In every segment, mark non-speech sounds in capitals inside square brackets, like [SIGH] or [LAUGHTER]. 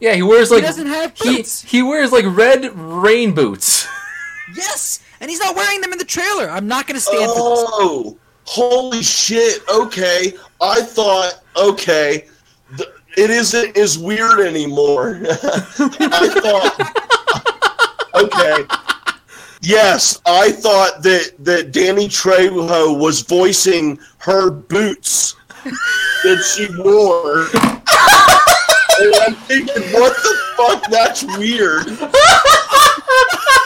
Yeah, he wears like he doesn't have boots. he wears like red rain boots. [LAUGHS] Yes, and he's not wearing them in the trailer. I'm not going to stand for this. Oh, holy shit. Okay. I thought, okay, th- it isn't as weird anymore. [LAUGHS] I thought, okay. Yes, I thought that, that Danny Trejo was voicing her boots that she wore. [LAUGHS] and I'm thinking, what the fuck? That's weird. [LAUGHS]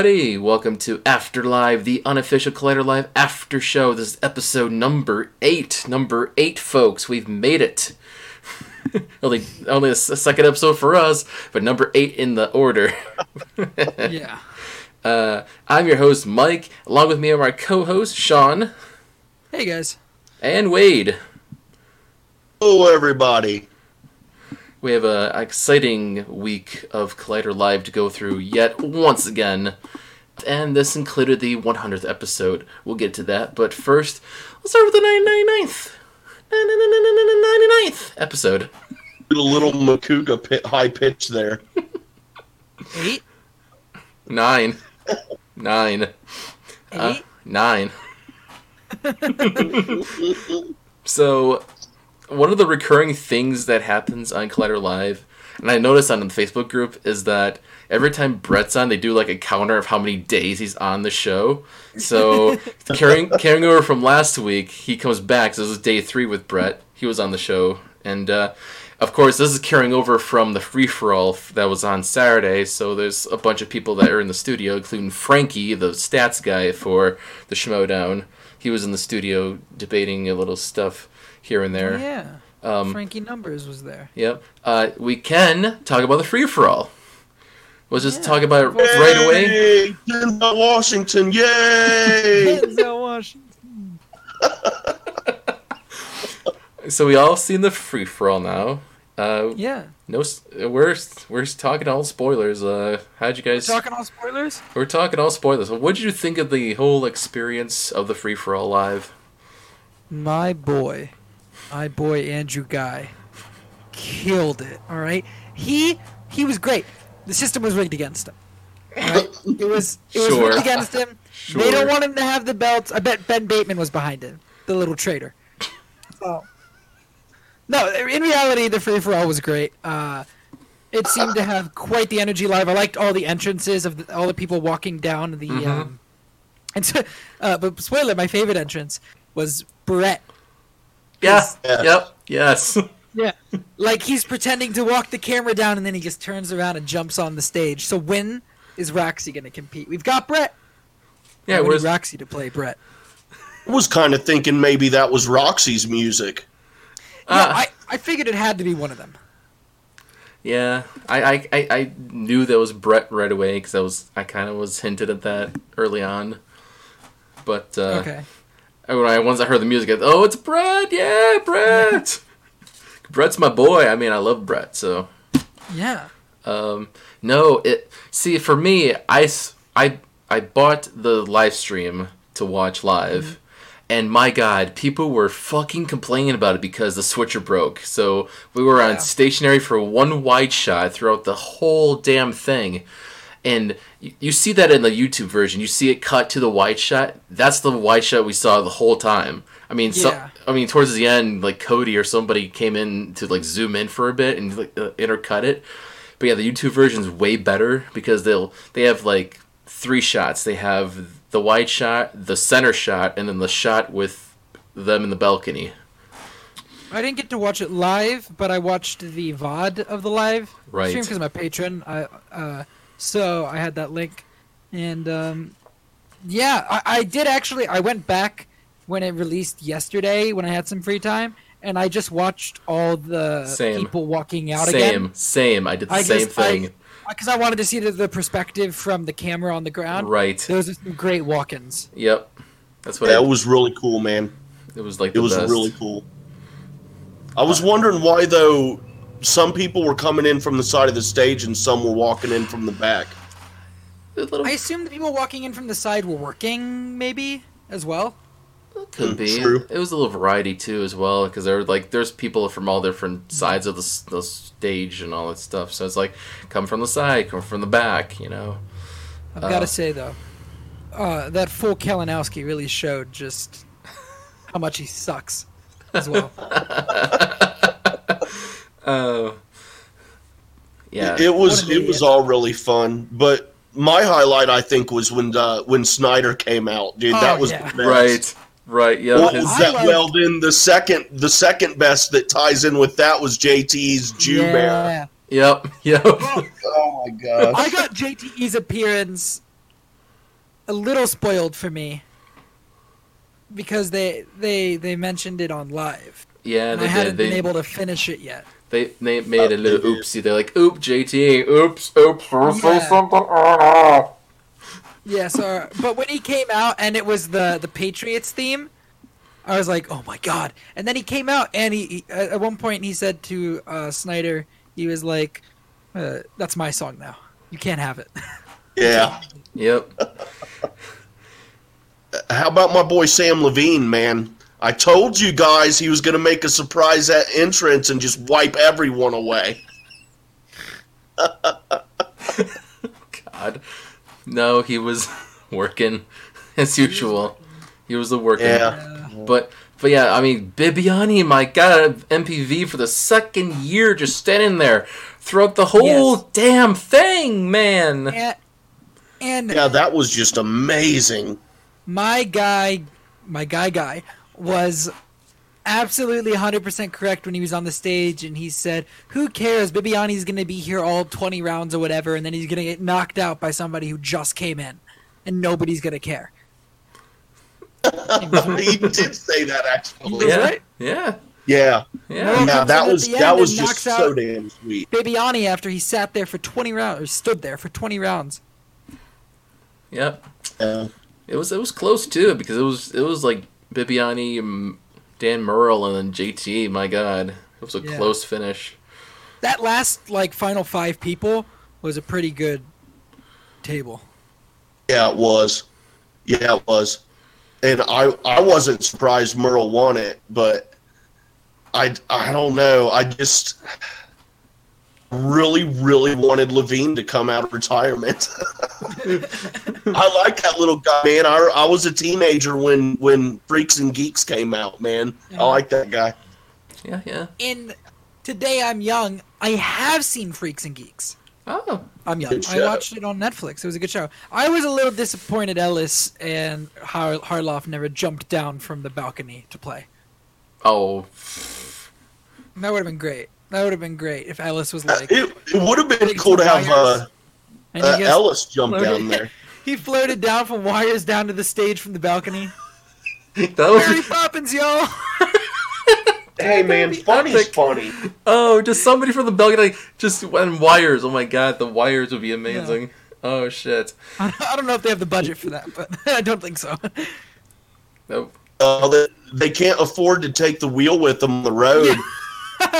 everybody. Welcome to After Live, the unofficial Collider Live after show. This is episode number eight. Number eight, folks. We've made it. [LAUGHS] only, only a, s- a second episode for us, but number eight in the order. [LAUGHS] Yeah. Uh, I'm your host, Mike. Along with me are my co-host, Sean Hey guys. and Wade. Hello, everybody. We have a exciting week of Collider Live to go through yet once again. And this included the 100th episode. We'll get to that, but first, let's start with the 99th. 99th episode. Did a little Macuga pit, high pitch there. Eight. Nine. Nine. Uh, nine. [LAUGHS] so, one of the recurring things that happens on Collider Live, and I noticed on the Facebook group, is that every time Brett's on, they do like a counter of how many days he's on the show. So, [LAUGHS] carrying carrying over from last week, he comes back. So this is day three with Brett. He was on the show, and uh, of course, this is carrying over from the free for all that was on Saturday. So there's a bunch of people that are in the studio, including Frankie, the stats guy for the Schmoedown. He was in the studio debating a little stuff here and there. Yeah. Um, Frankie Numbers was there. Yep. Uh, we can talk about the free for all. We'll just Yeah. talk about it right away. Yay! Denzel Washington, yay! [LAUGHS] Denzel Washington. [LAUGHS] So we all seen the free for all now. Uh, Yeah. no, we're we're talking all spoilers. Uh, how'd you guys? Talking all spoilers. We're talking all spoilers. What did you think of the whole experience of the free for all live? My boy, my boy Andrew Guy, killed it. All right. He he was great. The system was rigged against him. All right. [LAUGHS] It was it was Sure. rigged against him. Sure. They don't want him to have the belts. I bet Ben Bateman was behind it, the little traitor. So, [LAUGHS] no, in reality, the free for all was great. Uh, it seemed to have quite the energy live. I liked all the entrances of the, all the people walking down the. Mhm. Um, [LAUGHS] and so, uh, but spoiler, my favorite entrance was Brett. Yeah. Yeah. Yep. Yes. [LAUGHS] Yeah. Like he's pretending to walk the camera down and then he just turns around and jumps on the stage. So when is Roxy going to compete? We've got Brett. Yeah. we Where's Roxy to play Brett. I was kind of thinking maybe that was Roxy's music. Yeah, uh, I, I figured it had to be one of them. Yeah, I, I, I, I knew that was Brett right away because I was I kind of was hinted at that early on, but uh, Okay. When I once I heard the music, I, oh, it's Brett! Yeah, Brett! [LAUGHS] Brett's my boy. I mean, I love Brett. So, Yeah. um, no, it. See, for me, I I I bought the live stream to watch live. And my God, people were fucking complaining about it because the switcher broke. So we were on Yeah. stationary for one wide shot throughout the whole damn thing. And you, you see that in the YouTube version. You see it cut to the wide shot. That's the wide shot we saw the whole time. I mean, so, I mean, towards the end, like Cody or somebody came in to like zoom in for a bit and like uh, intercut it. But yeah, the YouTube version is way better because they'll they have like three shots. They have the wide shot, the center shot, and then the shot with them in the balcony. I didn't get to watch it live, but I watched the VOD of the live Right. stream because I'm a patron. I, uh, so I had that link, and um, Yeah, I, I did actually. I went back when it released yesterday when I had some free time, and I just watched all the Same. people walking out Same, again. same. Same. I did the I same just- I- thing. Because I wanted to see the, the perspective from the camera on the ground. right. Those are some great walk-ins. Yep. That's what Yeah, I, was really cool, man. it was like. It The was best. really cool. I was wondering why though some people were coming in from the side of the stage and some were walking in from the back. Little I assume the people walking in from the side were working, maybe as well. could Mm, be. true. It was a little variety too, as well, because there were like there's people from all different sides of the, the stage and all that stuff. So it's like come from the side, come from the back. You know. I've Uh, got to say though, uh, that full Kalinowski really showed just how much he sucks as well. [LAUGHS] Oh. yeah. It was it was all really fun, but my highlight I think was when uh, when Snyder came out, dude. Oh, that was yeah. the best. right. Right. Yeah. What his- was that? like- well, then the second the second best that ties in with that was JT's Jew Bear. yeah. Yep. [LAUGHS] Yep. Oh my god! I got JTE's appearance a little spoiled for me because they they they mentioned it on live. Yeah. and They I hadn't did. been They, able to finish it yet. They they made a little they did. oopsie. They're like, "Oop, JT. Oops. Oops. Say Yeah. something." [LAUGHS] Yeah, so but when he came out and it was the the Patriots theme, I was like, "Oh my god!" And then he came out and he, he at at one point he said to uh, Snyder, he was like, uh, "That's my song now. You can't have it." [LAUGHS] yeah. Yep. [LAUGHS] How about my boy Samm Levine, man? I told you guys he was going to make a surprise at entrance and just wipe everyone away. God. No, he was [LAUGHS] working as usual. He was the working. Yeah. But but yeah, I mean Bibbiani, my God, MPV for the second year, just standing there throughout the whole Yes. damn thing, man. and, and Yeah, that was just amazing. my guy, my guy guy was absolutely 100% correct when he was on the stage and he said, "Who cares? Bibbiani's going to be here all 20 rounds or whatever and then he's going to get knocked out by somebody who just came in and nobody's going to care." [LAUGHS] he did say that actually. yeah, right. yeah, Yeah, yeah. Well, yeah, comes that was that was just so damn sweet. Bibbiani after he sat there for 20 rounds or stood there for 20 rounds. Yep. Yeah. It was it was close too because it was it was like Bibbiani, Dan Murrell, and then JT. My God, it was a Yeah. close finish. That last like final 5 people was a pretty good table. Yeah, it was. Yeah, it was. And I I wasn't surprised Murrell won it, but I I don't know. I just really really wanted Levine to come out of retirement. [LAUGHS] I like that little guy, man. I, I was a teenager when when Freaks and Geeks came out, man. I like that guy. Yeah, yeah. In Today I'm Young, I have seen Freaks and Geeks. Oh, I'm young. I watched it on Netflix. It was a good show. I was a little disappointed Ellis and Har- Harloff never jumped down from the balcony to play. oh, That would have been great. That would have been great if Ellis was like. It, it would have been cool to have uh, uh, Ellis jump floated- down there. [LAUGHS] he floated down from wires down to the stage from the balcony. [LAUGHS] that was Mary was Poppins, y'all! [LAUGHS] Hey man, funny's epic. funny. oh, just somebody from the balcony, just and wires. Oh my God, the wires would be amazing. Oh shit. I don't know if they have the budget for that, but I don't think so. Nope. Uh, they, they can't afford to take the wheel with them on the road.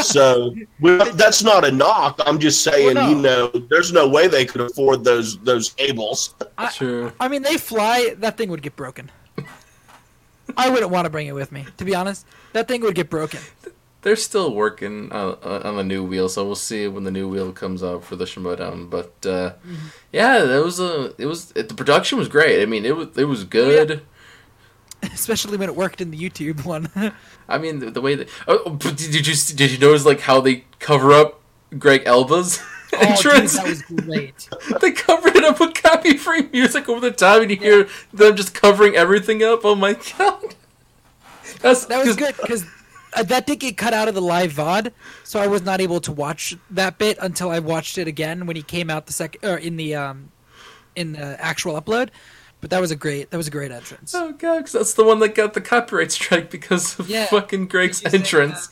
So well, that's not a knock. I'm just saying, Well, no. you know, there's no way they could afford those those cables. I, True. I mean, they fly. That thing would get broken. I wouldn't want to bring it with me, to be honest. That thing would get broken. They're still working on, on the new wheel, so we'll see when the new wheel comes out for the Schmoedown. But uh, yeah, that was a it was it, the production was great. I mean, it was it was good. [LAUGHS] especially when it worked in the YouTube one. [LAUGHS] I mean, the, the way that oh, oh, but did you did you notice like how they cover up Greg Alba's [LAUGHS] oh, dude, entrance? that was great. they covered it up with copy free music over the top, and you hear them just covering everything up. Oh my god, that's That was good because uh, that did get cut out of the live VOD, so I was not able to watch that bit until I watched it again when he came out the second or in the um in the actual upload. But that was a great that was a great entrance. Oh god, 'cause that's the one that got the copyright strike because of Yeah. fucking Greg's Using, uh, entrance.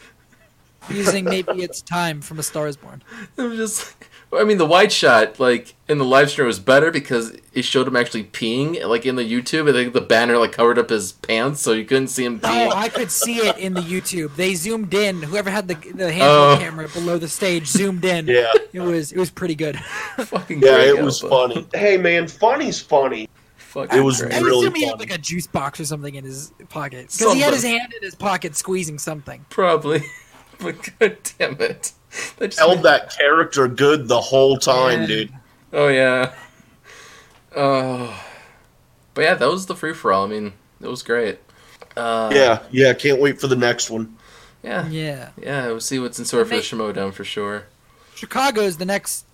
Using maybe it's time from A Star Is Born. [LAUGHS] It was just. I mean, the wide shot, like in the live stream, was better because it showed him actually peeing. Like in the YouTube, I think the banner like covered up his pants, so you couldn't see him Oh. I could see it in the YouTube. They zoomed in. Whoever had the the [LAUGHS] handheld Oh. camera below the stage zoomed in. Yeah. It was it was pretty good. [LAUGHS] fucking Yeah, Greg it was funny. Hey man, funny's funny. Fucking It was Greg. I really assume he had funny. like a juice box or something in his pocket because he had his hand in his pocket squeezing something. Probably. [LAUGHS] But god damn it. That just Held that character good the whole time, Yeah. dude. Oh yeah. Oh. But yeah, that was the free for all. I mean, it was great. Uh, Yeah, yeah. Can't wait for the next one. Yeah. Yeah, Yeah. We'll see what's in store for the Make- Schmoedown for sure. Chicago is the next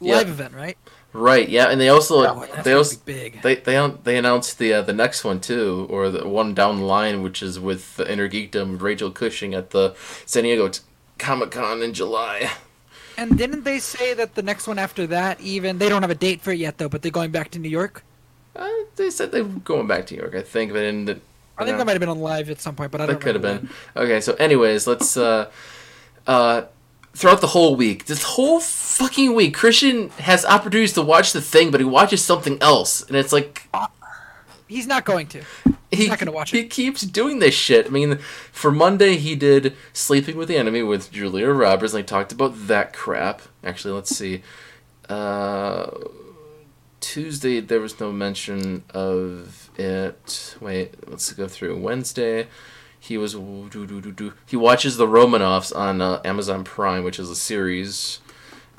Yeah. live event, right? Right. Yeah, and they also Oh, they also big. they they they announced the uh, the next one too, or the one down the line, which is with the Inner Geekdom Rachel Cushing at the San Diego t- Comic Con in July. And didn't they say that the next one after that, even they don't have a date for it yet though, but they're going back to New York? Uh, they said they were going back to New York, I think, but in the, I think that might have been on live at some point, but I don't. That could have been. Okay, so anyways, let's uh uh throughout the whole week, this whole fucking week, Kristian has opportunities to watch the thing, but he watches something else, and it's like. He's not going to. he, not gonna watch it. he keeps doing this shit. I mean, for Monday he did Sleeping with the Enemy with Julia Roberts, and they talked about that crap. Actually, let's see. Uh, Tuesday there was no mention of it. Wait, let's go through. Wednesday, he was do, do, do, do. he watches the Romanovs on uh, Amazon Prime, which is a series.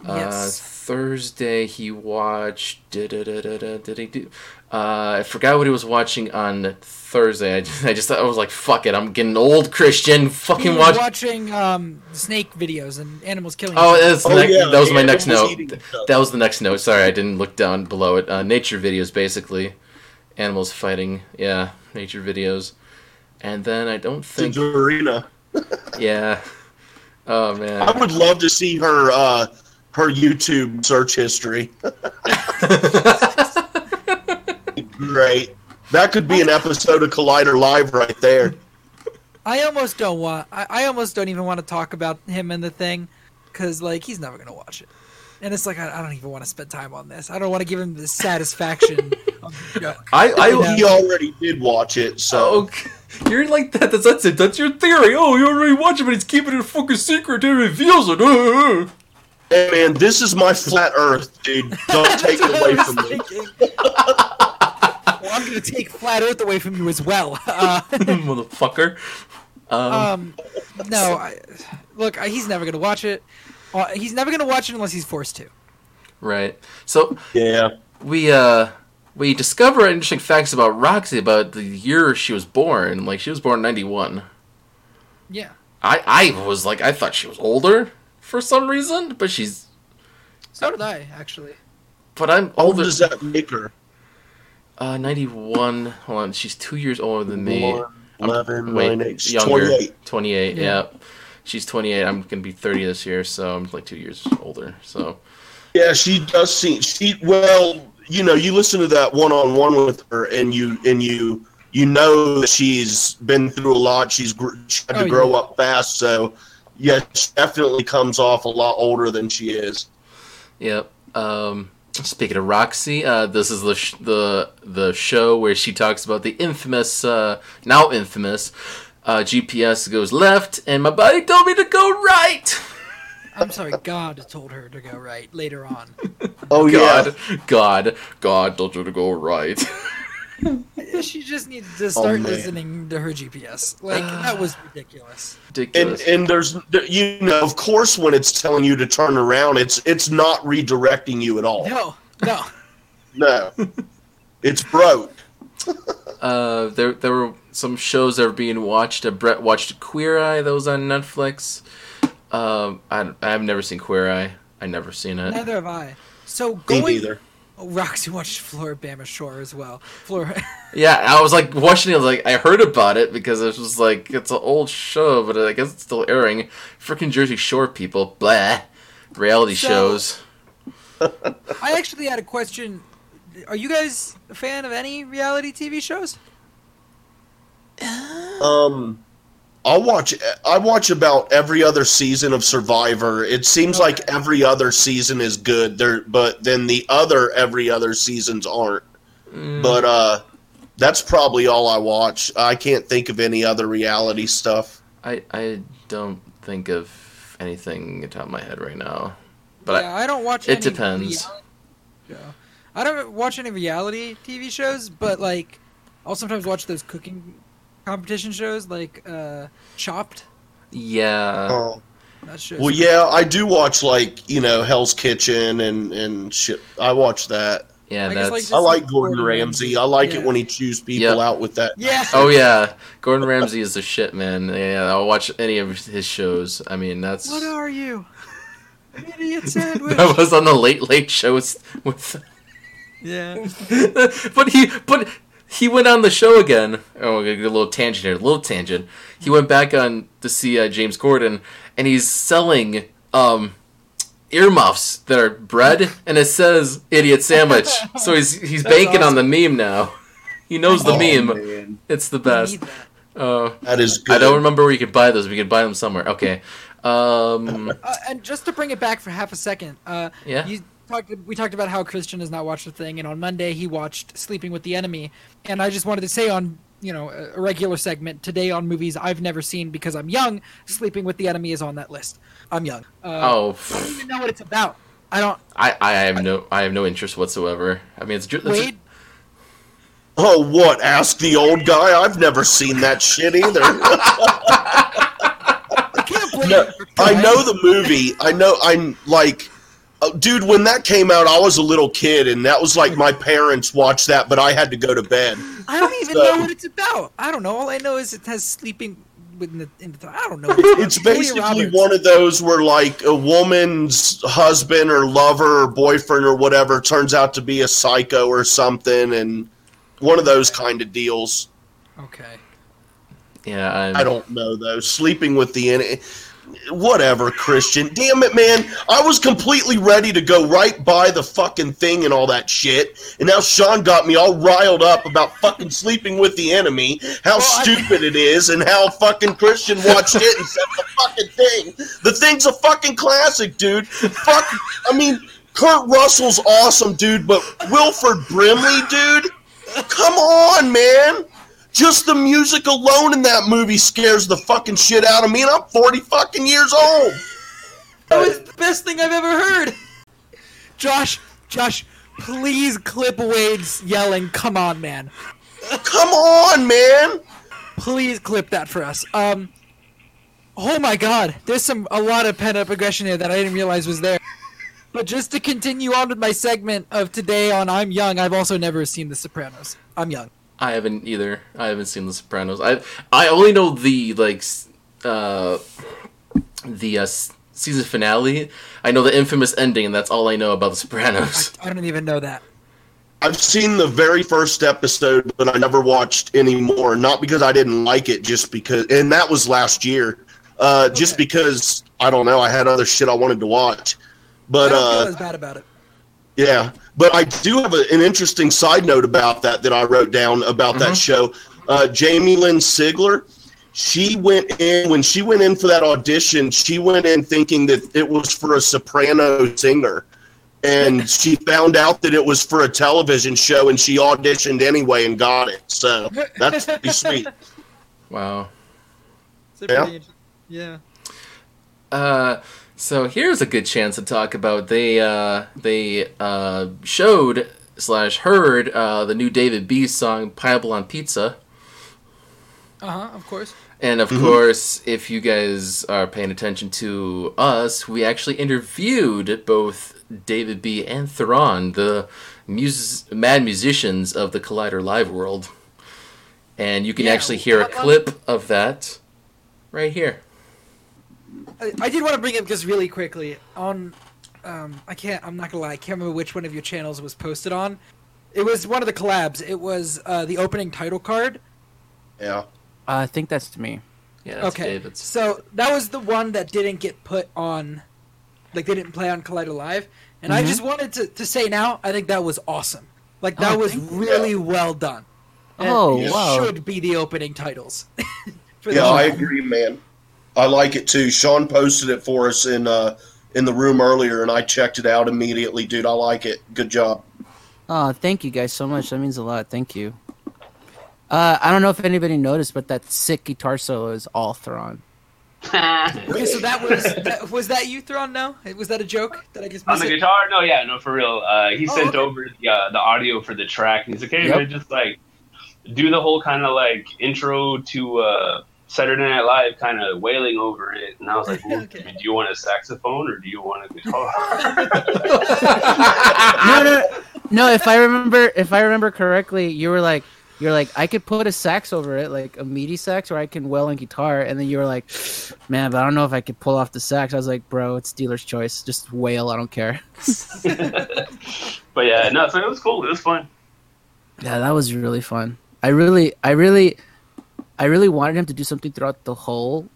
Uh, Yes. Thursday he watched. Did did he do? Uh, I forgot what he was watching on Thursday. I just, I just thought I was like, "Fuck it, I'm getting old." Kristian, [LAUGHS] He fucking was watch. watching um, snake videos and animals killing. Oh, that's Oh, next, yeah, that was my the next note. eating each other. That was the next note. Sorry, I didn't look down below it. Uh, nature videos, basically, animals fighting. Yeah, nature videos, and then I don't think. Dorina. [LAUGHS] Yeah. Oh man. I would love to see her uh her YouTube search history. [LAUGHS] Great. That could be an episode of Collider Live right there. I almost don't want. I, I almost don't even want to talk about him and the thing, because like he's never gonna watch it, and it's like I, I don't even want to spend time on this. I don't want to give him the satisfaction of the [LAUGHS] joke. I I Yeah. He already did watch it, so Okay. [LAUGHS] You're like that. That's, that's it. That's your theory. Oh, you already watched it, but he's keeping it a fucking secret. He reveals it. Uh, [LAUGHS] uh. hey man, this is my flat Earth, dude. Don't take it away was from me. well, I'm gonna take flat Earth away from you as well. Uh, Motherfucker. Um, um, no, I, look, I, he's never gonna watch it. Uh, he's never gonna watch it unless he's forced to. right. So Yeah. we uh we discover interesting facts about Roxy about the year she was born. Like she was born '91. Yeah. I I was like I thought she was older for some reason, but she's So did I actually. but I'm How old older. does that make her? Uh, 91. Hold on, she's two years older than me. 11, Wait, 9, 8, younger. 28. 28, Yeah. yeah. She's 28. I'm gonna be 30 this year, so I'm like two years older. So Yeah, she does seem she well, you know, you listen to that one on one with her and you and you you know that she's been through a lot. She's gr- she had to Oh, grow yeah. up fast, so yeah, she definitely comes off a lot older than she is. Yep. Um, speaking of Roxy, uh, this is the sh- the the show where she talks about the infamous, uh, now infamous, uh, GPS goes left, and my buddy told me to go right. [LAUGHS] I'm sorry, God told her to go right later on. [LAUGHS] Oh God, God, God told her to go right. [LAUGHS] She just needed to start man. listening to her GPS. Like that was ridiculous. ridiculous. And and there's you know, of course when it's telling you to turn around, it's it's not redirecting you at all. No, no. No. it's broke. Uh, there there were some shows that were being watched. Uh, Brett watched Queer Eye that was on Netflix. Um, I I've never seen Queer Eye. I never seen it. Neither have I. So Me going. neither. Oh, Roxy watched Floribama Shore as well. Flor. [LAUGHS] Yeah, I was like watching it. I was like, I heard about it because it was like it's an old show, but I guess it's still airing. Freaking Jersey Shore people, blah. Reality So- shows. I actually had a question are you guys a fan of any reality TV shows? Um, I'll watch. I watch about every other season of Survivor. It seems like every other season is good. There, but then the other every other seasons aren't. Mm, But uh, that's probably all I watch. I can't think of any other reality stuff. I I don't think of anything at the top of my head right now. But yeah, I, don't watch. it any depends. reality show. I don't watch any reality TV shows, but like, I'll sometimes watch those cooking competition shows, like uh, Chopped. Yeah, Oh. That. Well, yeah, I do watch like you know Hell's Kitchen and and shit. I watch that. yeah, I guess, that's like, I like like Gordon Gordon Ramsay. Ramsay. I like Yeah. it when he chews people Yep. out with that. Yeah. [LAUGHS] Oh yeah, Gordon Ramsay is the shit, man. Yeah, I'll watch any of his shows. I mean, that's What are you? An [LAUGHS] idiot sandwich. that was on the Late Late Show with, with yeah. [LAUGHS] but he but he went on the show again. Oh, we're gonna get a little tangent here, a little tangent. He went back on to see uh, James Corden, and he's selling um earmuffs that are bread, and it says "idiot sandwich." [LAUGHS] so he's he's That's banking on the meme now. He knows the Oh, meme. man. It's the best. that. Uh, That is good. I don't remember where you could buy those. We could buy them somewhere. Okay. Um, [LAUGHS] Uh, and just to bring it back for half a second, uh, Yeah. you talked. We talked about how Kristian has not watched the thing, and on Monday he watched Sleeping with the Enemy. And I just wanted to say on you know a a regular segment today on movies I've never seen because I'm young. Sleeping with the Enemy is on that list. I'm young. Uh, oh, I don't even know what it's about. I don't. I, I have no I have no interest whatsoever. I mean, it's, ju- it's Wade, Oh, what? Ask the old guy. I've never seen that shit either. [LAUGHS] I can't blame No, I know the movie. I know. I'm like, Oh, dude. When that came out, I was a little kid, and that was like my parents watched that, but I had to go to bed. I don't even So- know what it's about. I don't know. All I know is it has sleeping in the. In the I don't know. What [LAUGHS] It's basically one of those where like a woman's husband or lover or boyfriend or whatever turns out to be a psycho or something, and one of those kind of deals. Okay. yeah. I'm, I don't know though. Sleeping with the in whatever, Kristian. Damn it, man. I was completely ready to go right by the fucking thing and all that shit. And now Sean got me all riled up about fucking sleeping with the enemy, how Well, I- stupid it is, and how fucking Kristian watched it and said the fucking thing. The thing's a fucking classic, dude. Fuck I mean, Kurt Russell's awesome, dude, but Wilford Brimley, dude? Come on, man. Just the music alone in that movie scares the fucking shit out of me, and I'm 40 fucking years old. That was the best thing I've ever heard. Josh, Josh, please clip Wade's yelling. Come on, man. Come on, man. Please clip that for us. Um. Oh my God, there's some a lot of pent up aggression here that I didn't realize was there. But just to continue on with my segment of today on I'm Young, I've also never seen The Sopranos. I'm young. I haven't either. I haven't seen The Sopranos. I I only know the like uh the uh, season finale. I know the infamous ending, and that's all I know about The Sopranos. I don't even know that. I've seen the very first episode, but I never watched any more. Not because I didn't like it, just because, and that was last year. Uh, Just because I don't know, I had other shit I wanted to watch. But I don't uh, feel as bad about it. Yeah, but I do have a, an interesting side note about that that I wrote down about that show. Uh, Jamie Lynn Sigler, she went in when she went in for that audition. She went in thinking that it was for a soprano singer, and [LAUGHS] she found out that it was for a television show, and she auditioned anyway and got it. So that's pretty [LAUGHS] sweet. Wow. Yeah. Yeah. Uh, so here's a good chance to talk about they uh they uh showed slash heard uh the new David B song Pineapple on Pizza. Uh huh. Of course. And of course, if you guys are paying attention to us, we actually interviewed both David B. and Theron, the mus- mad musicians of the Collider Live world. And you can Yeah, actually hear a how long- clip of that right here. I, I did want to bring up just really quickly on. Um, I can't. I'm not gonna lie. I can't remember which one of your channels was posted on. It was one of the collabs. It was uh, the opening title card. Yeah. I think that's to me. Yeah, that's okay. David's. So that was the one that didn't get put on, like they didn't play on Collider Live. And I Mhm. just wanted to, to say now, I think that was awesome. Like that Oh, was thank you. really well done. And Oh, it wow. Should be the opening titles. [LAUGHS] for the Yeah, I agree, man. I like it too. Sean posted it for us in uh, in the room earlier, and I checked it out immediately, dude. I like it. Good job. Oh, thank you guys so much. That means a lot. Thank you. Uh, I don't know if anybody noticed, but that sick guitar solo is all Thrawn. [LAUGHS] Okay, so that was that, was that you Thrawn? No, was that a joke? that I just On the it? guitar? No, yeah, no, for real. Uh, he Oh, sent okay. over the, uh, the audio for the track, and he's like, "Hey, Yep. man, just like do the whole kind of like intro to uh, Saturday Night Live, kind of wailing over it." And I was like, [LAUGHS] well, Okay. "Do you want a saxophone or do you want a guitar?" no, no, no. If I remember, if I remember correctly, you were like, you're like, I could put a sax over it, like a meaty sax, or I can wail on guitar. And then you were like, man, but I don't know if I could pull off the sax. I was like, bro, it's dealer's choice. Just wail. I don't care. [LAUGHS] but yeah, no, so it was cool. It was fun. Yeah, that was really fun. I really, I really, I really wanted him to do something throughout the whole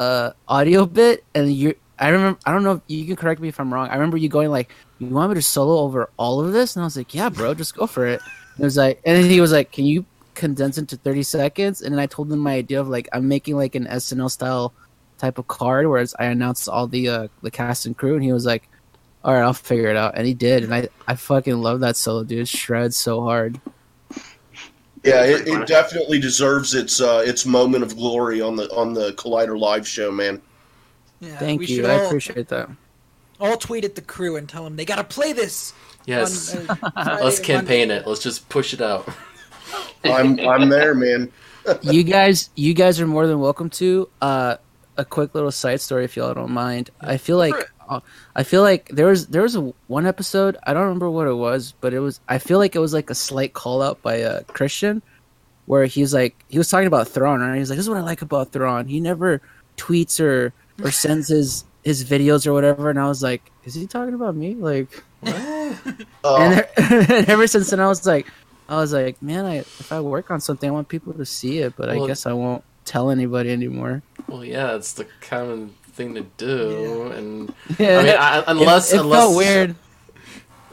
uh, audio bit, and you. I remember. I don't know. if You can correct me if I'm wrong. I remember you going like, "You want me to solo over all of this?" And I was like, "Yeah, bro, just go for it." And it was like, and he was like, "Can you condense it to 30 seconds?" And then I told him my idea of like, I'm making like an SNL style type of card, whereas I announced all the uh, the cast and crew, and he was like, "All right, I'll figure it out," and he did, and I I fucking love that solo, dude. Shreds so hard. Yeah, it, it definitely deserves its uh, its moment of glory on the on the Collider live show, man. Yeah, Thank you. should I appreciate that. all tweet at the crew and tell them they gotta play this. Yes. on, uh, [LAUGHS] Let's campaign Monday. it. Let's just push it out. [LAUGHS] I'm I'm there, man. [LAUGHS] you guys you guys are more than welcome to uh a quick little side story if y'all don't mind i feel like for it. I feel like there was there was a one episode i don't remember what it was but it was i feel like it was like a slight call out by uh kristian where he's like he was talking about Thrawn, right? He's like, "This is what I like about Thrawn. He never tweets or or [LAUGHS] sends his his videos or whatever." And I was like, "Is he talking about me?" Like, Uh, [LAUGHS] and, [LAUGHS] and ever since then, I was like, I was like, man, I if I work on something, I want people to see it, but Well- I guess I won't tell anybody anymore. Well, yeah, it's the common thing to do, and Yeah, [LAUGHS] I mean, I, unless it, it unless felt weird.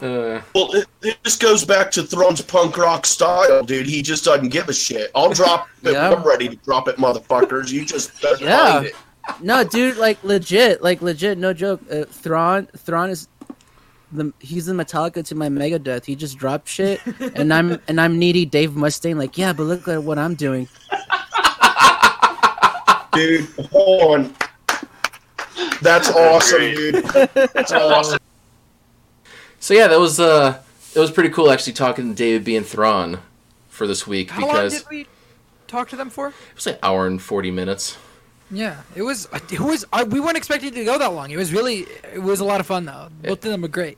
Uh, well, it, it just goes back to Thrawn's punk rock style, dude. He just doesn't give a shit. I'll [LAUGHS] drop it Yeah. I'm ready to drop it, motherfuckers. You just better Yeah. find it. No, dude, like legit, like legit, no joke. Uh, Thrawn, Thrawn is the he's the Metallica to my Megadeth. He just dropped shit, [LAUGHS] and I'm and I'm needy Dave Mustaine. Like, yeah, but look at what I'm doing. dude. Hold on. That's [LAUGHS] awesome, dude. That's [LAUGHS] awesome. so yeah, that was uh, it was pretty cool actually talking to David B and Thrawn for this week How long did we talk to them for? it was like an hour and forty minutes. Yeah, it was. It was. I, we weren't expecting it to go that long. It was really. It was a lot of fun though. Both of them were great.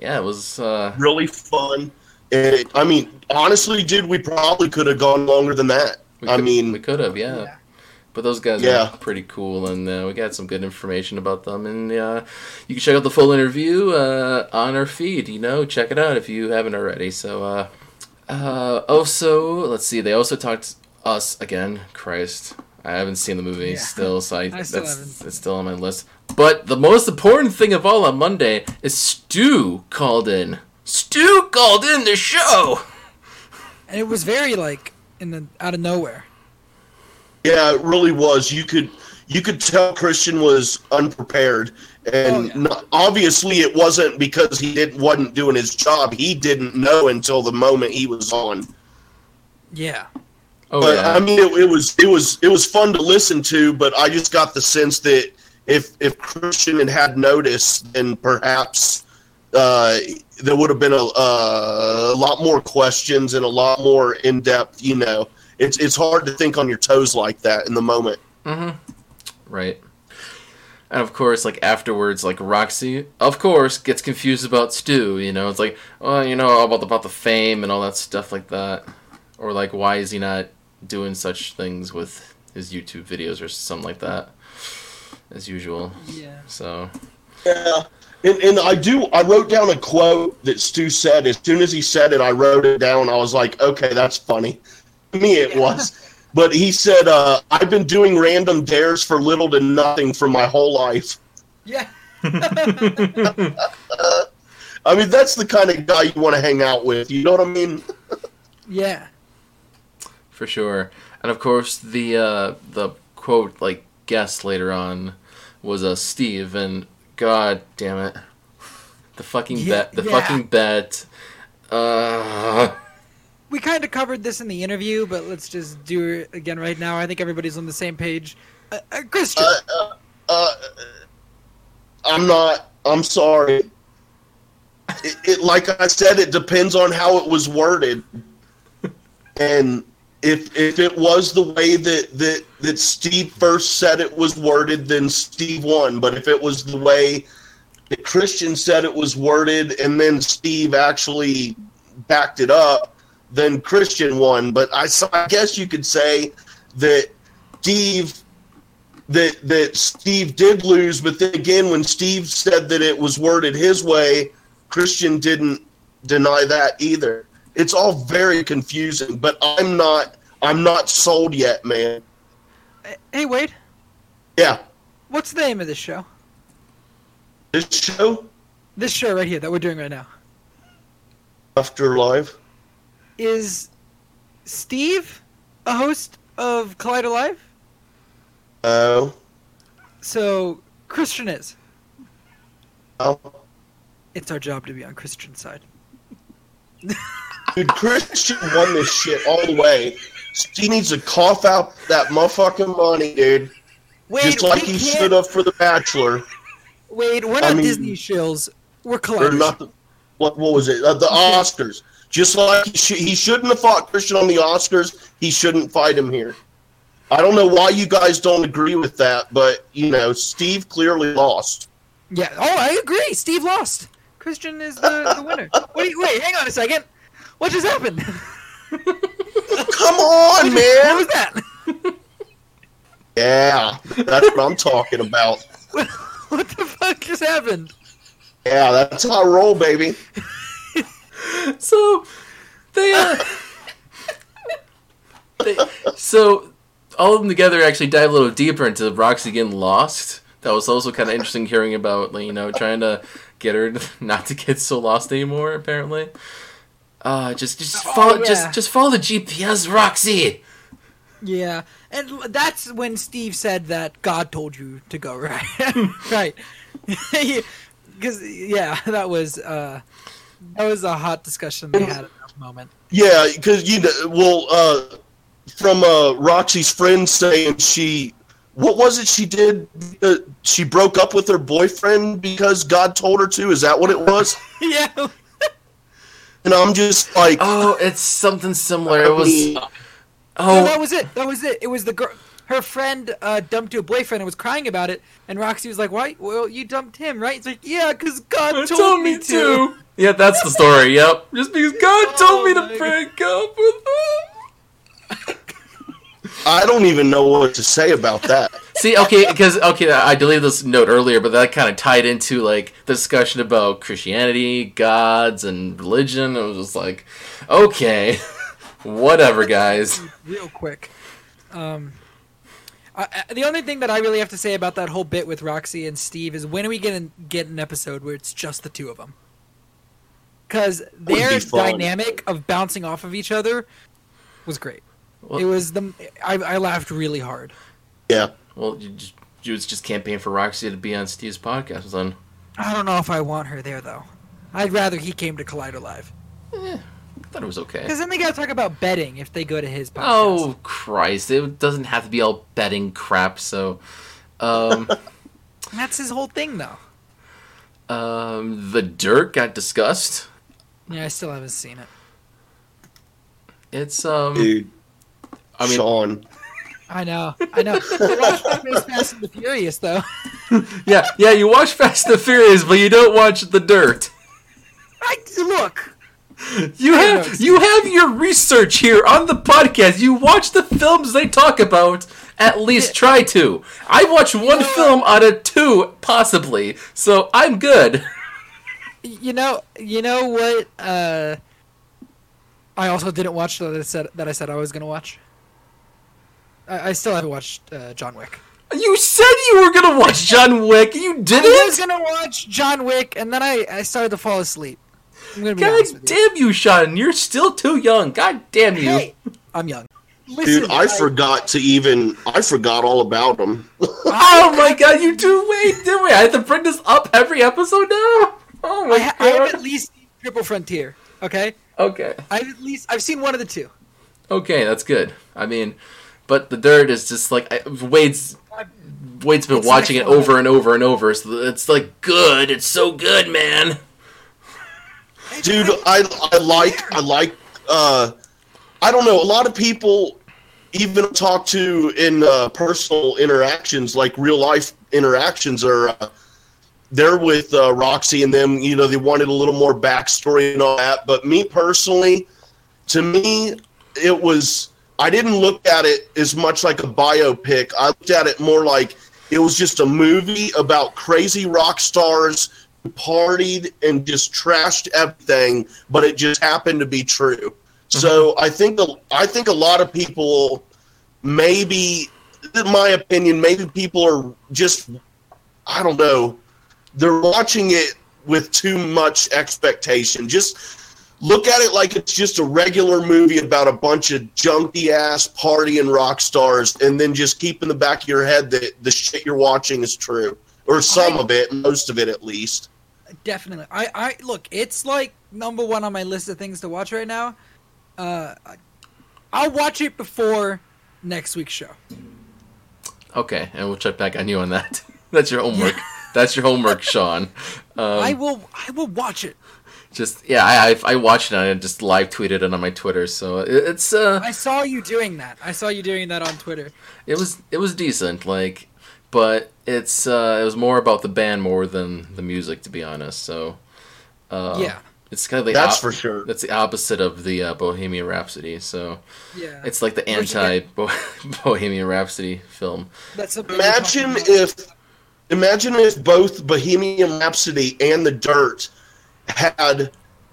Yeah, it was. uh Really fun. And, I mean, honestly, dude, we probably could have gone longer than that. we I could- mean, we could have, yeah. Yeah. But those guys Yeah. are pretty cool, and uh, we got some good information about them. And uh, you can check out the full interview uh, on our feed. You know, check it out if you haven't already. So, uh, uh, also, let's see. They also talked us again. Christ, I haven't seen the movie Yeah. still, so I, [LAUGHS] I still that's haven't. it's still on my list. But the most important thing of all on Monday is Stu called in. Stu called in the show. And it was very like in the out of nowhere. Yeah, it really was. You could you could tell Kristian was unprepared, and Oh, yeah. not, obviously it wasn't because he didn't wasn't doing his job. He didn't know until the moment he was on. Yeah. Oh but yeah. I mean, it, it was it was it was fun to listen to. But I just got the sense that if if Kristian had had notice, then perhaps uh, there would have been a, uh, a lot more questions and a lot more in depth. You know, it's it's hard to think on your toes like that in the moment. Mm-hmm. Right. And of course, like afterwards, like Roxy, of course, gets confused about Stu. You know, it's like, oh, you know, about the, about the fame and all that stuff like that, or like, why is he not doing such things with his YouTube videos or something like that, as usual. Yeah. So Yeah. And, and I do. I wrote down a quote that Stu said. As soon as he said it, I wrote it down. I was like, "Okay, that's funny." To me, it was. But he said, uh, "I've been doing random dares for little to nothing for my whole life." Yeah. [LAUGHS] I mean, that's the kind of guy you want to hang out with. You know what I mean? Yeah. for sure. And of course, the uh, the quote like guest later on was uh, Steve, and God damn it, the fucking Yeah, bet, the yeah. fucking bet. Uh, We kind of covered this in the interview, but let's just do it again right now. I think everybody's on the same page. Uh, uh, Kristian, Uh, uh, uh, I'm not. I'm sorry. It, it, like I said, it depends on how it was worded, and if if it was the way that that that Steve first said it was worded, then Steve won. But if it was the way that Kristian said it was worded, and then Steve actually backed it up, then Kristian won. But I, so I guess you could say that Steve that that Steve did lose, but then again, when Steve said that it was worded his way, Kristian didn't deny that either. It's all very confusing, but I'm not I'm not sold yet, man. hey Wade, Yeah, what's the name of this show? this show This show right here that we're doing right now After Live. Is Steve a host of Collider Live? Oh, So Kristian is. oh. It's our job to be on Kristian's side. dude, Kristian won this shit all the way. He needs to cough out that motherfucking money, dude. Wade, Just like he can't- stood up for the Bachelor, Wait, we're I not mean- Disney shills. We're Colliders. not the what? What was it? Uh, the Oscars. Just like he, sh- he shouldn't have fought Kristian on the Oscars, he shouldn't fight him here. I don't know why you guys don't agree with that, but you know, Steve clearly lost. Yeah. Oh, I agree. Steve lost. Kristian is the, the winner. [LAUGHS] Wait, wait, hang on a second. What just happened? [LAUGHS] Come on, man. What was that? [LAUGHS] Yeah, that's what I'm talking about. what the fuck just happened? Yeah, that's how I roll, baby. [LAUGHS] so they, uh, [LAUGHS] they so all of them together actually dive a little deeper into Roxy getting lost. That was also kind of interesting hearing about, you know, trying to get her [LAUGHS] not to get so lost anymore. Apparently, uh, just just follow, Oh, yeah. just just follow the GPS, Roxy. Yeah, and that's when Steve said that God told you to go right, right? Because yeah, that was uh, that was a hot discussion they had at that moment. Yeah, because you know, well, uh, from uh, Roxy's friend saying she, what was it she did? Uh, she broke up with her boyfriend because God told her to. Is that what it was? [LAUGHS] yeah, And I'm just like, Oh, it's something similar. It was no, oh that was it. That was it. It was the girl. Her friend uh, dumped her boyfriend and was crying about it, and Roxy was like, "Why? Well, you dumped him, right?" It's like, "Yeah, because God told, me to." Yeah, that's the story. Yep, just because God [LAUGHS] told me Oh my to break up with him. I don't even know what to say about that. [LAUGHS] See, okay, because okay, I deleted this note earlier, but that kind of tied into like the discussion about Christianity, gods, and religion. I was just like, okay, [LAUGHS] whatever, guys. real quick. Um, I, I- the only thing that I really have to say about that whole bit with Roxy and Steve is when are we gonna get an episode where it's just the two of them? Because their fun. dynamic of bouncing off of each other was great. Well- it was the I, I laughed really hard. Yeah. Well, you just, you just campaign for Roxy to be on Steve's podcast, then. I don't know if I want her there though. I'd rather he came to Collider Live I eh. Thought it was okay. because then they gotta talk about betting if they go to his podcast. Oh Christ! It doesn't have to be all betting crap. So, um, [LAUGHS] that's his whole thing though. um, the dirt got discussed. Yeah, I still haven't seen it. It's um, Dude, I mean, Sean. I know, I know. I watched Miss Fast and the Furious though. [LAUGHS] yeah, yeah. You watch Fast and the Furious, but you don't watch the dirt. I look. You have you have your research here on the podcast. You watch the films they talk about. At least try to. I've watched one know film out of two, possibly. So I'm good. You know, you know what? Uh, I also didn't watch that I said that I said I was gonna watch. I, I still haven't watched uh, John Wick. You said you were gonna watch John Wick. You [LAUGHS] didn't. I was gonna watch John Wick, and then I, I started to fall asleep. I'm gonna God honest with you. damn you, Sean! You're still too young. God damn you. Hey, I'm young. Listen, Dude, I forgot to even. I forgot all about him. [LAUGHS] Oh my god, you do wait, do we? I have to bring this up every episode now. Oh my I, ha- I have at least seen Triple Frontier. Okay, Okay. I've at least I've seen one of the two. Okay, that's good. I mean, but the dirt is just like I, Wade's. Wade's been It's watching it over and over and over. So it's like good. It's so good, man. Dude i i like i like uh i don't know a lot of people even talk to in uh, personal interactions like real life interactions are uh, they're with uh, roxy and them you know they wanted a little more backstory and all that but me personally to me it was i didn't look at it as much like a biopic. I looked at it more like it was just a movie about crazy rock stars partied and just trashed everything but it just happened to be true. Mm-hmm. So i think the, i think a lot of people maybe in my opinion maybe people are just i don't know they're watching it with too much expectation. Just look at it like it's just a regular movie about a bunch of junky ass partying rock stars and then just keep in the back of your head that the shit you're watching is true or some of it most of it at least Definitely. I, I look. It's like number one on my list of things to watch right now. Uh, I'll watch it before next week's show. Okay, and we'll check back on you on that. [LAUGHS] That's your homework. [LAUGHS] That's your homework, Sean. [LAUGHS] Um, I will. I will watch it. just yeah, I I, I watched it and I just live tweeted it on my Twitter. So it, it's uh, I saw you doing that. I saw you doing that on Twitter. it was it was decent. Like, but it's uh, it was more about the band more than the music, to be honest. So uh, yeah. it's kind of the that's op- for sure that's the opposite of the uh, Bohemian Rhapsody. So Yeah. it's like the anti [LAUGHS] Bohemian Rhapsody film. That's something. imagine we're talking about. if imagine if both bohemian rhapsody and the dirt had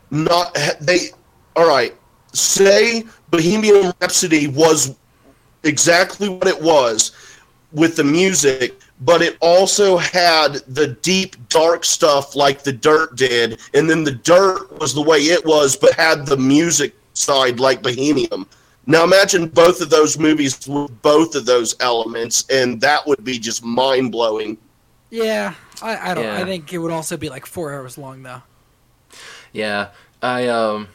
not had- they all right say bohemian rhapsody was exactly what it was with the music but it also had the deep dark stuff like the dirt did and then the dirt was the way it was but had the music side like bohemian now imagine both of those movies with both of those elements, and that would be just mind blowing. Yeah. I, I don't. Yeah. I think it would also be like four hours long though. Yeah, I um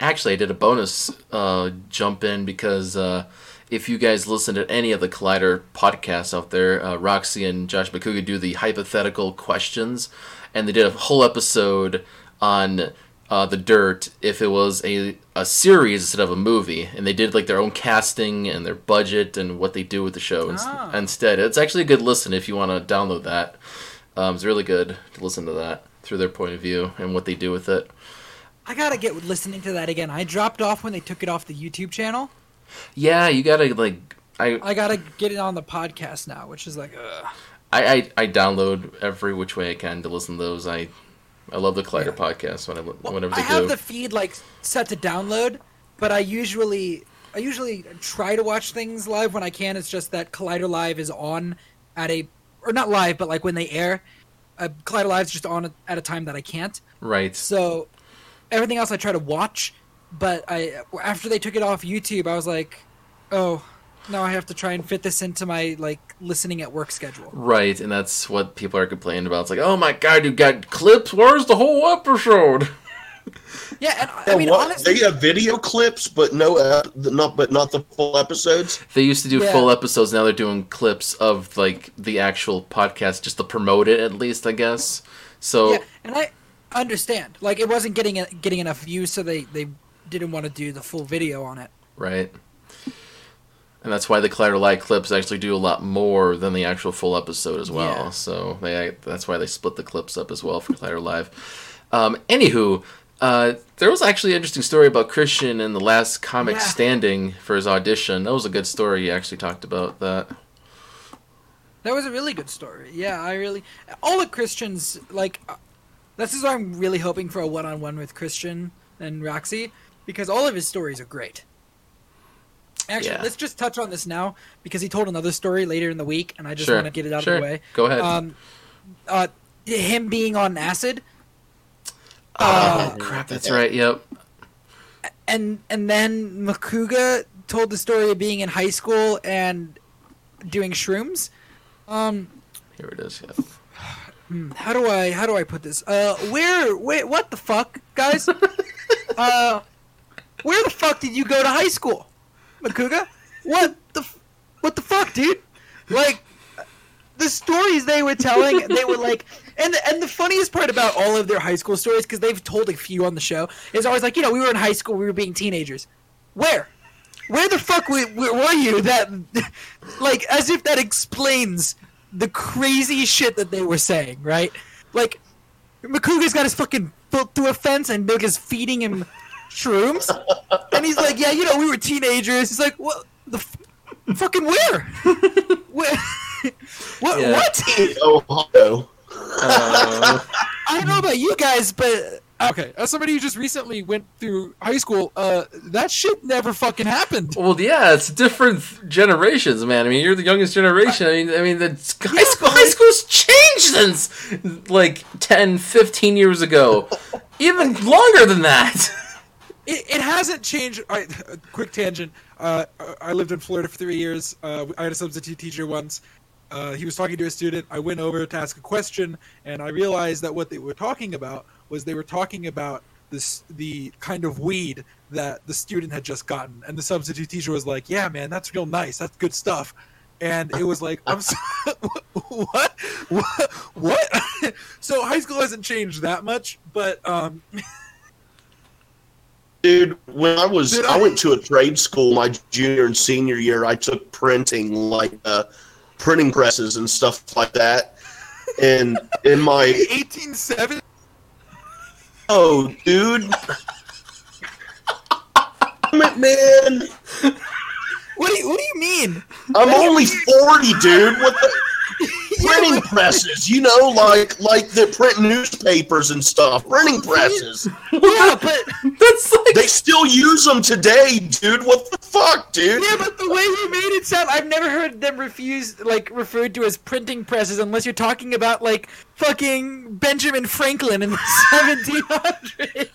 actually I did a bonus uh jump in because uh if you guys listen to any of the Collider podcasts out there, uh, Roxy and Josh Macuga do the hypothetical questions, and they did a whole episode on uh, the Dirt if it was a a series instead of a movie, and they did like their own casting and their budget and what they do with the show Ah. instead. It's actually a good listen if you want to download that. Um, it's really good to listen to that through their point of view and what they do with it. I gotta get listening to that again. I dropped off when they took it off the YouTube channel. Yeah, you gotta like I I gotta get it on the podcast now, which is like, ugh. I, I, I download every which way I can to listen to those. I I love the Collider podcast when I, Well, whenever I they have do. the feed like set to download, but I usually I usually try to watch things live when I can. It's just that Collider Live is on at a or not live, but like when they air. Uh, Collider Live is just on at a time that I can't. right. So everything else I try to watch, but I after they took it off YouTube, I was like, oh, now I have to try and fit this into my like listening at work schedule. Right, and that's what people are complaining about. It's like, oh my god, you got clips. Where's the whole episode? [LAUGHS] Yeah, and I Yeah, mean what? honestly, they have video clips, but no, uh, ep- not but not the full episodes. They used to do Yeah. full episodes. Now they're doing clips of like the actual podcast just to promote it, at least I guess. So Yeah, and I understand. Like it wasn't getting getting enough views, so they they didn't want to do the full video on it. right, and that's why the Collider Live clips actually do a lot more than the actual full episode as well. Yeah. So they that's why they split the clips up as well for Collider Live. Um, anywho, uh, there was actually an interesting story about Kristian in the last comic Yeah. standing for his audition. That was a good story. He actually talked about that. That was a really good story. Yeah, I really all the Christians like. uh, This is why I'm really hoping for a one-on-one with Kristian and Roxy because all of his stories are great. Actually, Yeah. let's just touch on this now because he told another story later in the week, and I just Sure. want to get it out Sure. of the way. Go ahead. Um, uh, him being on acid, oh uh, crap! That's right. Yep. and and then Macuga told the story of being in high school and doing shrooms. Um, Here it is. Yeah. hmm, how do I how do I put this? Uh, where wait what the fuck, guys? [LAUGHS] uh, where the fuck did you go to high school, Macuga? What the what the fuck, dude? Like the stories they were telling, they were like, and and the funniest part about all of their high school stories, because they've told a few on the show, is always like, you know, we were in high school, we were being teenagers. Where? Where the fuck were, were you? That, like, as if that explains the crazy shit that they were saying, right? Like, Macuga's got his fucking foot through a fence, and Noga's feeding him shrooms, and he's like, yeah, you know, we were teenagers. He's like, what the f- fucking where? where? [LAUGHS] what? Yeah. What? In Ohio. Uh, I don't know about you guys, but okay, as somebody who just recently went through high school, uh, that shit never fucking happened. well, yeah, it's different generations, man. I mean, you're the youngest generation. I mean, I mean, the high school, high school's changed since like 10, 15 years ago, even longer than that. [LAUGHS] It, it hasn't changed. I, [LAUGHS] a quick tangent. Uh, I lived in Florida for three years. Uh, I had a substitute teacher once. Uh, he was talking to a student. I went over to ask a question, and I realized that what they were talking about was they were talking about this the kind of weed that the student had just gotten. And the substitute teacher was like, "Yeah, man, that's real nice. That's good stuff." And it was like, "I'm so, [LAUGHS] what, what, what?" [LAUGHS] so high school hasn't changed that much, but um, Dude, when I was, Did I I- went to a trade school my junior and senior year. I took printing, like uh, printing presses and stuff like that. And in my, [LAUGHS] 1870. oh, dude, man, What do you What do you mean? I'm only forty, dude. What the printing presses? You know, like like that print newspapers and stuff. Printing presses. [LAUGHS] Yeah, but That's like They still use them today, dude. What the fuck, dude? yeah, but the way you made it sound, I've never heard them refused like referred to as printing presses unless you're talking about like fucking Benjamin Franklin in the [LAUGHS] 1700s.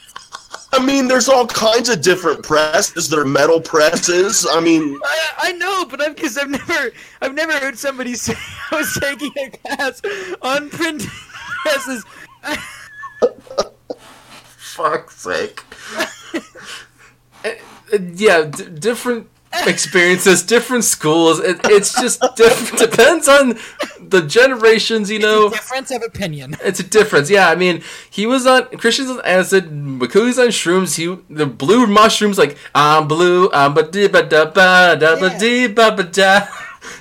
I mean, there's all kinds of different presses. There are metal presses. I mean, I, I know, but I'm because I've never I've never heard somebody [LAUGHS] say I was taking a class on printing presses. fuck's sake. [LAUGHS] Uh, yeah, d- different experiences, different schools. It, it's just diff- [LAUGHS] depends on the generations, you know. Difference of opinion. [LAUGHS] It's a difference. Yeah, I mean, he was on Kristian's on acid, Macuga's on shrooms. He the blue mushrooms like I'm blue, I'm ba dee ba da ba da ba dee ba ba da. [LAUGHS]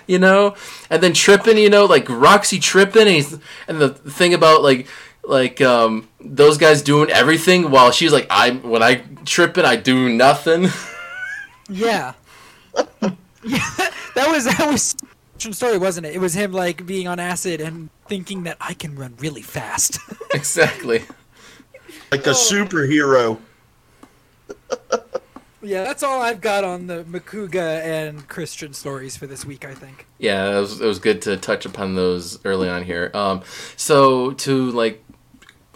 You know, and then tripping, you know, like Roxy tripping, and and the thing about like like um those guys doing everything while she's like I when I tripping I do nothing. Yeah. Yeah, [LAUGHS] that was that was true story, wasn't it? It was him like being on acid and thinking that I can run really fast. [LAUGHS] exactly. like a superhero. [LAUGHS] yeah, that's all I've got on the Macuga and Kristian stories for this week. I think. Yeah, it was, it was good to touch upon those early on here. Um, so to like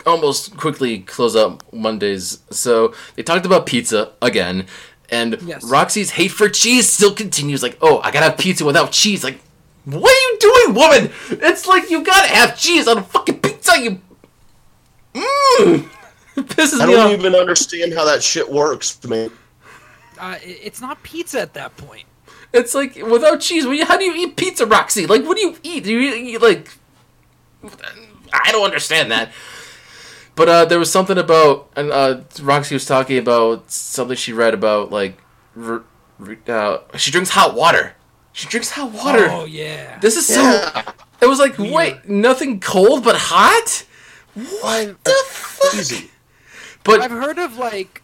almost quickly close up Mondays. So they talked about pizza again, and Yes. Roxy's hate for cheese still continues. Like, oh, I gotta have pizza without cheese. Like, what are you doing, woman? It's like you gotta have cheese on a fucking pizza. You, mmm, it [LAUGHS] pisses I me don't off. even understand how that shit works, man. Uh, it's not pizza at that point. It's like without cheese. What do you- How do you eat pizza, Roxy? Like, what do you eat? Do you eat like? I don't understand that. But uh, there was something about, and uh, Roxy was talking about something she read about, like, r- r- uh, she drinks hot water. She drinks hot water. Oh yeah. This is so. Yeah, It was like, Weird. wait, nothing cold but hot. I've, The fuck? easy. But I've heard of like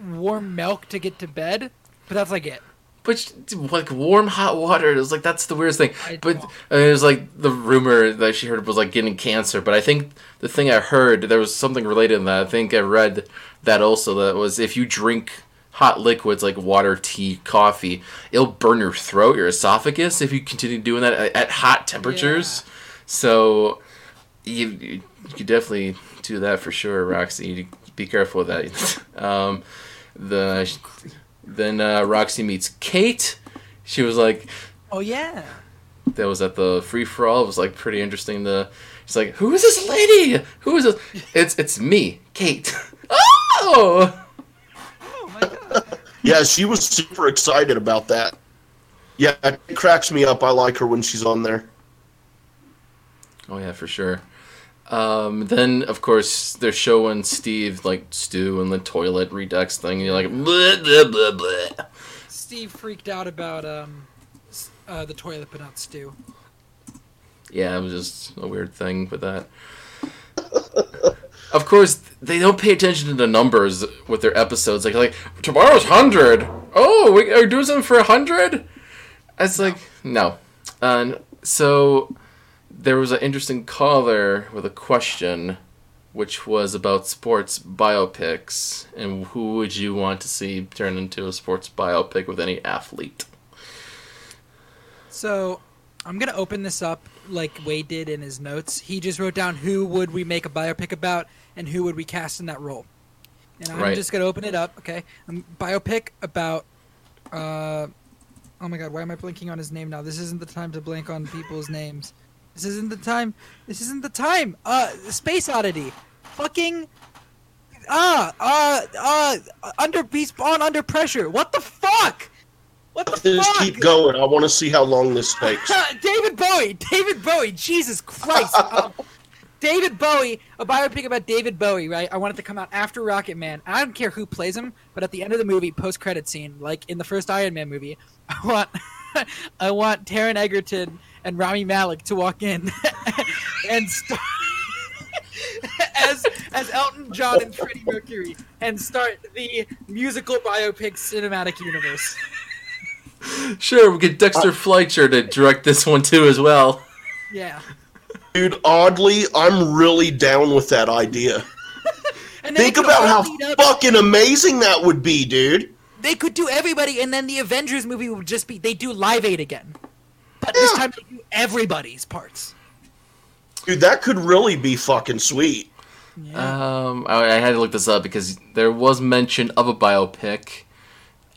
warm milk to get to bed, but that's like it. But like warm hot water, it was like that's the weirdest thing. But uh, it was like the rumor that she heard was like getting cancer. But I think the thing I heard there was something related in that. I think I read that also that was if you drink hot liquids like water, tea, coffee, it'll burn your throat, your esophagus if you continue doing that at, at hot temperatures. So you, you definitely do that for sure, Roxy. You be careful with that. [LAUGHS] um, the then uh, Roxy meets Kate. She was like, Oh yeah. that was at the free for all. It was like pretty interesting. The she's like, who is this lady? Who is this? It's it's me, Kate. [LAUGHS] oh, Oh my god. Yeah, she was super excited about that. Yeah, it cracks me up. I like her when she's on there. oh yeah, for sure. Um, then of course they're showing Steve like stew in the toilet redux thing. And you're like, blah, blah, blah, blah. Steve freaked out about um, uh, the toilet, but not stew. yeah, it was just a weird thing with that. of course, they don't pay attention to the numbers with their episodes. Like, like tomorrow's hundred. Oh, we are doing something for a hundred. It's like no, and so there was an interesting caller with a question, which was about sports biopics and who would you want to see turn into a sports biopic with any athlete. So, I'm gonna open this up like Wade did in his notes. He just wrote down who would we make a biopic about and who would we cast in that role. And I'm Right. just gonna open it up. Okay, um, biopic about. Uh, oh my God, why am I blinking on his name now? This isn't the time to blank on people's names. This isn't the time. This isn't the time. Uh, Space Oddity. Fucking. Ah, uh, uh, under be spawn under pressure. What the fuck? What the fuck? Just fuck? keep going. I want to see how long this takes. [LAUGHS] David Bowie. David Bowie. Jesus Christ. [LAUGHS] Um, David Bowie. A biopic about David Bowie. Right. I want it to come out after Rocketman. I don't care who plays him, but at the end of the movie, post credit scene, like in the first Iron Man movie, [LAUGHS] I want, I want Taron Egerton and Rami Malek to walk in [LAUGHS] and start. [LAUGHS] as as Elton John and Freddie Mercury and start the musical biopic cinematic universe. Sure, we get Dexter uh, Fletcher to direct this one too as well. Yeah. Dude, oddly, I'm really down with that idea. [LAUGHS] And Think about how up- fucking amazing that would be, dude. They could do everybody, and then the Avengers movie would just be they do Live Aid again, but this time they do everybody's parts. Dude, that could really be fucking sweet. Yeah. Um, I, I had to look this up because there was mention of a biopic.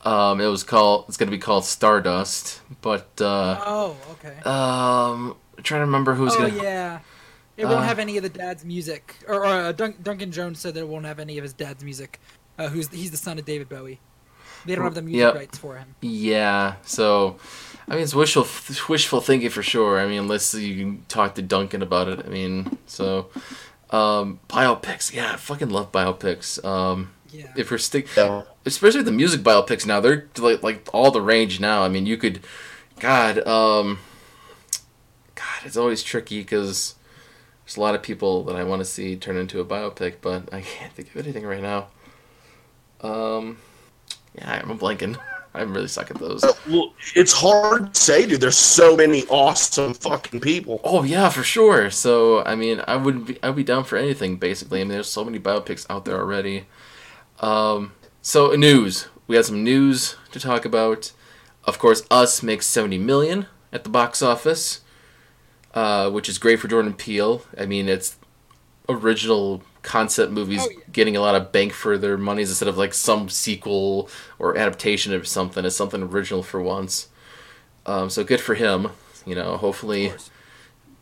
Um, it was called. It's gonna be called Stardust, but uh, oh, okay. um, I'm trying to remember who's oh gonna. yeah. It won't Uh, have any of the dad's music, or, or uh, Dun- Duncan Jones said that it won't have any of his dad's music. Uh, who's he's the son of David Bowie. They don't have the music Yep. rights for him. Yeah, so I mean it's wishful wishful thinking for sure. I mean unless you can talk to Duncan about it. I mean so um, biopics. Yeah, I fucking love biopics. Um, Yeah. if we're stick, Yeah. especially the music biopics now, they're like like all the range now. I mean you could, God, um, God, it's always tricky because there's a lot of people that I want to see turn into a biopic, but I can't think of anything right now. Um, yeah, I'm blanking. [LAUGHS] I'm really suck at those. Uh, Well, it's hard to say, dude. There's so many awesome fucking people. Oh yeah, for sure. So I mean, I would be I'd be down for anything basically. I mean, there's so many biopics out there already. Um, so news. We had some news to talk about. Of course, Us makes 70 million at the box office, uh, which is great for Jordan Peele. I mean, it's original concept movies Oh, yeah. getting a lot of bank for their monies instead of like some sequel or adaptation of something. It's something original for once. Um, so good for him. You know, hopefully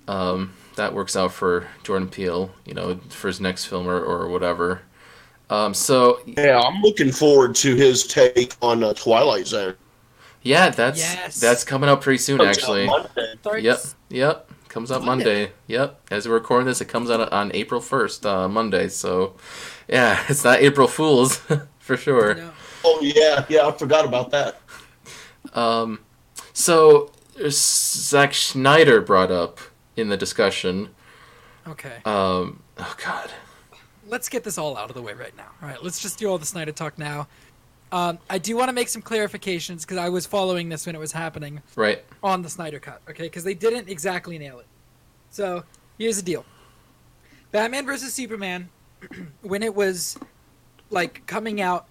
um, that works out for Jordan Peele, you know, for his next film or, or whatever. Um, so Yeah, I'm looking forward to his take on uh, Twilight Zone. yeah, that's Yes. that's coming up pretty soon, actually. Monday. Starts- Yep, yep, comes out Monday. Yep, as we're recording this, it comes out on April first, uh, Monday. So yeah, [LAUGHS] it's not April Fools [LAUGHS] for sure. No. Oh yeah, yeah, I forgot about that. Um, so Zack Snyder brought up in the discussion. Okay. Um, oh God. let's get this all out of the way right now. All right, let's just do all the Snyder talk now. Um, I do want to make some clarifications because I was following this when it was happening Right. on the Snyder Cut, okay? Because they didn't exactly nail it. So here's the deal: Batman versus Superman, [CLEARS THROAT] when it was like coming out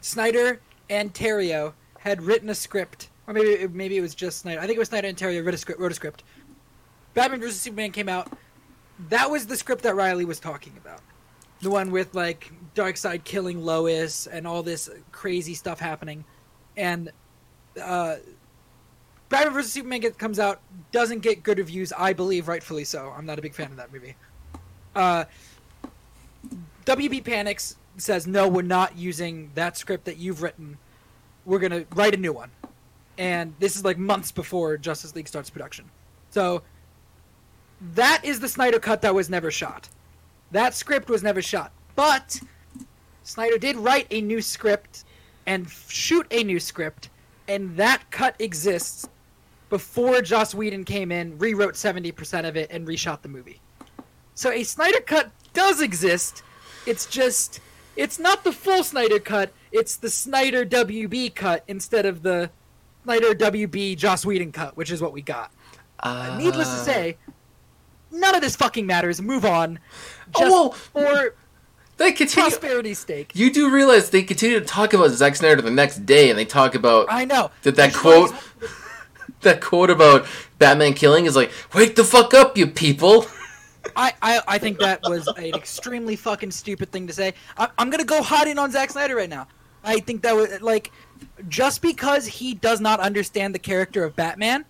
Snyder and Terrio had written a script, or maybe it- maybe it was just Snyder. I think it was Snyder and Terrio wrote a script. Wrote a script. Batman vs Superman came out. That was the script that Riley was talking about. The one with like Darkseid killing Lois and all this crazy stuff happening, and uh, Batman vs Superman get, comes out, doesn't get good reviews. I believe rightfully so. I'm not a big fan of that movie. Uh, WB Panics says no, we're not using that script that you've written. We're gonna write a new one, and this is like months before Justice League starts production. So that is the Snyder cut that was never shot. That script was never shot, but Snyder did write a new script and shoot a new script, and that cut exists before Joss Whedon came in, rewrote 70% of it, and reshot the movie. So a Snyder cut does exist. It's just it's not the full Snyder cut. It's the Snyder WB cut instead of the Snyder WB Joss Whedon cut, which is what we got. Uh, Needless to say, none of this fucking matters. Move on. Just Oh, well, for they continue. prosperity's sake. You do realize they continue to talk about Zack Snyder the next day, and they talk about I know. that that quote. [LAUGHS] That quote about Batman killing is like, "Wake the fuck up, you people!" I, I, I think that was an extremely fucking stupid thing to say. I, I'm gonna go hot in on Zack Snyder right now. I think that was like, just because he does not understand the character of Batman,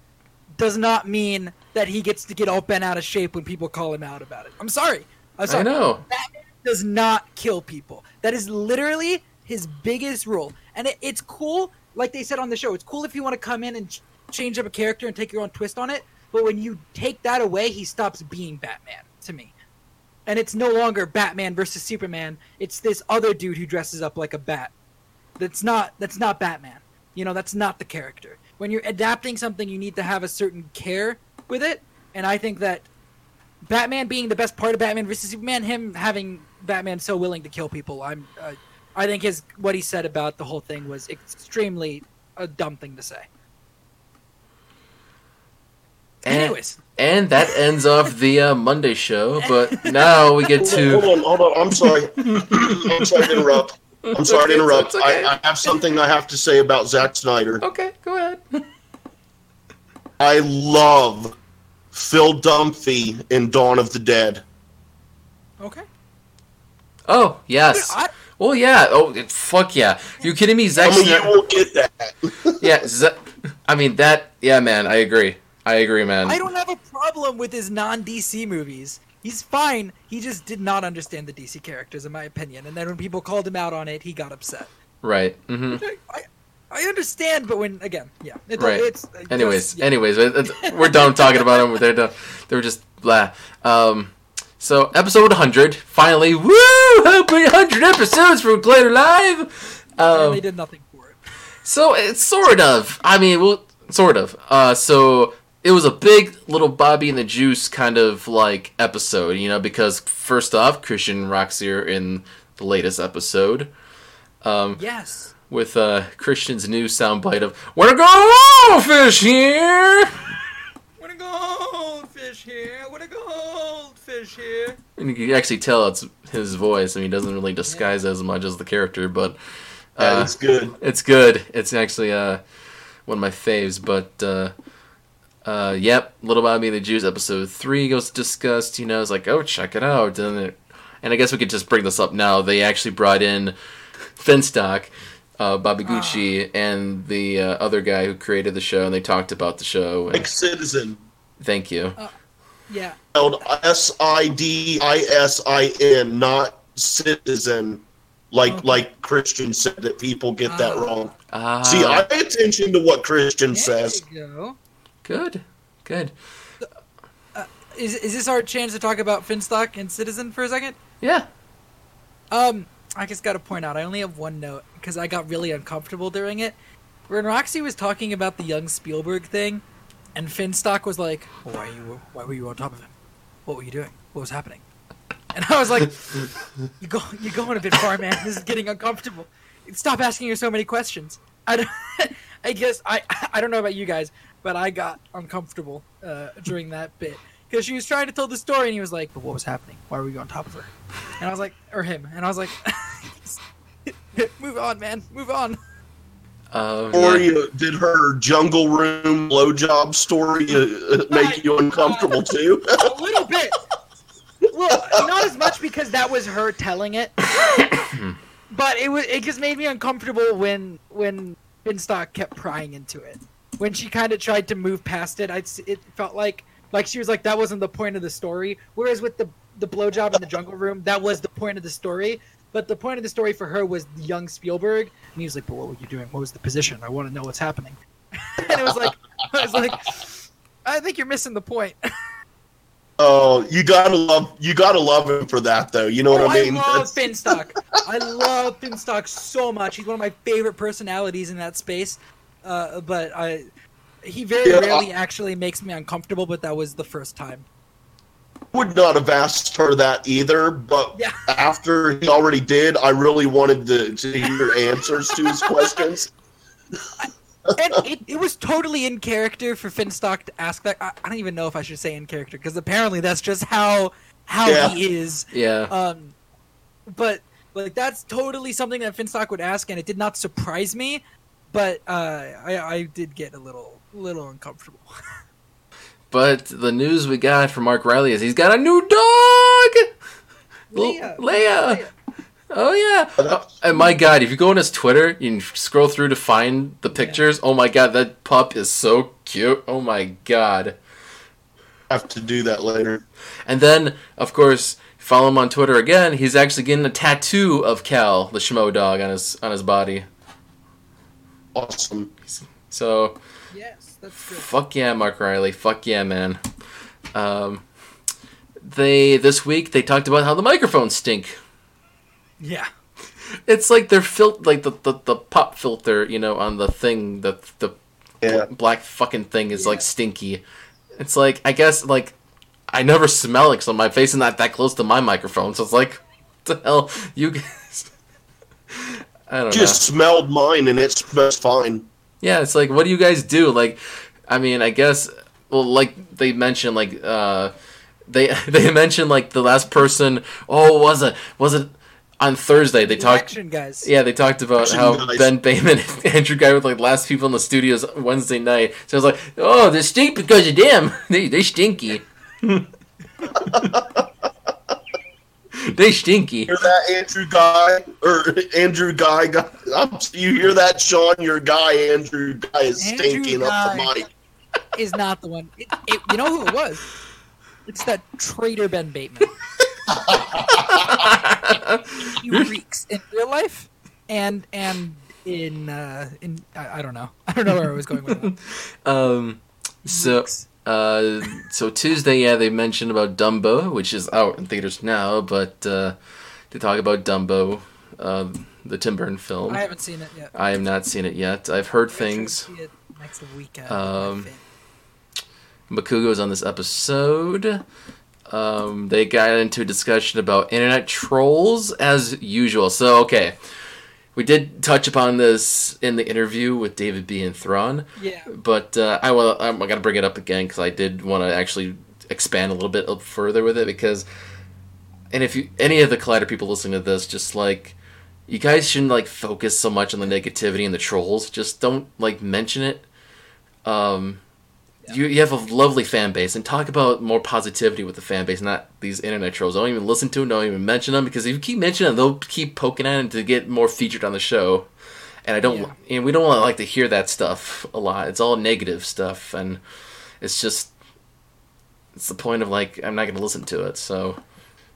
does not mean that he gets to get all bent out of shape when people call him out about it. I'm sorry. I'm I know. Batman does not kill people. That is literally his biggest rule. And it, it's cool, like they said on the show, it's cool if you want to come in and ch- change up a character and take your own twist on it. But when you take that away, he stops being Batman to me. And it's no longer Batman versus Superman. It's this other dude who dresses up like a bat. That's not that's not Batman. You know, that's not the character. When you're adapting something, you need to have a certain care with it. And I think that Batman being the best part of Batman versus Superman, him having Batman so willing to kill people, I'm, uh, I think his what he said about the whole thing was extremely a dumb thing to say. And, Anyways, and that ends off the uh, Monday show. But now we get to Hold to on, hold on. I'm sorry. [LAUGHS] I'm sorry to interrupt. I'm sorry to interrupt. okay. I, I have something I have to say about Zack Snyder. okay. Go ahead. [LAUGHS] I love Phil Dunphy in Dawn of the Dead. okay. Oh yes. I, Well, yeah. Oh, fuck yeah. You kidding me, I Zack? mean, you Snyder- will get that. [LAUGHS] Yeah. Z- I mean that. Yeah, man. I agree. I agree, man. I don't have a problem with his non DC movies. He's fine. He just did not understand the DC characters, in my opinion. And then when people called him out on it, he got upset. Right. Mm-hmm. I, I, I understand, but when again, yeah, it, Right. it's it Anyways, just- yeah. anyways, it's- we're done talking about them. They're done. They were just blah. Um, so episode 100, finally, woo! Happy 100 episodes from Collider Live. And Um, they did nothing for it. so it's sort of. I mean, well, sort of. Uh, so it was a big little Bobby and the Juice kind of like episode, you know, because first off, Kristian Roxy are in the latest episode. Um, Yes. with uh, Kristian's new soundbite of "Wanna go fish here," What a goldfish here! What a goldfish here! and you can actually tell it's his voice. I mean, he doesn't really disguise as much as the character, but uh, That's good. it's good. It's actually uh, one of my faves. But uh, uh, yep, Little Bobby and the Juice episode three was discussed. You know, it's like, oh, check it out, and it, and I guess we could just bring this up now. They actually brought in Finstock. Uh, Bobby Gucci and the uh, other guy who created the show, and they talked about the show. And Like Citizen. thank you. Yeah. Spelled S I D I S I N, not citizen. Like Okay. like Kristian said that people get that Ah. wrong. Ah, See, I pay attention to what Kristian says. There says. you go. good, good. Is, is this our chance to talk about Finstock and Citizen for a second? Yeah. Um, I just got to point out, I only have one note because I got really uncomfortable during it. When Roxy was talking about the young Spielberg thing, and Finstock was like, "Why you? Why were you on top of him? What were you doing? What was happening?" And I was like, "You go, you're going a bit far, man. This is getting uncomfortable. Stop asking her so many questions." I, [LAUGHS] I guess I, I don't know about you guys, but I got uncomfortable uh, during that bit because she was trying to tell the story, and he was like, "But what was happening? Why were you on top of her?" And I was like, or him, and I was like, [LAUGHS] Move on, man. Move on. Um, Or yeah. you, did her jungle room blowjob story uh, uh, make you uncomfortable too? [LAUGHS] A little bit. Well, not as much because that was her telling it, [COUGHS] but it was it just made me uncomfortable when when Finstock kept prying into it. When she kind of tried to move past it, I it felt like like she was like that wasn't the point of the story. Whereas with the the blowjob in the jungle room, that was the point of the story. But the point of the story for her was young Spielberg, and he was like, "But what were you doing? What was the position? I want to know what's happening." [LAUGHS] and it was like, I was like, I think you're missing the point. [LAUGHS] Oh, you gotta love you gotta love him for that though. You know Oh, what I mean? I love That's- Finstock. I love Finstock so much. He's one of my favorite personalities in that space. Uh, but I, he very Yeah, rarely actually makes me uncomfortable. But that was the first time. Would not have asked her that either, but Yeah. after he already did, I really wanted to, to hear answers to his questions. And it, it was totally in character for Finstock to ask that. I, I don't even know if I should say in character because apparently that's just how how Yeah. he is. yeah. Um, but like that's totally something that Finstock would ask, and it did not surprise me. But uh, I, I did get a little little uncomfortable. [LAUGHS] But the news we got from Mark Riley is he's got a new dog. Leia. Leia. Leia. Oh yeah. Oh, and my God, if you go on his Twitter, you can scroll through to find the pictures. Oh my God, that pup is so cute. Oh my God. I have to do that later. And then, of course, follow him on Twitter again. He's actually getting a tattoo of Cal, the Schmo dog, on his on his body. Awesome. So Yes, that's good. Fuck yeah, Mark Riley. Fuck yeah, man. Um, they this week they talked about how the microphones stink. Yeah. It's like they're fil- like the, the the pop filter, you know, on the thing, the the Yeah. black fucking thing is like stinky. It's like I guess like I never smell it because my face is not that close to my microphone, so it's like, what the hell, you guys. [LAUGHS] I don't know. Just smelled mine and it smells fine. Yeah, it's like, what do you guys do? Like, I mean, I guess, well, like they mentioned, like, uh, they [LAUGHS] they mentioned like the last person. Oh, was it was it on Thursday? They The talked. action guys. Yeah, they talked about Action how guys. Ben Bateman and [LAUGHS] Andrew Guy were like last people in the studios Wednesday night. So I was like, oh, they stink because of them. [LAUGHS] They they stinky. [LAUGHS] they stinky. Hear that, Andrew Guy or Andrew Guy? guy I'm, you hear that, Sean? Your guy, Andrew Guy, is Andrew stinking up the Guy. mic. Is not the one. It, it, you know who it was? It's that traitor Ben Bateman. he [LAUGHS] reeks in real life and and in uh in I, I don't know. I don't know where I was going with that. [LAUGHS] Um. So. Reeks. Uh, so Tuesday, yeah, they mentioned about Dumbo, which is out in theaters now, but uh, they talk about Dumbo, um, the Tim Burton film. I I, haven't seen it yet. I have not seen it yet. I've heard I'm things. it next weekend. Um, Macuga's on this episode. Um, they got into a discussion about internet trolls as usual. So, okay. We did touch upon this in the interview with David B. and Thrawn. yeah. But uh, I will. I'm gonna bring it up again because I did want to actually expand a little bit further with it because, and if you any of the Collider people listening to this, just like you guys shouldn't like focus so much on the negativity and the trolls. Just don't like mention it. Um, you you have a lovely fan base and talk about more positivity with the fan base, not these internet trolls. I Don't even listen to them. Don't even mention them because if you keep mentioning them, they'll keep poking at them to get more featured on the show and I don't, Yeah. and we don't want to like to hear that stuff a lot. It's all negative stuff, and it's just, it's the point of like I'm not gonna listen to it. So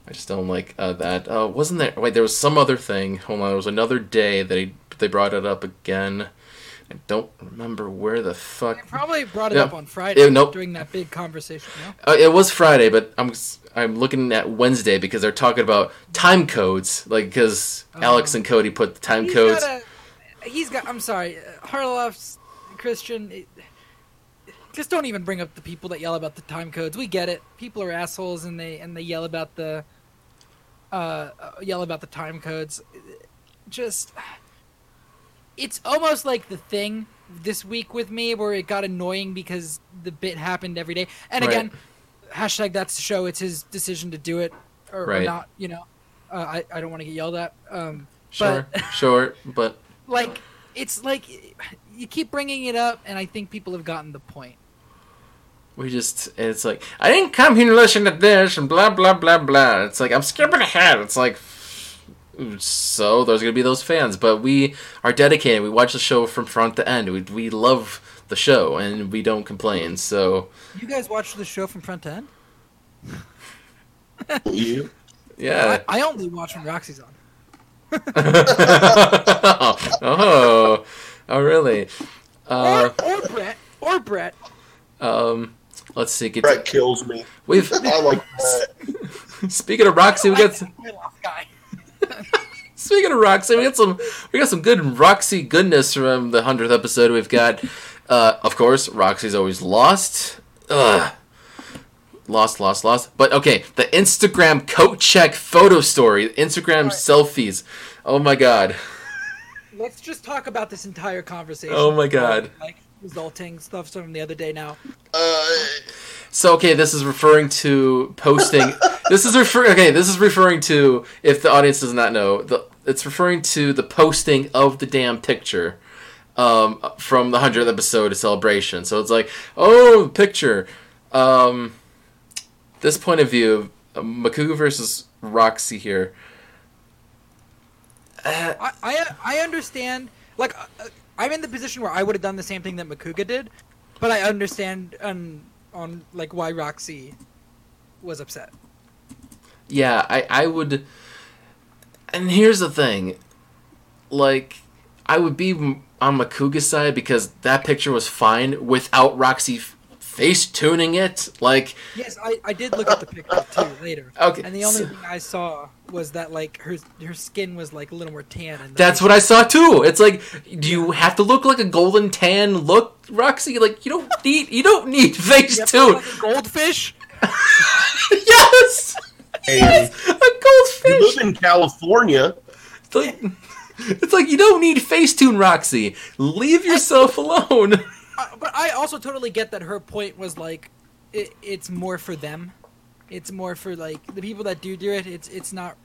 I just don't like uh, that. Uh, wasn't there? Wait, there was some other thing. Hold on, there was another day that he, they brought it up again. I don't remember where the fuck. I probably brought it Yeah. up on Friday Yeah, nope. during that big conversation. No? Uh, it was Friday, but I'm I'm looking at Wednesday because they're talking about time codes, like because Alex and Cody put the time He's codes. got a, he's got. I'm sorry, uh, Harloff's Kristian. It, just don't even bring up the people that yell about the time codes. We get it. People are assholes, and they and they yell about the uh, uh, yell about the time codes. Just, it's almost like the thing this week with me where it got annoying because the bit happened every day. And Right. again, hashtag that's the show. It's his decision to do it or, or not. You know, uh, I I don't want to get yelled at. Um, Sure, But- [LAUGHS] sure, but like it's like you keep bringing it up, and I think people have gotten the point. we just it's like I didn't come here to listen to this and blah blah blah blah. It's like I'm skipping ahead. It's like so there's gonna be those fans, but we are dedicated. We watch the show from front to end. We we love the show and we don't complain. So You guys watch the show from front to end? [LAUGHS] You? yeah. I, I only watch when Roxy's on. [LAUGHS] oh, oh, really? Uh, or, or Brett. Or Brett. um, let's see. Get Brett kills me. we've I like [LAUGHS] that. speaking of Roxy, we got some, My last guy. [LAUGHS] speaking of Roxy, we got some we got some good Roxy goodness from the hundredth episode. We've got, uh, of course, Roxy's always lost. Ugh. Lost, lost, lost. But okay, the Instagram coat check photo story, Instagram selfies. Oh my god. Let's just talk about this entire conversation. Oh my God. Like resulting stuff from the other day now. Uh, So okay, this is referring to posting. [LAUGHS] this is refer. Okay, this is referring to if the audience does not know, the it's referring to the posting of the damn picture um, from the hundredth episode of Celebration. So it's like, oh, picture. Um, this point of view, Macuga versus Roxy here. Uh, I, I, I understand. Like, uh, I'm in the position where I would have done the same thing that Macuga did, but I understand on on like why Roxy was upset. yeah, I I would. And here's the thing, like, I would be on Macuga's side because that picture was fine without Roxy face tuning it. Like, Yes, I, I did look at the picture too later. Okay, And the only so- thing I saw was that like her her skin was like a little more tan. And that's what I saw too. It's like, do you have to look like a golden tan look, Roxy? Like, you don't need you don't need [LAUGHS] face You have to tune. look like a goldfish. [LAUGHS] yes, hey, yes, a goldfish. you live in California. It's like, [LAUGHS] it's like you don't need Facetune, Roxy. Leave yourself alone. But I also totally get that her point was like, it, it's more for them. It's more for like the people that do do it. It's it's not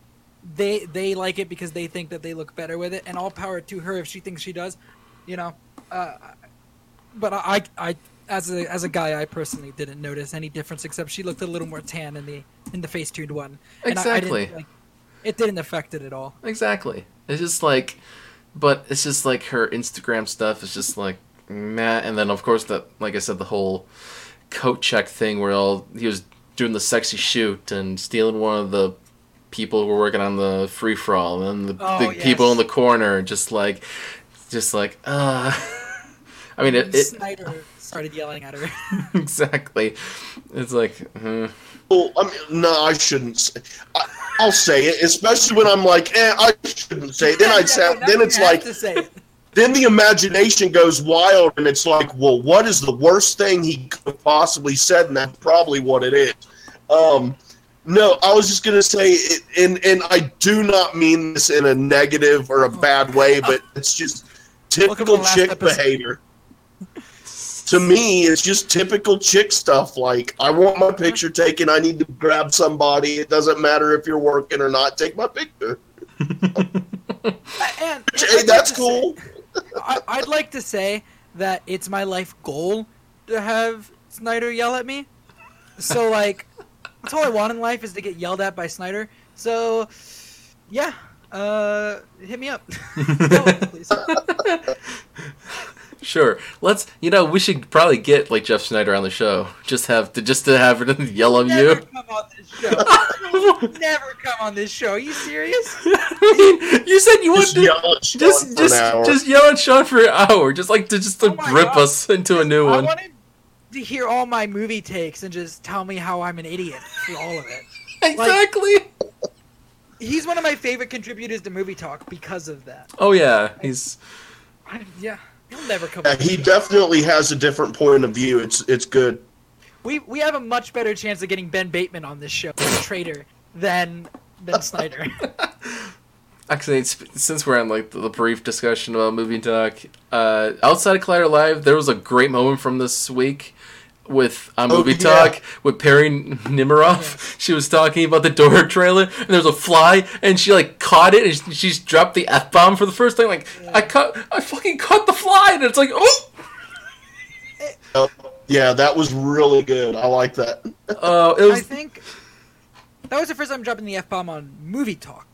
they they like it because they think that they look better with it, and all power to her if she thinks she does, you know. Uh, but I I as a as a guy I personally didn't notice any difference except she looked a little more tan in the in the face tuned one. And I- I didn't, Exactly. like, it didn't affect it at all. Exactly. It's just like, but it's just like her Instagram stuff is just like meh. And then of course that, like I said, the whole coat check thing where all he was doing the sexy shoot and stealing one of the people who were working on the free for all, and the, Oh, the people in the corner just like, just like, uh. [LAUGHS] I mean, it, it Snyder started yelling at her. [LAUGHS] [LAUGHS] exactly. It's like, hmm. Well, I mean, no, I shouldn't say. I, I'll say it, especially when I'm like, eh, I shouldn't say it. Then I'd sound. Now Then it's like, to say it. Then the imagination goes wild, and it's like, well, what is the worst thing he could possibly said? And that's probably what it is. Um, no, I was just gonna say, it, and and I do not mean this in a negative or a bad way, but it's just [LAUGHS] typical chick episode. behavior. [LAUGHS] To me, it's just typical chick stuff. Like, I want my picture taken. I need to grab somebody. It doesn't matter if you're working or not. Take my picture. [LAUGHS] And Hey, that's cool. say- I, I'd like to say that it's my life goal to have Sneider yell at me. So like, that's all I want in life is to get yelled at by Sneider. So, yeah, uh, hit me up. Yell at me, please. Sure. Let's. You know, we should probably get like Jeff Sneider on the show. [LAUGHS] Just have to just to have her [LAUGHS] yell at you. come on this show. [LAUGHS] Never come on this show. Are you serious? I mean, you said you Just wanted to yell at Sean just for just an hour. just yell at Sean for an hour, just like to just to Oh my rip God. us into a new I one. wanted to hear all my movie takes and just tell me how I'm an idiot for all of it. Exactly. He's one of my favorite contributors to Movie Talk because of that. oh yeah, he's I, yeah, he'll never come. Yeah, on. he definitely has a different point of view. It's it's good. We we have a much better chance of getting Ben Bateman on this show, the traitor, than than [LAUGHS] Sneider. [LAUGHS] actually it's, since we're on like the brief discussion about movie talk. Uh, outside of Collider Live, there was a great moment from this week with on Oh, Movie yeah. Talk with Perri Nemiroff. [LAUGHS] She was talking about the door trailer, and there's a fly, and she like caught it, and she- she's dropped the f bomb for the first time. Like I caught, I fucking caught the fly, and it's like, oh, Uh, yeah, that was really good. I like that. [LAUGHS] uh, it I think that was the first time dropping the f bomb on movie talk.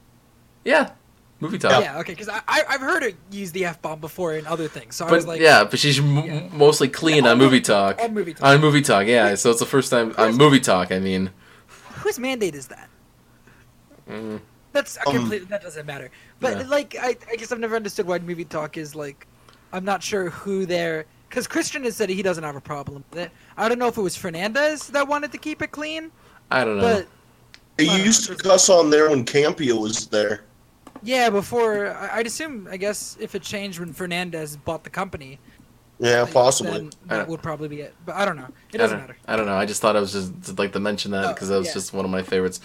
yeah, Movie Talk. Yeah, okay, because I, I I've heard her use the f bomb before in other things, so I was like, yeah, but she's m- Yeah. mostly clean Yeah, on on Movie Movie- Talk. on Movie Talk. On Movie Talk, yeah. So it's the first time on Movie Talk. I mean, whose mandate is that? Mm. That's a Um, complete. that doesn't matter. But Yeah. like, I, I guess I've never understood why movie talk is like. I'm not sure who they're because Kristian has said he doesn't have a problem with it. I don't know if it was Fernandez that wanted to keep it clean, I don't know. but He used to cuss on there when Campea was there. Yeah, before I, I'd assume. I guess if it changed when Fernandez bought the company, Yeah, like, possibly. then that would probably be it. But I don't know. It I doesn't don't, matter. I don't know. I just thought I was just like to mention that Oh, because that was yeah. just one of my favorites.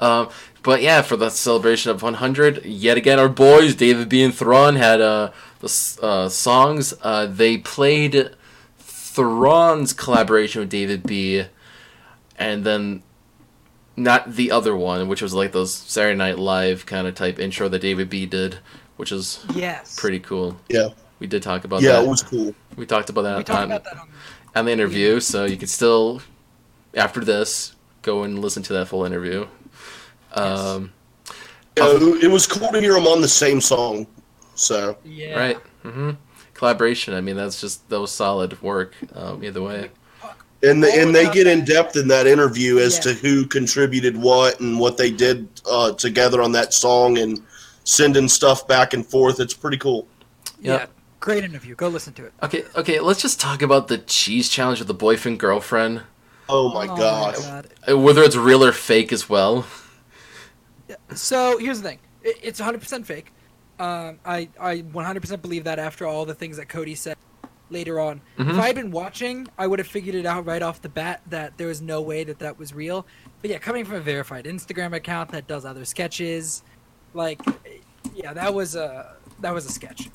Um, but yeah, for the celebration of 100, yet again, our boys David B and Thrawn had uh, the uh, songs. Uh, they played Thrawn's collaboration with David B, and then not the other one, which was like those Saturday Night Live kind of type intro that David B did, which is Yes. pretty cool. Yeah. We did talk about Yeah, that. Yeah, it was cool. we talked about that We talked on, about that on. on the interview, so you can still, after this, go and listen to that full interview. Um, Yeah, it- it was cool to hear them on the same song. So Yeah. Right. mm-hmm. Collaboration. I mean, that's just that was solid work. Um, either way. And the, and they get in depth in that interview as Yeah. to who contributed what and what they did uh, together on that song and sending stuff back and forth. It's pretty cool. Yeah. Yep. Great interview. Go listen to it. Okay. Okay. Let's just talk about the cheese challenge with the boyfriend girlfriend. Oh my gosh. God. Uh, Whether it's real or fake as well. So here's the thing. It's 100% fake. Um, I I 100% believe that after all the things that Cody said later on. Mhm. If I had been watching, I would have figured it out right off the bat that there was no way that that was real. But yeah, coming from a verified Instagram account that does other sketches, like, yeah, that was a that was a sketch.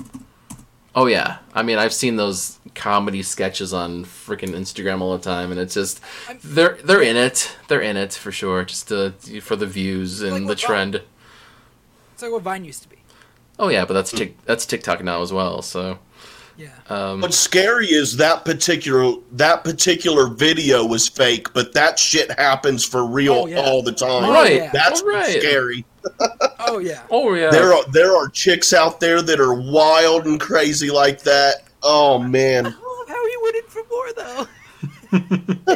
Oh yeah. I mean, I've seen those comedy sketches on freaking Instagram all the time, and it's just I'm- they're they're in it. They're in it for sure, just to, for the views and Like the what Vine- trend. It's like what Vine used to be. Oh yeah, but that's Tik that's TikTok now as well. So. Yeah. Um, What's scary is that particular that particular video was fake, but that shit happens for real Oh, yeah. all the time. Right. yeah. That's All right. scary. [LAUGHS] Oh yeah. oh yeah. There are there are chicks out there that are wild and crazy like that. Oh man. I man. love how he went in for more though.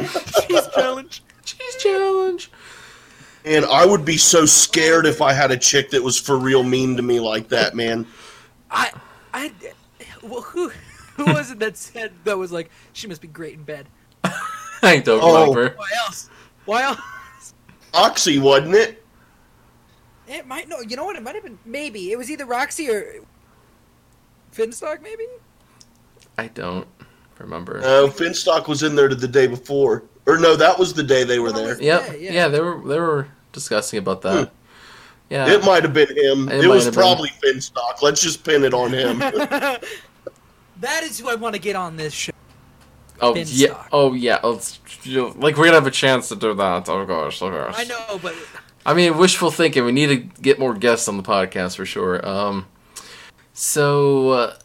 [LAUGHS] Cheese challenge. cheese challenge. And I would be so scared if I had a chick that was for real mean to me like that, man. I, I, well, who, who was it that said that was like she must be great in bed? [LAUGHS] I don't Oh. remember. Why else? Why else? Oxy, wasn't it? It might no. You know what? It might have been maybe it was either Roxy or Finstock. Maybe. I don't remember. No, Finstock was in there the day before. Or no, that was the day they were there. yep. yeah, Yeah, yeah. they were they were discussing about that. Hmm. Yeah. It might have been him. It It, was have been. probably Finstock. Let's just pin it on him. [LAUGHS] [LAUGHS] that is who I want to get on this show. oh Bin yeah. Oh yeah. Let's, you- like we're gonna have a chance to do that. Oh gosh. Oh gosh. I know, but I mean, wishful thinking. We need to get more guests on the podcast for sure. Um, so uh,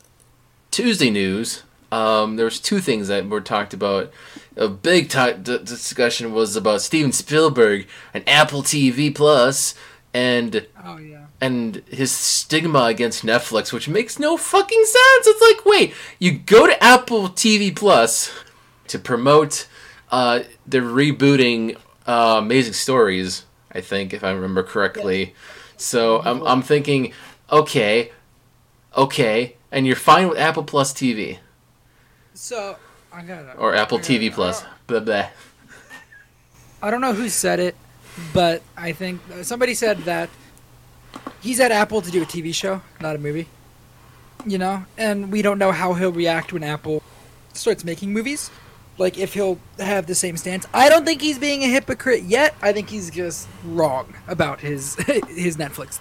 Tuesday news. Um, there was two things that were talked about. A big ti d- discussion was about Steven Spielberg and Apple TV Plus and oh yeah. And his stigma against Netflix, which makes no fucking sense. It's like, wait, you go to Apple TV Plus to promote uh, they're rebooting uh, Amazing Stories, I think, if I remember correctly. So I'm, I'm thinking, okay, okay, and you're fine with Apple Plus TV So I gotta. or Apple gotta- TV Plus. Blah, blah. I don't know who said it, but I think somebody said that he's at Apple to do a TV show, not a movie. You know, and we don't know how he'll react when Apple starts making movies. Like if he'll have the same stance. I don't think he's being a hypocrite yet. I think he's just wrong about his [LAUGHS] his Netflix.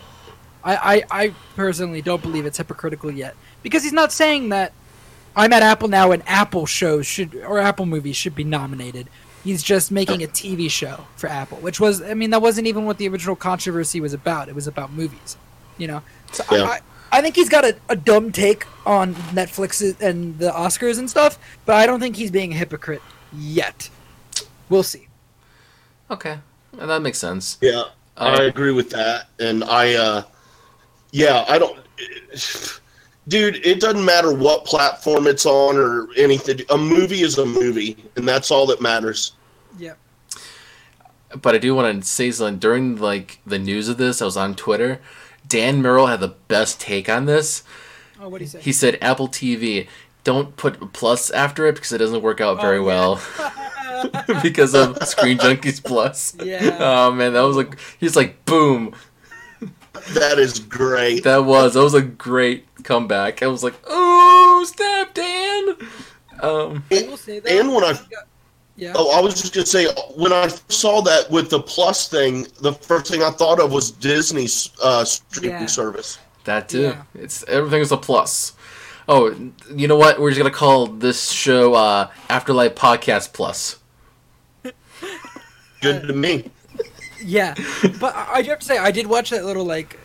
I, I, I personally don't believe it's hypocritical yet because he's not saying that I'm at Apple now, and Apple shows should or Apple movies should be nominated. He's just making a TV show for Apple, which was, I mean, that wasn't even what the original controversy was about. It was about movies, you know. So Yeah. I, I think he's got a, a dumb take on Netflix and the Oscars and stuff, but I don't think he's being a hypocrite yet. We'll see. Okay, and that makes sense. Yeah, Uh, I agree with that, and I, uh, yeah, I don't, dude. It doesn't matter what platform it's on or anything. A movie is a movie, and that's all that matters. Yeah. but I do want to say something. During like the news of this, I was on Twitter. Dan Murrell had the best take on this. Oh, what do you say? He said Apple TV, don't put plus after it because it doesn't work out very Oh, yeah. well [LAUGHS] because of [LAUGHS] Screen Junkies Plus. Yeah. Oh man, that was like he's like boom. That is great. That was that was a great comeback. I was like, oh snap, Dan. Um, I will say that. And when I yeah. Oh, I was just gonna say when I saw that with the plus thing, the first thing I thought of was Disney's uh, streaming Yeah. service. that too. Yeah. It's everything is a plus. Oh, you know what? We're just gonna call this show uh, After Live Podcast Plus. Good to me. Yeah, [LAUGHS] but I, I do have to say I did watch that little like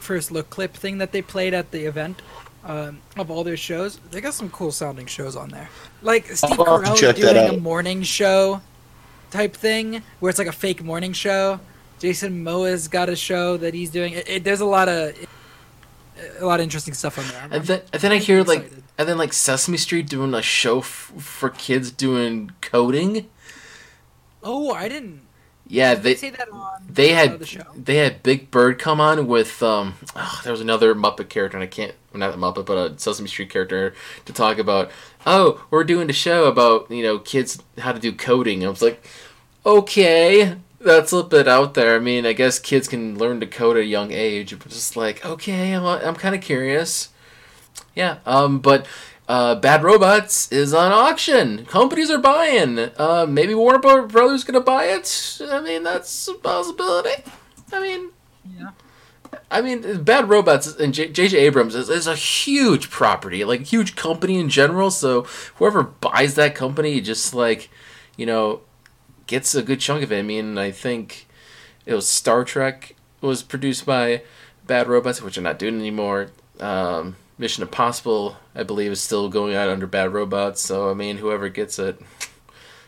first look clip thing that they played at the event um, of all their shows. They got some cool sounding shows on there, like Steve I'll have to Carell doing a morning show type thing where it's like a fake morning show. Jason Moa's got a show that he's doing. It, it, there's a lot of a lot of interesting stuff on there. I'm- And then, and then I hear like, and then like Sesame Street doing a show f- for kids doing coding. oh, I didn't. Yeah, They they say that on they had the they had Big Bird come on with um. Oh, there was another Muppet character, and I can't not a Muppet, but a Sesame Street character to talk about. Oh, we're doing a show about you know kids how to do coding. I was like, okay, that's a little bit out there. I mean, I guess kids can learn to code at a young age, but just like okay, I'm I'm kind of curious. Yeah, um, but uh, Bad Robots is on auction. Companies are buying. Uh, maybe Warner Bro- Brothers gonna buy it. I mean, that's a possibility. I mean, Yeah. I mean, Bad Robots and J- J.J. Abrams is, is a huge property, like huge company in general. So whoever buys that company, just like, you know, gets a good chunk of it. I mean, I think it was Star Trek was produced by Bad Robots, which are not doing anymore. Um, Mission Impossible, I believe, is still going on under Bad Robots. So I mean, whoever gets it,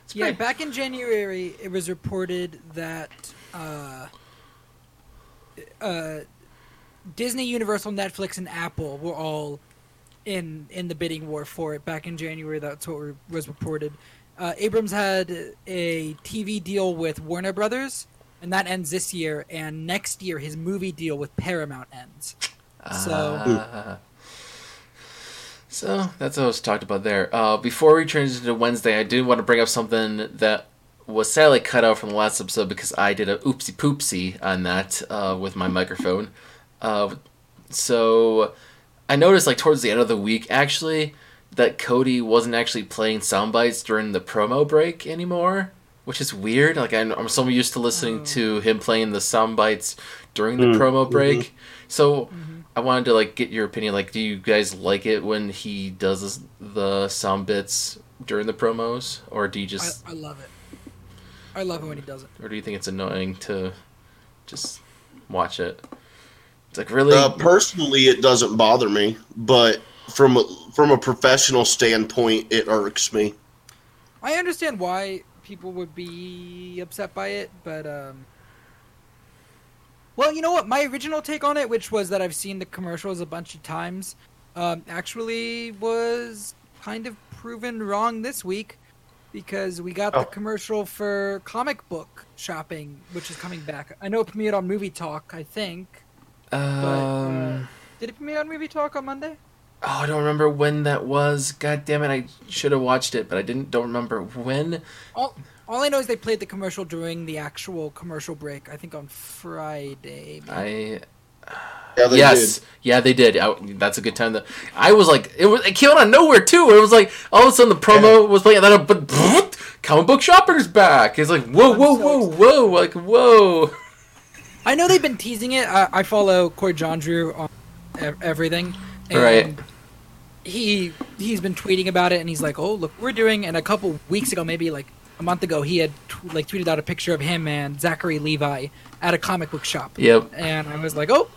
it's Yeah, pretty- back in January, it was reported that uh, uh, Disney, Universal, Netflix, and Apple were all in in the bidding war for it. Back in January, that's what re- was reported. Uh, Abrams had a TV deal with Warner Brothers, and that ends this year. And next year, his movie deal with Paramount ends. So- Ah. So that's what was talked about there. Uh, before we transition to Wednesday, I did want to bring up something that was sadly cut out from the last episode because I did a oopsie poopsie on that uh, with my microphone. Uh, so I noticed like towards the end of the week actually that Cody wasn't actually playing sound bites during the promo break anymore, which is weird. Like I'm, I'm so used to listening Oh. to him playing the sound bites during the Mm, promo mhm. break. So Mm-hmm. I wanted to like get your opinion. Like, do you guys like it when he does the sound bits during the promos, or do you I, just, I love it. I love it when he does it. or do you think it's annoying to just watch it? It's like really. Uh, personally, it doesn't bother me, but from a, from a professional standpoint, it irks me. I understand why people would be upset by it, but um Well, you know what? My original take on it, which was that I've seen the commercials a bunch of times, um, actually was kind of proven wrong this week because we got Oh. the commercial for comic book shopping, which is coming back. I know it premiered on Movie Talk, I think. um, uh, Did it premiere on Movie Talk on Monday? oh, I don't remember when that was. God damn it! I should have watched it, but I didn't. Don't remember when. All, all I know is they played the commercial during the actual commercial break. I think on Friday. maybe. I Yeah, they yes, did. yeah, they did. I, that's a good time. To, I was like, it was it came out of nowhere too. It was like all of a sudden the promo was playing, and then but comic book shoppers back. It's like whoa, I'm whoa, so whoa, whoa, like whoa. I know they've been teasing it. I, I follow Coy Jandreau on everything. And Right. he he's been tweeting about it, and he's like, "Oh, look, we're doing." And a couple weeks ago, maybe like a month ago, he had t- like tweeted out a picture of him and Zachary Levi at a comic book shop. Yep. And I was like, "Oh,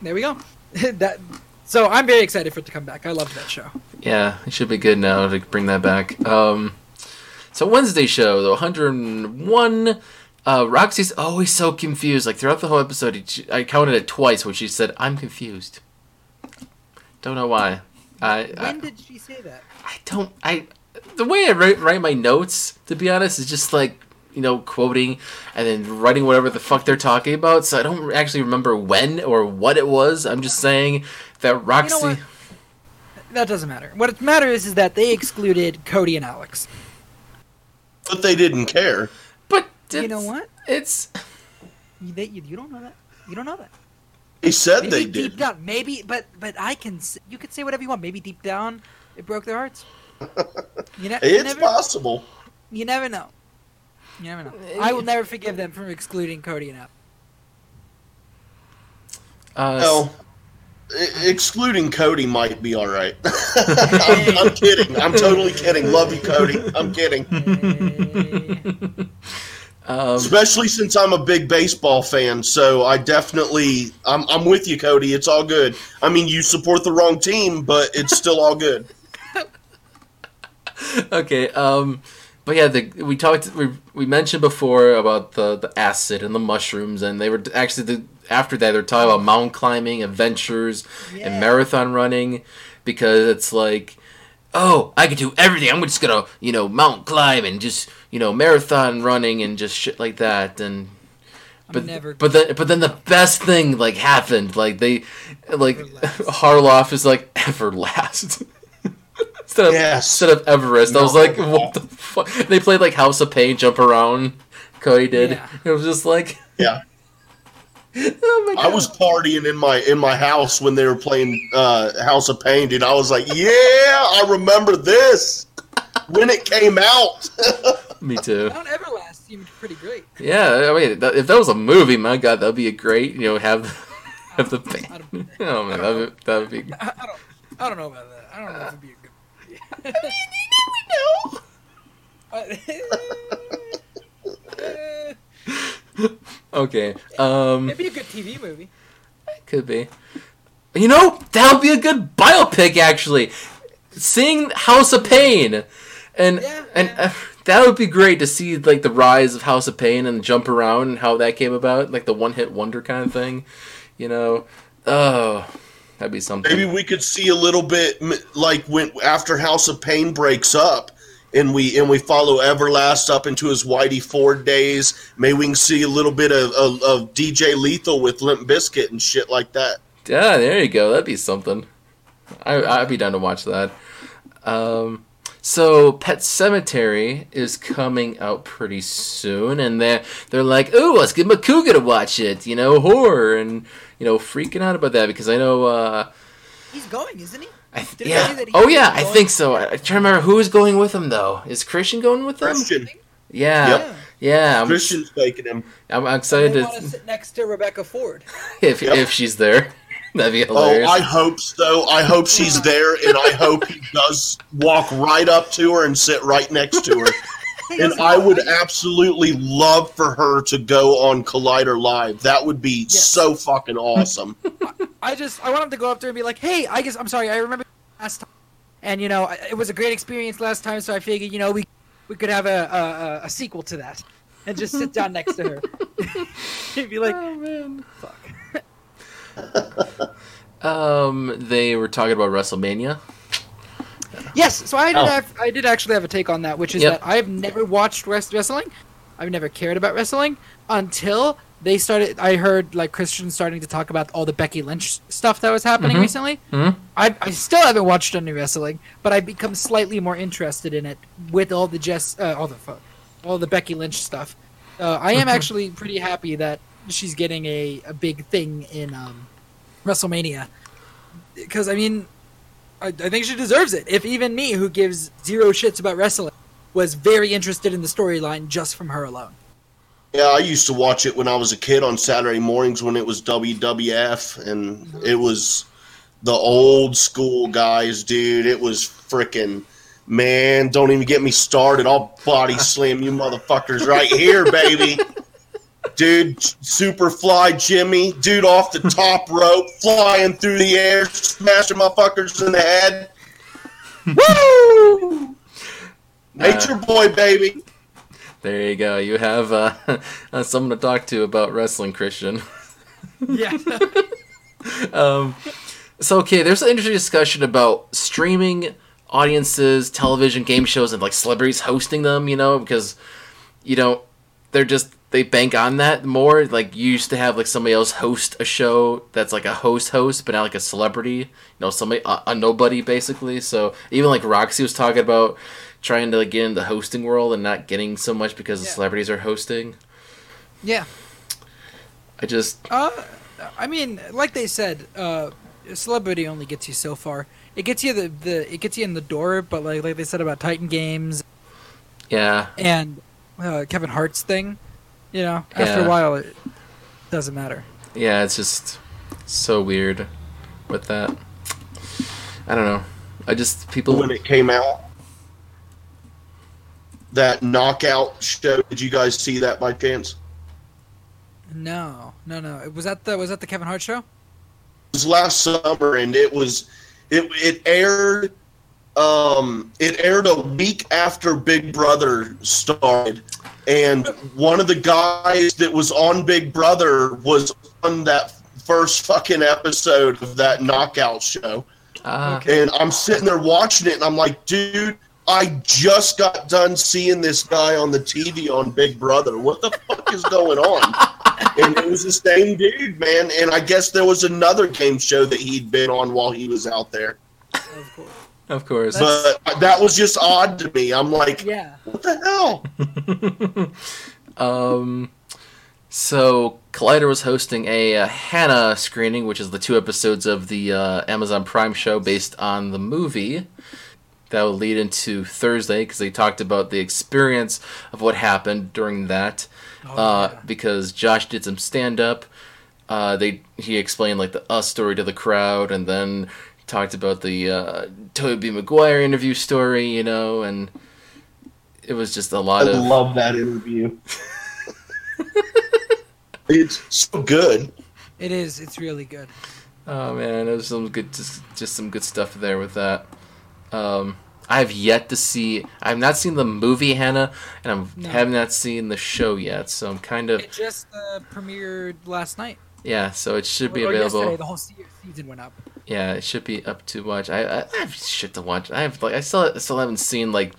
there we go." [LAUGHS] that. So I'm very excited for it to come back. I love that show. Yeah, it should be good now to bring that back. Um, so Wednesday show, the 101. Uh, Roxy's always so confused. Like throughout the whole episode, she, I counted it twice when she said, "I'm confused." Don't know why. I I, When did she say that? I don't. I the way I write, write my notes, to be honest, is just like you know quoting and then writing whatever the fuck they're talking about. So I don't actually remember when or what it was. I'm just saying that Roxy. what? That doesn't matter. What matters is that they excluded Cody and Alex. But they didn't care. but You know what? It's You, they, you, you don't know that. You don't know that. They said Maybe they deep did. down, maybe, but but I can. You could say whatever you want. Maybe deep down, it broke their hearts. [LAUGHS] You, ne- you It's never, possible. you never know. You never know. I will never forgive them for excluding Cody and Alex. uh, No. I- Excluding Cody might be all right. [LAUGHS] I'm, I'm kidding. I'm totally kidding. Love you, Cody. I'm kidding. um, Especially since I'm a big baseball fan, so I definitely I'm I'm with you, Cody. It's all good. I mean, you support the wrong team, but it's still all good. [LAUGHS] okay. Um, but yeah, the, we talked. We, we mentioned before about the the acid and the mushrooms, and they were actually the, after that they're talking about mountain climbing, adventures, Yeah. and marathon running, because it's like, oh, I could do everything. I'm just gonna you know mountain climb and just you know marathon running and just shit like that and. But never- but then but then the best thing like happened like they like Everlast. [LAUGHS] Harloff is like [LAUGHS] Everlast instead of Yes. instead of Everest. I was No. like, what the fuck? They played like House of Pain, jump around. Cody did. Yeah. It was just like, Yeah. [LAUGHS] oh my god. I was partying in my in my house when they were playing uh, House of Pain, dude. I was like, yeah, I remember this when it came out. [LAUGHS] Me too. Mount Everlast seemed pretty great. Yeah, I mean, that, if that was a movie, my god, that'd be a great. You know, have have the [LAUGHS] I Oh man, that would be. I, I don't. I don't know about that. I don't know if it'd be a good. Okay. Um, It'd be a good TV movie. It could be. You know, that would be a good biopic actually. Seeing House of Pain, and Yeah, and yeah. uh, that would be great to see like the rise of House of Pain and jump around and how that came about, like the one hit wonder kind of thing. You know, oh, that'd be something. Maybe we could see a little bit like when after House of Pain breaks up, and we and we follow Everlast up into his Whitey Ford days. Maybe we can see a little bit of, of, of DJ Lethal with Limp Bizkit and shit like that. Yeah, there you go. That'd be something. I, I'd be down to watch that. Um, so Pet Sematary is coming out pretty soon, and they're they're like, "Oh, let's get Macuga to watch it," you know, horror, and you know, freaking out about that because I know. Uh, He's going, isn't he? I th- Did it say yeah. he Oh was yeah, I think so. I, I trying to remember who is going with him though. Is Kristian going with them? Kristian, Yeah. Yep. Yeah. I'm, Kristian's taking him. I'm excited want to to sit next to Rebecca Ford. [LAUGHS] if Yep. if she's there. That'd be Oh. I hope so. I hope she's there, and I hope he does walk right up to her and sit right next to her. [LAUGHS] And I would absolutely love for her to go on Collider Live. That would be Yes. so fucking awesome. [LAUGHS] I just I want him to go up there and be like, "Hey, I guess I'm sorry. I remember last time, and you know it was a great experience last time. So I figured you know we we could have a a, a sequel to that, and just sit down next to her. [LAUGHS] He'd be like, oh man. "Fuck." [LAUGHS] Um, they were talking about WrestleMania. Yes, so I did Oh. have, I did actually have a take on that, which is Yep. that I've never watched rest wrestling. I've never cared about wrestling until they started. I heard like Kristian starting to talk about all the Becky Lynch stuff that was happening Mhm. recently. Mhm. I, I still haven't watched any wrestling, but I've become slightly more interested in it with all the Jess, uh, all the all the Becky Lynch stuff. Uh, I am actually pretty happy that she's getting a, a big thing in um, WrestleMania because I mean, I, I think she deserves it. If even me, who gives zero shits about wrestling, was very interested in the storyline just from her alone. Yeah, I used to watch it when I was a kid on Saturday mornings when it was WWF, and it was the old school guys, dude. It was freaking man. Don't even get me started. I'll body [LAUGHS] slam you motherfuckers right here, baby. [LAUGHS] Dude, Superfly Jimmy, dude off the top [LAUGHS] rope, flying through the air, smashing motherfuckers in the head. [LAUGHS] Woo! Nature boy, baby. There you go. You have uh, [LAUGHS] uh, someone to talk to about wrestling, Kristian. Yeah. um, so okay, there's an interesting discussion about streaming audiences, television, game shows, and like celebrities hosting them. You know, because you know they're just they bank on that more. Like you used to have like somebody else host a show that's like a host host, but not like a celebrity. You know, somebody a, a nobody basically. So even like Roxy was talking about trying to like, get in the hosting world and not getting so much because the celebrities are hosting. yeah. I just Uh, I mean, like they said, uh, celebrity only gets you so far. It gets you the, the it gets you in the door, but like like they said about Titan Games yeah. and uh, Kevin Hart's thing, you know, after Yeah. a while it doesn't matter. Yeah, it's just so weird with that. I don't know. I just people when it came out. That knockout show. Did you guys see that by chance? No, no, no. Was that the was that the Kevin Hart show? It was last summer, and it was it it aired. Um, it aired a week after Big Brother started, and one of the guys that was on Big Brother was on that first fucking episode of that knockout show. ah, And I'm sitting there watching it, and I'm like, dude, I just got done seeing this guy on the TV on Big Brother. What the fuck is going on? [LAUGHS] And it was the same dude, man. And I guess there was another game show that he'd been on while he was out there. Of course. Of course. But that was just odd to me. I'm like, Yeah. what the hell? [LAUGHS] um, so Collider was hosting a uh, Hanna screening, which is the two episodes of the uh, Amazon Prime show based on the movie. That will lead into Thursday because they talked about the experience of what happened during that. Oh, uh, yeah. because Josh did some stand up. Uh, they he explained like the us story to the crowd, and then talked about the uh, Tobey Maguire interview story, you know, and it was just a lot of love that interview. [LAUGHS] it's so good. It is. It's really good. oh man, it was some good just just some good stuff there with that. Um, I have yet to see. I've not seen the movie Hanna, and I No. have not seen the show yet. So I'm kind of It just uh, premiered last night. yeah. So it should be Or available. Yesterday, the whole season went up. Yeah, it should be up to watch. I, I, I have shit to watch. I have like I still I still haven't seen like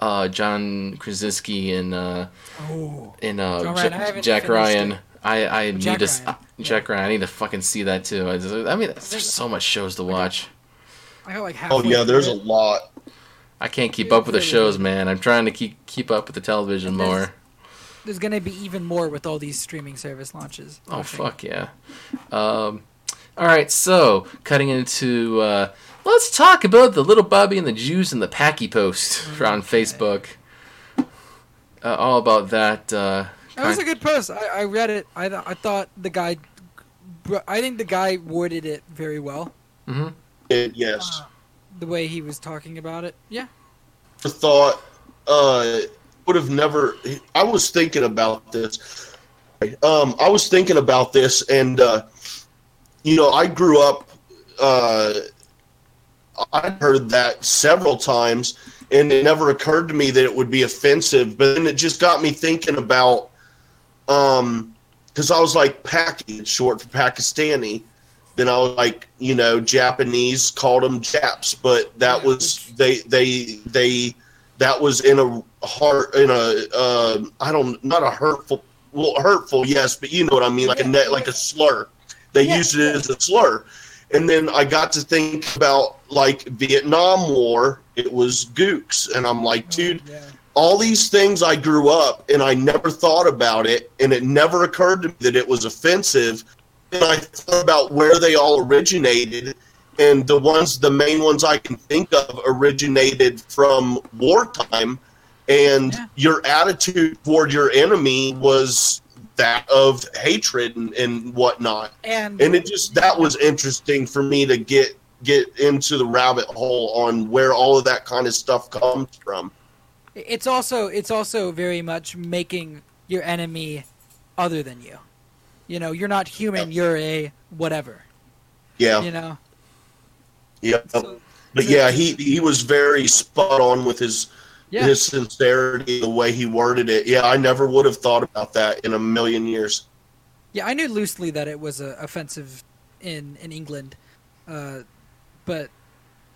uh John Krasinski and uh Oh. and uh John Ja- Ryan, I haven't Jack Ryan. it. I I need to s- Ryan, uh, Jack Ryan. I need to fucking see that too. I, just, I mean, there's so much shows to watch. I got like half. Oh, yeah, there's a lot. I can't keep Yeah, up with the shows, man. I'm trying to keep keep up with the television And there's- more. There's gonna be even more with all these streaming service launches. Oh fuck yeah. Um, all right, so cutting into uh, let's talk about the little Bobby and the Juice and the Packy post [LAUGHS] on Facebook. Uh, all about that. Uh, That was a good post. I, I read it. I th- I thought the guy. I think the guy worded it very well. Mm-hmm. And yes. The way he was talking about it. Yeah. The thought uh would have never I was thinking about this. Um I was thinking about this and uh you know, I grew up uh I heard that several times and it never occurred to me that it would be offensive, but then it just got me thinking about um cuz I was like Paki, short for Pakistani. Then I was like, you know, Japanese called them Japs, but that was they they they that was in a heart in a uh, I don't not a hurtful well hurtful yes, but you know what I mean like a net like a slur. They Yeah, used it as a slur, and then I got to think about like Vietnam War. It was gooks, and I'm like, oh, dude, Yeah. all these things I grew up and I never thought about it, and it never occurred to me that it was offensive. And I thought about where they all originated, and the ones, the main ones I can think of, originated from wartime. And Yeah. your attitude toward your enemy was that of hatred and, and whatnot. And And it just that was interesting for me to get get into the rabbit hole on where all of that kind of stuff comes from. it's also it's also very much making your enemy other than you. You know, you're not human. You're a whatever. Yeah, You know. yeah. So- but yeah, he he was very spot on with his Yeah. his sincerity, the way he worded it. Yeah, I never would have thought about that in a million years. Yeah, I knew loosely that it was uh, offensive in in England, uh, but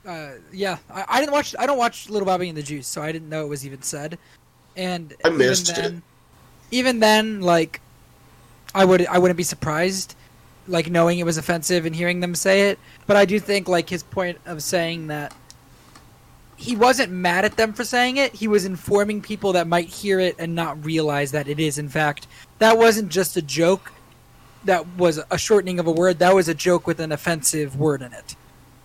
uh, yeah, I, I didn't watch. I don't watch Little Bobby and the Juice, so I didn't know it was even said. And I missed even it. then, Even then, like, I would I wouldn't be surprised, like knowing it was offensive and hearing them say it. But I do think like his point of saying that he wasn't mad at them for saying it. He was informing people that might hear it and not realize that it is in fact that wasn't just a joke that was a shortening of a word. That was a joke with an offensive word in it,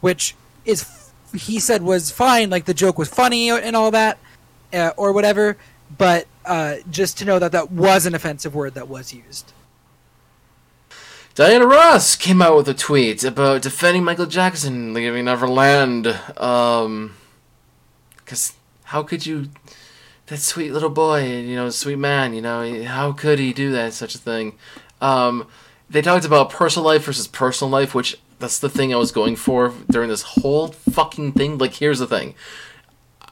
which is he said was fine. Like the joke was funny and all that, uh, or whatever. But uh, just to know that that was an offensive word that was used. Diana Ross came out with a tweet about defending Michael Jackson leaving Neverland. Um, because how could you, that sweet little boy, you know, sweet man, you know, how could he do that, such a thing? Um, they talked about personal life versus personal life, which that's the thing I was going for during this whole fucking thing. Like, here's the thing.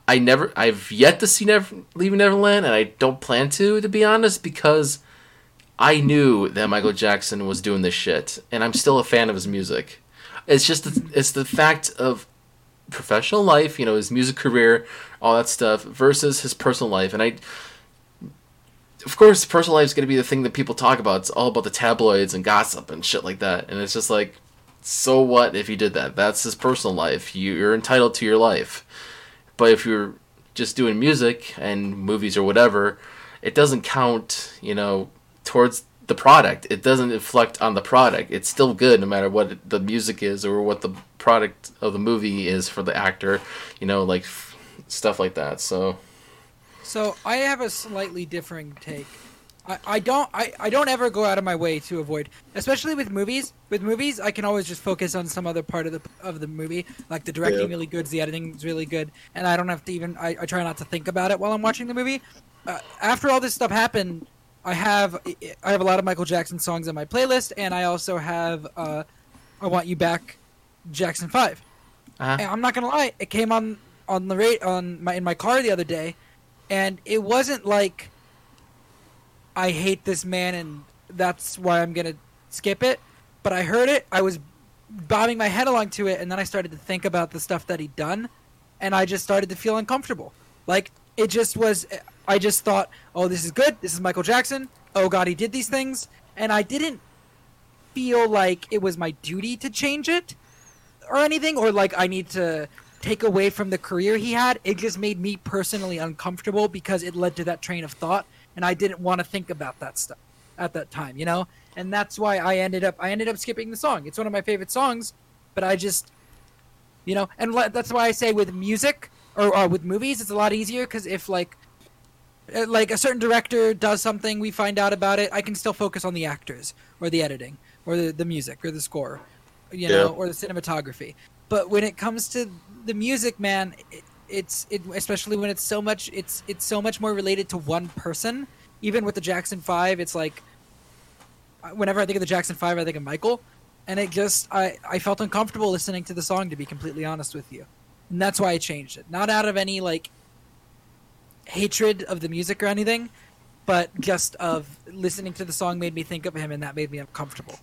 I never, I've yet to see Never, Leaving Neverland, and I don't plan to, to be honest, because I knew that Michael Jackson was doing this shit, and I'm still a fan of his music. It's just the, it's the fact of professional life, you know, his music career, all that stuff, versus his personal life, and I. Of course, personal life is going to be the thing that people talk about. It's all about the tabloids and gossip and shit like that. And it's just like, so what if he did that? That's his personal life. You, you're entitled to your life. But if you're just doing music and movies or whatever, it doesn't count, you know, towards the product. It doesn't reflect on the product. It's still good no matter what it- the music is or what the product of the movie is for the actor, you know, like f- stuff like that. So, So I have a slightly differing take. I, I don't I, I don't ever go out of my way to avoid, especially with movies. With movies, I can always just focus on some other part of the of the movie. Like the directing Yeah. really good, the editing is really good, and I don't have to even. I, I try not to think about it while I'm watching the movie. Uh, after all this stuff happened, I have I have a lot of Michael Jackson songs on my playlist, and I also have uh, I Want You Back, Jackson Five. uh And I'm not gonna lie, it came on on the rate on my in my car the other day, and it wasn't like I hate this man and that's why I'm gonna skip it. But I heard it, I was bobbing my head along to it, and then I started to think about the stuff that he'd done, and I just started to feel uncomfortable. Like it just was. I just thought, oh, this is good. This is Michael Jackson. Oh God, he did these things, and I didn't feel like it was my duty to change it or anything, or like I need to take away from the career he had. It just made me personally uncomfortable because it led to that train of thought, and I didn't want to think about that stuff at that time, you know. And that's why I ended up I ended up skipping the song. It's one of my favorite songs, but I just, you know, and that's why I say with music or uh, with movies, it's a lot easier because if like. Uh, Like a certain director does something, we find out about it. I can still focus on the actors or the editing or the, the music or the score, you know, Yeah. or the cinematography. But when it comes to the music, man, it, it's it especially when it's so much it's it's so much more related to one person. Even with the Jackson Five, it's like uh, whenever I think of the Jackson Five, I think of Michael, and it just I I felt uncomfortable listening to the song to be completely honest with you, and that's why I changed it. Not out of any like hatred of the music or anything, but just of listening to the song made me think of him, and that made me uncomfortable.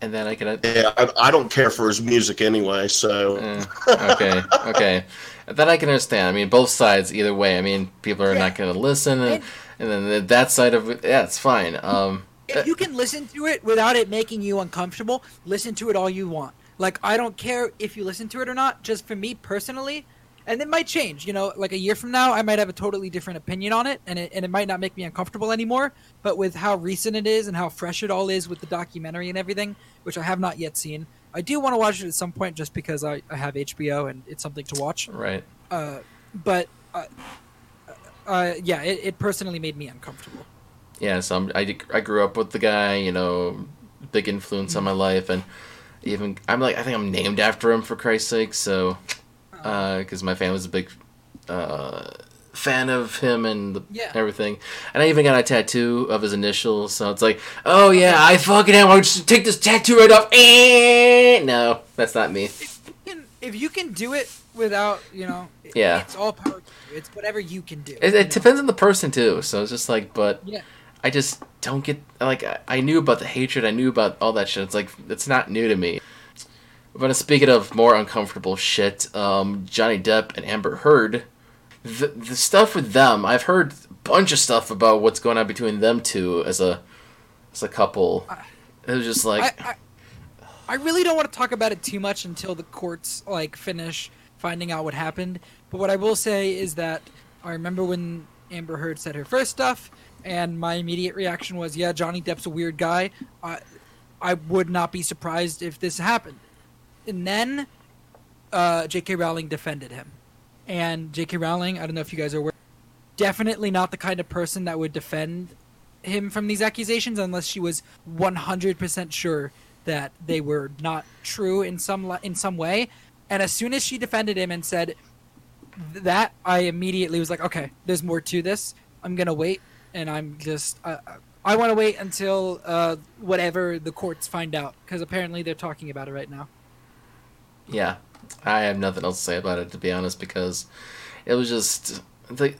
and then I can. Yeah, I, I don't care for his music anyway, so Eh, okay, [LAUGHS] okay. That I can understand. I mean, both sides, either way. I mean, people are Yeah. not going to listen, and, And- and then the- that side of it, yeah, it's fine. Um, if you can listen to it without it making you uncomfortable, listen to it all you want. Like I don't care if you listen to it or not. Just for me personally, and it might change. You know, like a year from now, I might have a totally different opinion on it, and it and it might not make me uncomfortable anymore. But with how recent it is and how fresh it all is with the documentary and everything, which I have not yet seen, I do want to watch it at some point just because I, I have HBO and it's something to watch. right. Uh, but uh, uh, yeah, it, it personally made me uncomfortable. yeah, so I'm, I I grew up with the guy, you know, big influence on my life, and even I'm like I think I'm named after him for Christ's sake. So because my family's a big uh, fan of him and the, Yeah. everything, and I even got a tattoo of his initials. So it's like, oh yeah, I fucking am. I'll just take this tattoo right off. Eh, no, that's not me. can- if you can do it without, you know, Yeah. it's all power. to you. It's whatever you can do. It, it depends on the person too. So it's just like, but Yeah. I just don't get like I, I knew about the hatred. I knew about all that shit. It's like it's not new to me. But speaking of more uncomfortable shit, um, Johnny Depp and Amber Heard, the the stuff with them, I've heard a bunch of stuff about what's going on between them two as a as a couple. It was just like I, I, I really don't want to talk about it too much until the courts like finish finding out what happened. But what I will say is that I remember when Amber Heard said her first stuff, and my immediate reaction was, "Yeah, Johnny Depp's a weird guy." I, I would not be surprised if this happened. And then, uh, J.K. Rowling defended him, and J.K. Rowling, I don't know if you guys are aware, definitely not the kind of person that would defend him from these accusations unless she was 100% sure that they were not true in some in some way. And as soon as she defended him and said that, I immediately was like, okay, there's more to this. I'm gonna wait, and I'm just uh, I want to wait until uh, whatever the courts find out because apparently they're talking about it right now. Yeah, I have nothing else to say about it to be honest because it was just the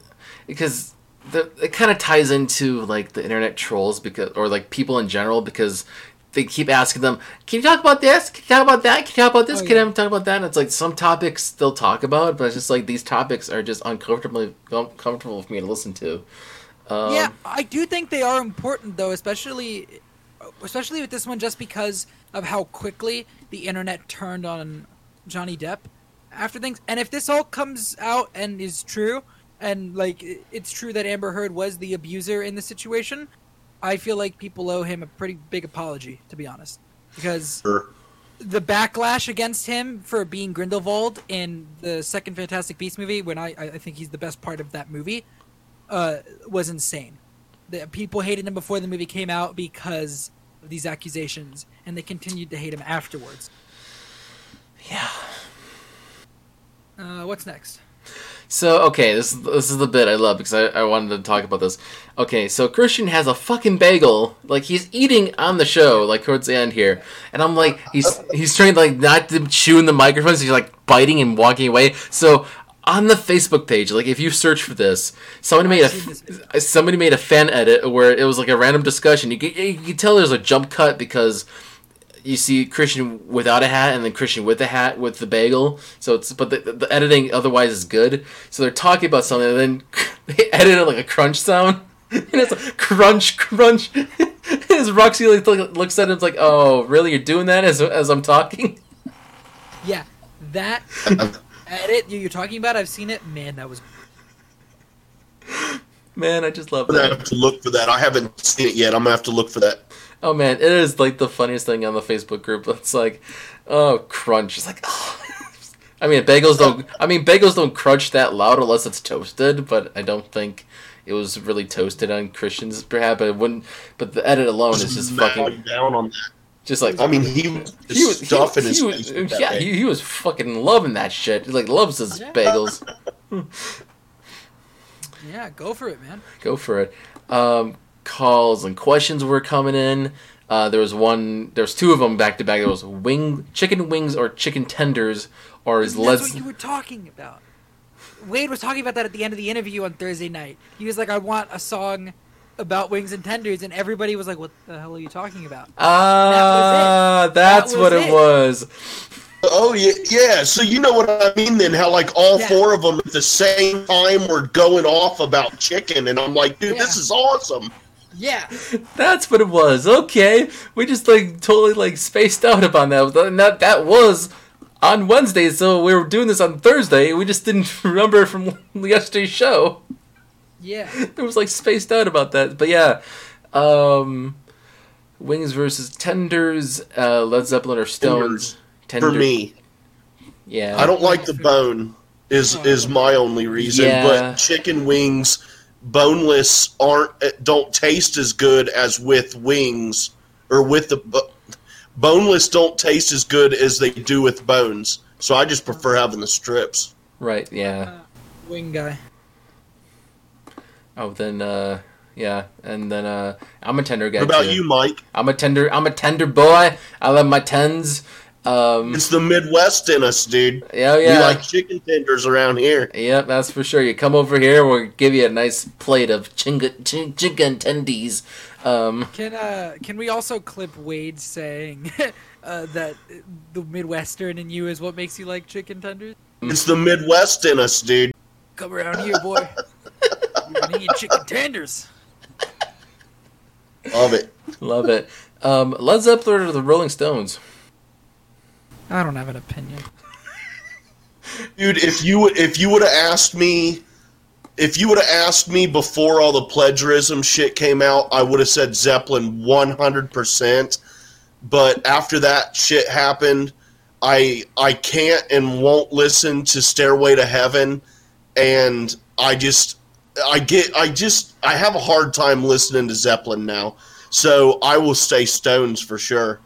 because the it kind of ties into like the internet trolls because or like people in general because they keep asking them, "Can you talk about this? Can you talk about that? Can you talk about this? Oh, Can yeah. you talk about that?" And it's like some topics they'll talk about, but it's just like these topics are just uncomfortably uncomfortable for me to listen to. Um, yeah, I do think they are important though, especially especially with this one, just because of how quickly the internet turned on Johnny Depp after things. And if this all comes out and is true, and like it's true that Amber Heard was the abuser in the situation, I feel like people owe him a pretty big apology, to be honest, because Sure. the backlash against him for being Grindelwald in the second Fantastic Beasts movie, when I, I think he's the best part of that movie, uh, was insane. The people hated him before the movie came out because of these accusations, and they continued to hate him afterwards. Yeah. Uh, what's next? So okay, this this is the bit I love because I, I wanted to talk about this. Okay, so Kristian has a fucking bagel, like he's eating on the show, like towards the end here, and I'm like, he's he's trying to like not to chew in the microphones, he's like biting and walking away. So on the Facebook page, like if you search for this, somebody made a seen this video. f- somebody made a fan edit where it was like a random discussion. You can, you can tell there's a jump cut because you see Kristian without a hat and then Kristian with a hat with the bagel. So it's but the, the editing otherwise is good. So they're talking about something and then [LAUGHS] they edit it like a crunch sound. [LAUGHS] And it's like crunch, crunch. [LAUGHS] As Roxy like, looks at him, it's like, "Oh, really? You're doing that as as I'm talking?" Yeah, that edit you- you're talking about, I've seen it. Man, that was Man, I just love I'm gonna have to look for that. I haven't seen it yet. I'm gonna have to look for that. Oh man, it is like the funniest thing on the Facebook group. It's like, oh, crunch. It's like, oh. [LAUGHS] I mean, bagels don't. I mean, bagels don't crunch that loud unless it's toasted. But I don't think it was really toasted on Kristian's perhaps. But it wouldn't. But the edit alone is just fucking, down on that. just like. I mean, he was he was, he, stuffing his he face was, yeah, he, he was fucking loving that shit. He like loves his bagels. [LAUGHS] yeah. Go for it, man. Go for it. Um, calls and questions were coming in. Uh, there was one. There was two of them back to back. There was wing, chicken wings, or chicken tenders, or is That's let's. what you were talking about. Wade was talking about that at the end of the interview on Thursday night. He was like, "I want a song about wings and tenders," and everybody was like, "What the hell are you talking about?" Ah, That that's was what it. it was. Oh yeah, yeah. So you know what I mean then? How like all Yeah. four of them at the same time were going off about chicken, and I'm like, dude, this is awesome. Yeah, [LAUGHS] That's what it was. Okay, we just like totally like spaced out upon that. And that that was on Wednesday, so we were doing this on Thursday. We just didn't [LAUGHS] remember from [LAUGHS] yesterday's show. yeah. it was like spaced out about that. But yeah, um, Wings versus Tenders, uh, Led Zeppelin or Stones. Tenders. For me, yeah. I don't like the bone. Is is my only reason, Yeah. but chicken wings boneless aren't don't taste as good as with wings or with the boneless don't taste as good as they do with bones. So I just prefer having the strips. Right. Yeah. Wing guy. Oh, then. uh Yeah, and then uh I'm a tender guy What about too. you, Mike? I'm a tender. I'm a tender boy. I love my tens. Um. It's the Midwest in us, dude. Yeah. yeah. We like chicken tenders around here. Yep, that's for sure. You come over here, we'll give you a nice plate of chinga, chin, chicken tendies. Um, Can uh can we also clip Wade saying [LAUGHS] uh, that the Midwestern in you is what makes you like chicken tenders? It's the Midwest in us, dude. Come around here, boy. You're gonna eat chicken tenders. Love it. love it. Um, Led Zeppelin or the Rolling Stones? I don't have an opinion. [LAUGHS] Dude, if you if you would have asked me if you would have asked me before all the plagiarism shit came out, I would have said Zeppelin 100%. But after that shit happened, I I can't and won't listen to Stairway to Heaven and I just I get I just I have a hard time listening to Zeppelin now. So I will stay Stones for sure.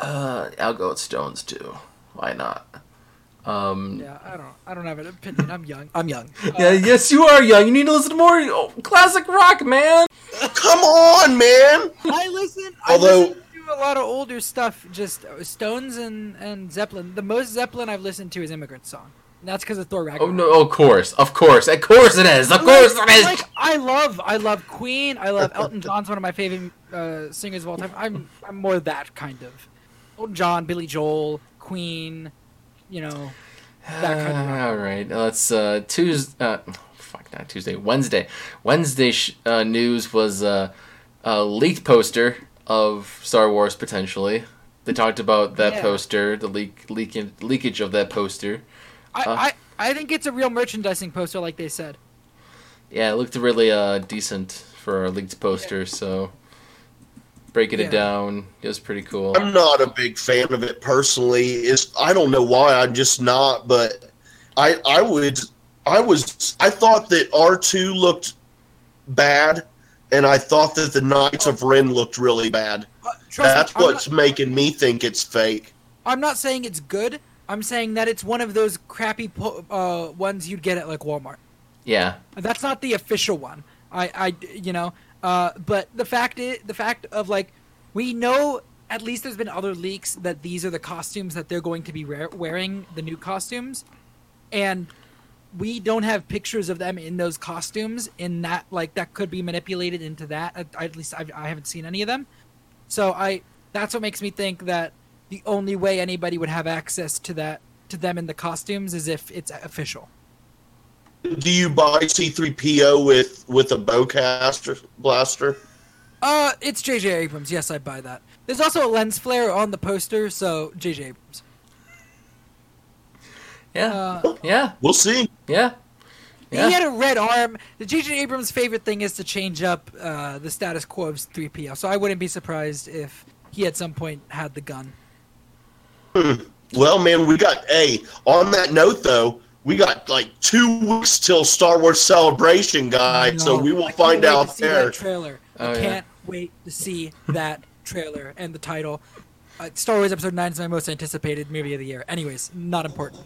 Uh, I'll go with Stones too. Why not? Um, Yeah, I don't I don't have an opinion. I'm young. I'm young. yeah, yes, you are young. You need to listen to more oh, classic rock, man. Come on, man. I listen. I Although- listen to a lot of older stuff, just uh, Stones and and Zeppelin. The most Zeppelin I've listened to is Immigrant Song. And that's because of Thor Ragnarok. Oh no! Of course, of course, of course it is. Of Like- course it is. Like I love, I love Queen. I love Elton John's one of my favorite uh, singers of all time. I'm, I'm more that kind of. Elton John, Billy Joel, Queen. You know, that kind of. [SIGHS] All right, let's uh Tuesday. Uh, fuck, not Tuesday. Wednesday. Wednesday sh- uh, news was uh, a leaked poster of Star Wars potentially. They talked about that Yeah. poster, the leak, leak leakage of that poster. I, Uh. I, I think it's a real merchandising poster, like they said. Yeah, it looked really uh decent for a leaked poster. So breaking Yeah. it down, it was pretty cool. I'm not a big fan of it personally. It's I don't know why. I'm just not. But I I would I was I thought that R two looked bad, and I thought that the Knights of Ren looked really bad. Uh, That's me, what's not, making me think it's fake. I'm not saying it's good. I'm saying that it's one of those crappy po- uh, ones you'd get at like Walmart. Yeah, That's not the official one. I, I, you know, uh, but the fact is, the fact of like, we know at least there's been other leaks that these are the costumes that they're going to be wear- wearing, the new costumes, and we don't have pictures of them in those costumes. In that, like, that could be manipulated into that. At, at least I've, I haven't seen any of them. So I, that's what makes me think that the only way anybody would have access to that to them in the costumes is if it's official. Do you buy C3PO with with a bowcaster blaster? Uh, it's J.J. Abrams. Yes, I buy that. There's also a lens flare on the poster, so J.J. Abrams. yeah, Uh, yeah, We'll see. yeah, yeah. He had a red arm. The J.J. Abrams' favorite thing is to change up uh, the status quo of 3PO, so I wouldn't be surprised if he at some point had the gun. Hmm. Well, man, we got a. on that note, though, we got like two weeks till Star Wars Celebration, guy. So we will I can't find wait to out see there. That trailer. Oh, I yeah. can't wait to see that trailer and the title. Uh, Star Wars Episode 9 is my most anticipated movie of the year. Anyways, not important.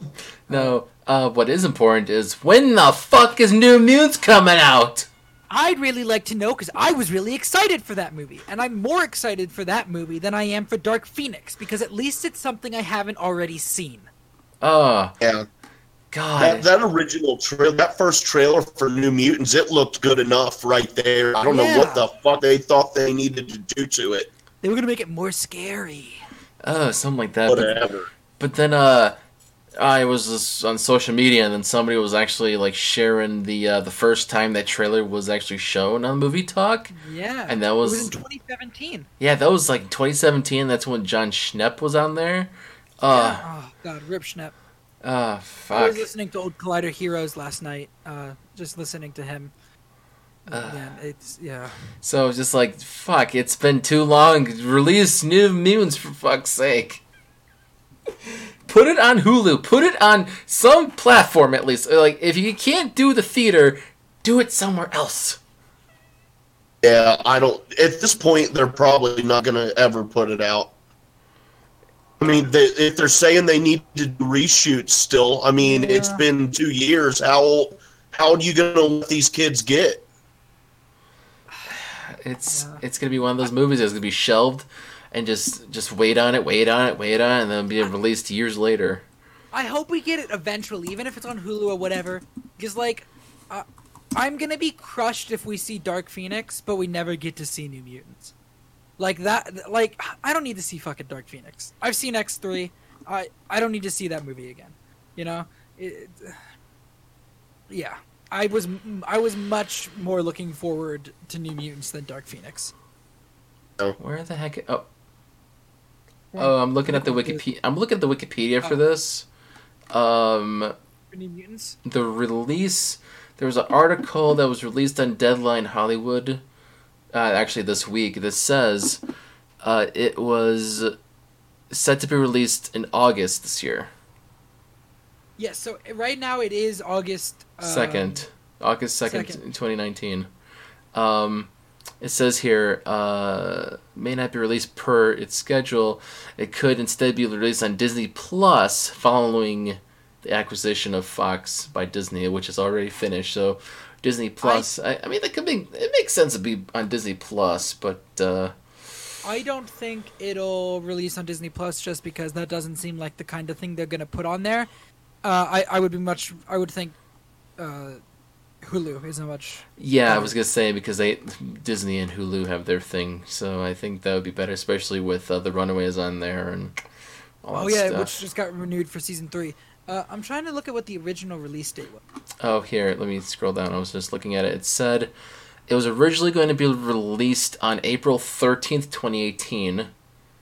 No, uh, what is important is when the fuck is New Mutants coming out? I'd really like to know because I was really excited for that movie, and I'm more excited for that movie than I am for Dark Phoenix because at least it's something I haven't already seen. Oh, Yeah. God. That, that original trailer, that first trailer for New Mutants, it looked good enough right there. I don't know what the fuck they thought they needed to do to it. They were gonna make it more scary. Oh, something like that. But, Whatever. but then, uh, I was on social media, and then somebody was actually like sharing the uh, the first time that trailer was actually shown on Movie Talk. Yeah, And that it was- was in 2017. Yeah, that was like 2017. That's when John Schnepp was on there. Uh, oh God, Rip Schnepp. Uh, I fuck. was listening to old Collider Heroes last night. Uh, just listening to him. Uh. Man, it's yeah. So just like, fuck, it's been too long. Release New Mutants for fuck's sake. Put it on Hulu. Put it on some platform at least. Like, if you can't do the theater, do it somewhere else. Yeah, I don't. At this point, they're probably not going to ever put it out. I mean, they, if they're saying they need to reshoot still, I mean, it's been two years. How how are you going to let these kids get? [SIGHS] It's Yeah. it's gonna be one of those movies that's gonna be shelved, and just just wait on it, wait on it, wait on it, and then be released years later. I hope we get it eventually, even if it's on Hulu or whatever. Because like, uh, I'm gonna be crushed if we see Dark Phoenix, but we never get to see New Mutants. Like that. Like I don't need to see fucking Dark Phoenix. I've seen X three. I I don't need to see that movie again. You know. It, yeah. I was I was much more looking forward to New Mutants than Dark Phoenix. Oh. Where the heck? Oh, oh, I'm looking at the Wikipedia. I'm looking at the Wikipedia for Oh. this. Um, New Mutants. the release. There was an article that was released on Deadline Hollywood. Uh, actually, this week that says uh, it was set to be released in August this year. Yes. so right now it is August um, second, August second, second. twenty nineteen. Um, it says here uh, may not be released per its schedule. It could instead be released on Disney Plus following the acquisition of Fox by Disney, which is already finished. So Disney Plus. I, I mean, that could be. It makes sense to be on Disney Plus, but uh, I don't think it'll release on Disney Plus just because that doesn't seem like the kind of thing they're gonna put on there. Uh, I I would be much. I would think uh, Hulu isn't much. yeah, I was gonna say because they Disney and Hulu have their thing, so I think that would be better, especially with uh, the Runaways on there and all Oh that yeah, stuff. which just got renewed for season three. Uh, I'm trying to look at what the original release date was. Oh, here, let me scroll down. I was just looking at it. It said it was originally going to be released on April 13th, 2018.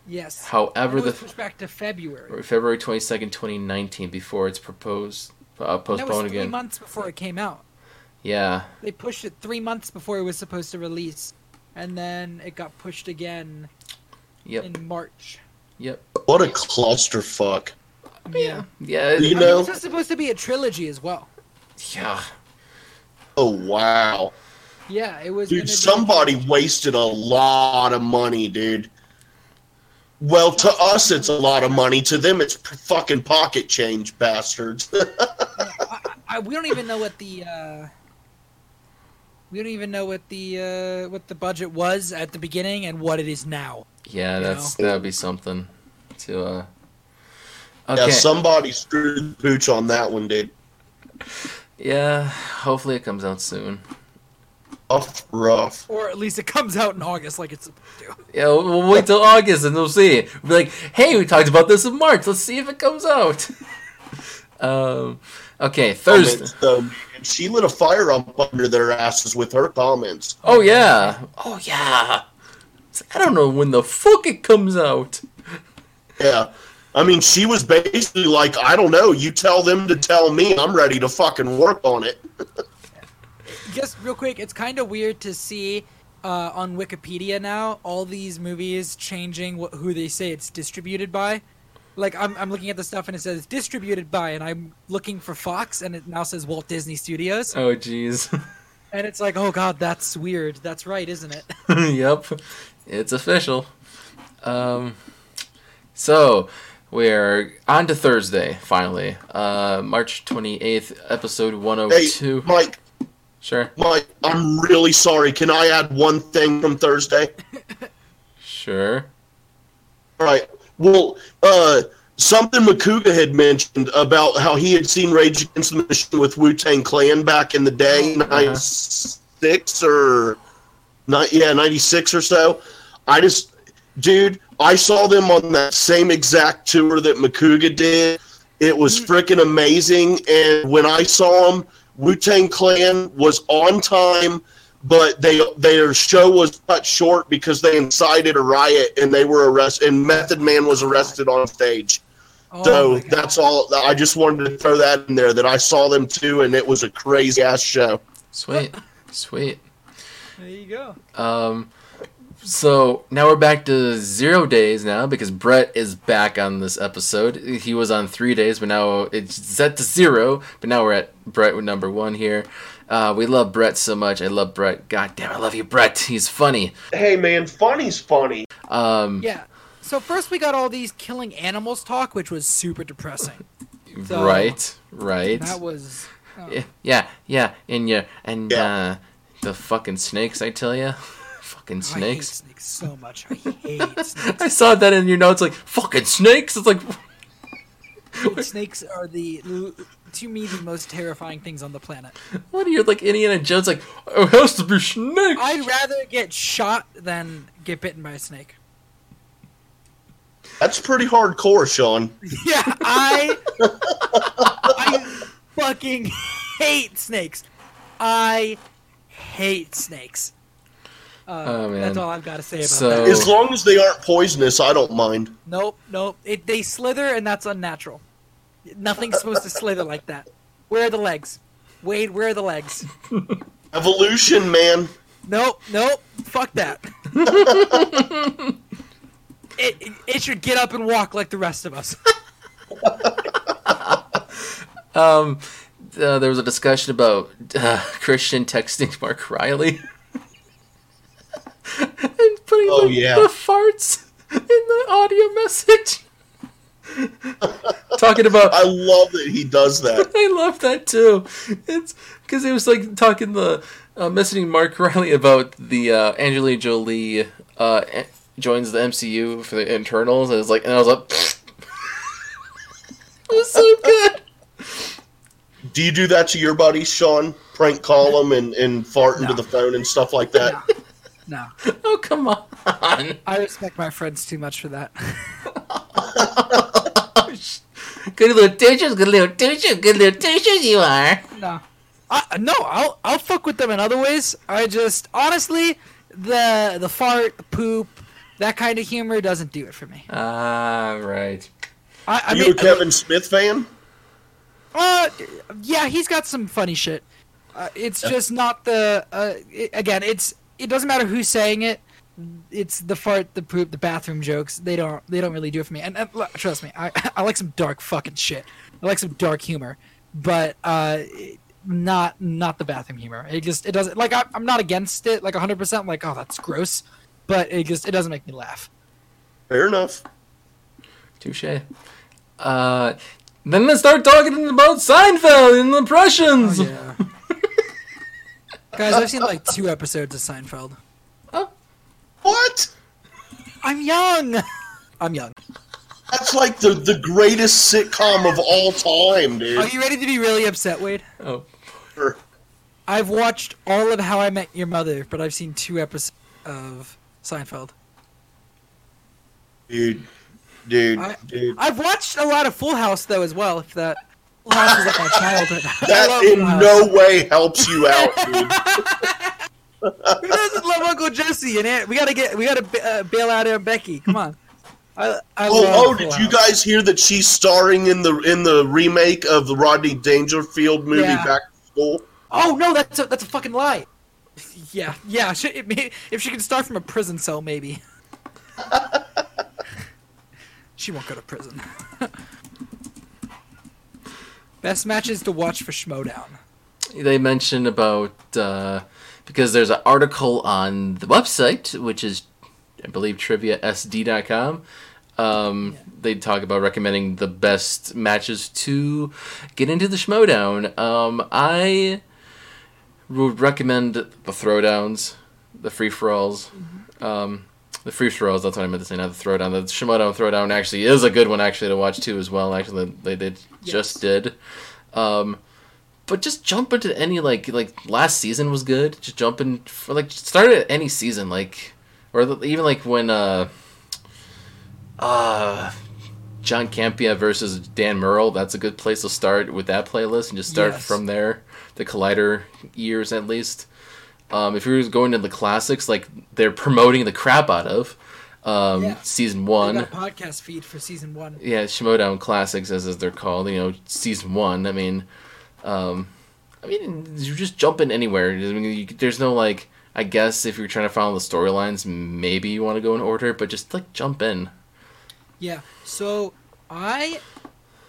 Yes. However, it was the pushed back to February. February 22nd, 2019 before it's proposed uh, And that was postponed three again. months before it came out. Yeah. They pushed it three months before it was supposed to release, and then it got pushed again Yep. in March. Yep. What a clusterfuck. Yeah. Yeah. You I know- mean, this was supposed to be a trilogy as well. Yeah. Oh wow, Yeah, it was. gonna dude! be- Somebody wasted a lot of money, dude. Well, to us it's a lot of money. To them, it's fucking pocket change, bastards. [LAUGHS] I, I, we don't even know what the. Uh, we don't even know what the uh, what the budget was at the beginning and what it is now. Yeah, You that's that would be something to uh Yeah, somebody screwed the pooch on that one, dude. yeah, hopefully it comes out soon. Rough, rough. Or at least it comes out in August, like it's supposed to. Yeah, we'll, we'll wait till August and we'll see. We'll be like, hey, we talked about this in March. Let's see if it comes out. [LAUGHS] um, okay, Thursday. Comments, though. she lit a fire up under their asses with her comments. Oh yeah. Oh yeah. I don't know when the fuck it comes out. Yeah. I mean, she was basically like, I don't know. You tell them to tell me. I'm ready to fucking work on it. [LAUGHS] Just real quick, it's kind of weird to see uh, on Wikipedia now all these movies changing wh- who they say it's distributed by. Like I'm, I'm looking at the stuff and it says distributed by, and I'm looking for Fox, and it now says Walt Disney Studios, Oh jeez. [LAUGHS] and it's like, oh god, that's weird. That's right, isn't it? [LAUGHS] yep. It's official. Um so we're on to Thursday, finally. Uh March twenty eighth, episode one oh Hey, two. Mike, Sure. Mike, I'm really sorry. Can I add one thing from Thursday? [LAUGHS] Sure. All right. Well, uh, something Macuga had mentioned about how he had seen Rage Against the Machine with Wu Tang Clan back in the day, Uh-huh. '96 or not? Yeah, '96 or so. I just, dude, I saw them on that same exact tour that Macuga did. It was freaking amazing, and when I saw them, Wu Tang Clan was on time but they their show was cut short because they incited a riot and they were arrested and Method Man was arrested on stage. Oh so my God. that's all. I just wanted to throw that in there that I saw them too, and it was a crazy ass show. Sweet. Sweet. There you go. Um, so now we're back to zero days now because Brett is back on this episode. He was on three days, but now it's set to zero. But now we're at Brett with number one here. Uh, we love Brett so much. I love Brett. God damn, I love you, Brett. He's funny. Hey man, funny's funny. Um, Yeah. So first we got all these killing animals talk, which was super depressing. [LAUGHS] So- right, right. That was. oh. Yeah, yeah, yeah. And yeah, and Yeah. uh, the fucking snakes. I tell you, [LAUGHS] fucking I hate snakes. snakes so much. I hate [LAUGHS] snakes. I saw that in your notes. Like fucking snakes. It's like [LAUGHS] snakes are the to me the most terrifying things on the planet. what are you like Indiana Jones? Like oh, it has to be snakes. I'd rather get shot than get bitten by a snake. That's pretty hardcore, Sean. [LAUGHS] Yeah, I I fucking hate snakes. I hate snakes. Uh, Oh, man. That's all I've got to say about So- that. As long as they aren't poisonous, I don't mind. Nope, nope. It, they slither, and that's unnatural. Nothing's supposed to slither like that. Where are the legs? Wade, where are the legs? [LAUGHS] Evolution, man. Nope, nope. Fuck that. [LAUGHS] it, it, it should get up and walk like the rest of us. [LAUGHS] Um, uh, there was a discussion about uh, Kristian texting Mark Reilly and putting Oh, the, yeah. the farts in the audio message. Talking about I love that he does that. [LAUGHS] I love that too. It's because it was like talking the uh, messaging Mark [LAUGHS] Reilly about the uh, Angelina Jolie uh, a- joins the MCU for the Eternals, and it's like, and I was like, [LAUGHS] it was so good. Do you do that to your buddies, Sean? Prank call them and, and fart into No. the phone and stuff like that? No, [LAUGHS] Oh come on! I respect my friends too much for that. [LAUGHS] Good little douches, good little douches, good little douches you are. No, I, no, I'll I'll fuck with them in other ways. I just honestly, the the fart, the poop, that kind of humor doesn't do it for me. Ah, right. I, I Are you mean, a Kevin Smith fan? Uh, yeah, he's got some funny shit. Uh, it's just not the. Uh, it, again, it's it doesn't matter who's saying it. It's the fart, the poop, the bathroom jokes. They don't they don't really do it for me. And, and look, trust me, I [LAUGHS] I like some dark fucking shit. I like some dark humor, but uh, not not the bathroom humor. It just it doesn't like I, I'm not against it like 100. percent Like oh that's gross, but it just it doesn't make me laugh. Fair enough. Touche. Uh, then they start talking about Seinfeld and the Prussians. Oh, yeah. Guys, I've seen like two episodes of Seinfeld. Oh. What? I'm young. [LAUGHS] I'm young. That's like the, the greatest sitcom of all time, dude. Are dude. you ready to be really upset, Wade? Oh, Sure. I've watched all of How I Met Your Mother, but I've seen two episodes of Seinfeld. Dude. Dude. I- dude. I've watched a lot of Full House though as well. If that Full House is like my childhood. That in Full no way helps you out, dude. [LAUGHS] Who doesn't love Uncle Jesse and Aunt? We gotta get. We gotta ba- uh, bail out Aunt Becky. Come on. I, I Oh, love oh! Full Did you guys hear that she's starring in the in the remake of the Rodney Dangerfield movie Yeah. Back to School? Oh no, that's a that's a fucking lie. [LAUGHS] Yeah, yeah. She, it may- if she can start from a prison cell, maybe. [LAUGHS] she won't go to prison. Best matches to watch for Schmoedown. they mentioned about uh, because there's an article on the website, which is I believe triviasd.com. Um, They talk about recommending the best matches to get into the Schmoedown. Um, I would recommend the throwdowns, the free for alls. Um, the free alls, that's what I meant to say, not the throwdown. The Schmoedown throwdown actually is a good one actually to watch too as well. Actually, they did just did. Um, but just jump into any like like last season was good. Just jump in for like start at any season like or even like when uh uh John Campea versus Dan Murrell. That's a good place to start with that playlist and just start Yes. from there. The Collider years at least. Um, if you're going to the classics, like they're promoting the crap out of um, Yeah. season one. podcast feed for season one. Yeah, Schmoedown Classics, as, as they're called. You know, season one. I mean, um, I mean, you're just jump in anywhere. I mean, you, there's no like. I guess if you're trying to follow the storylines, maybe you want to go in order, but just like jump in. Yeah. So I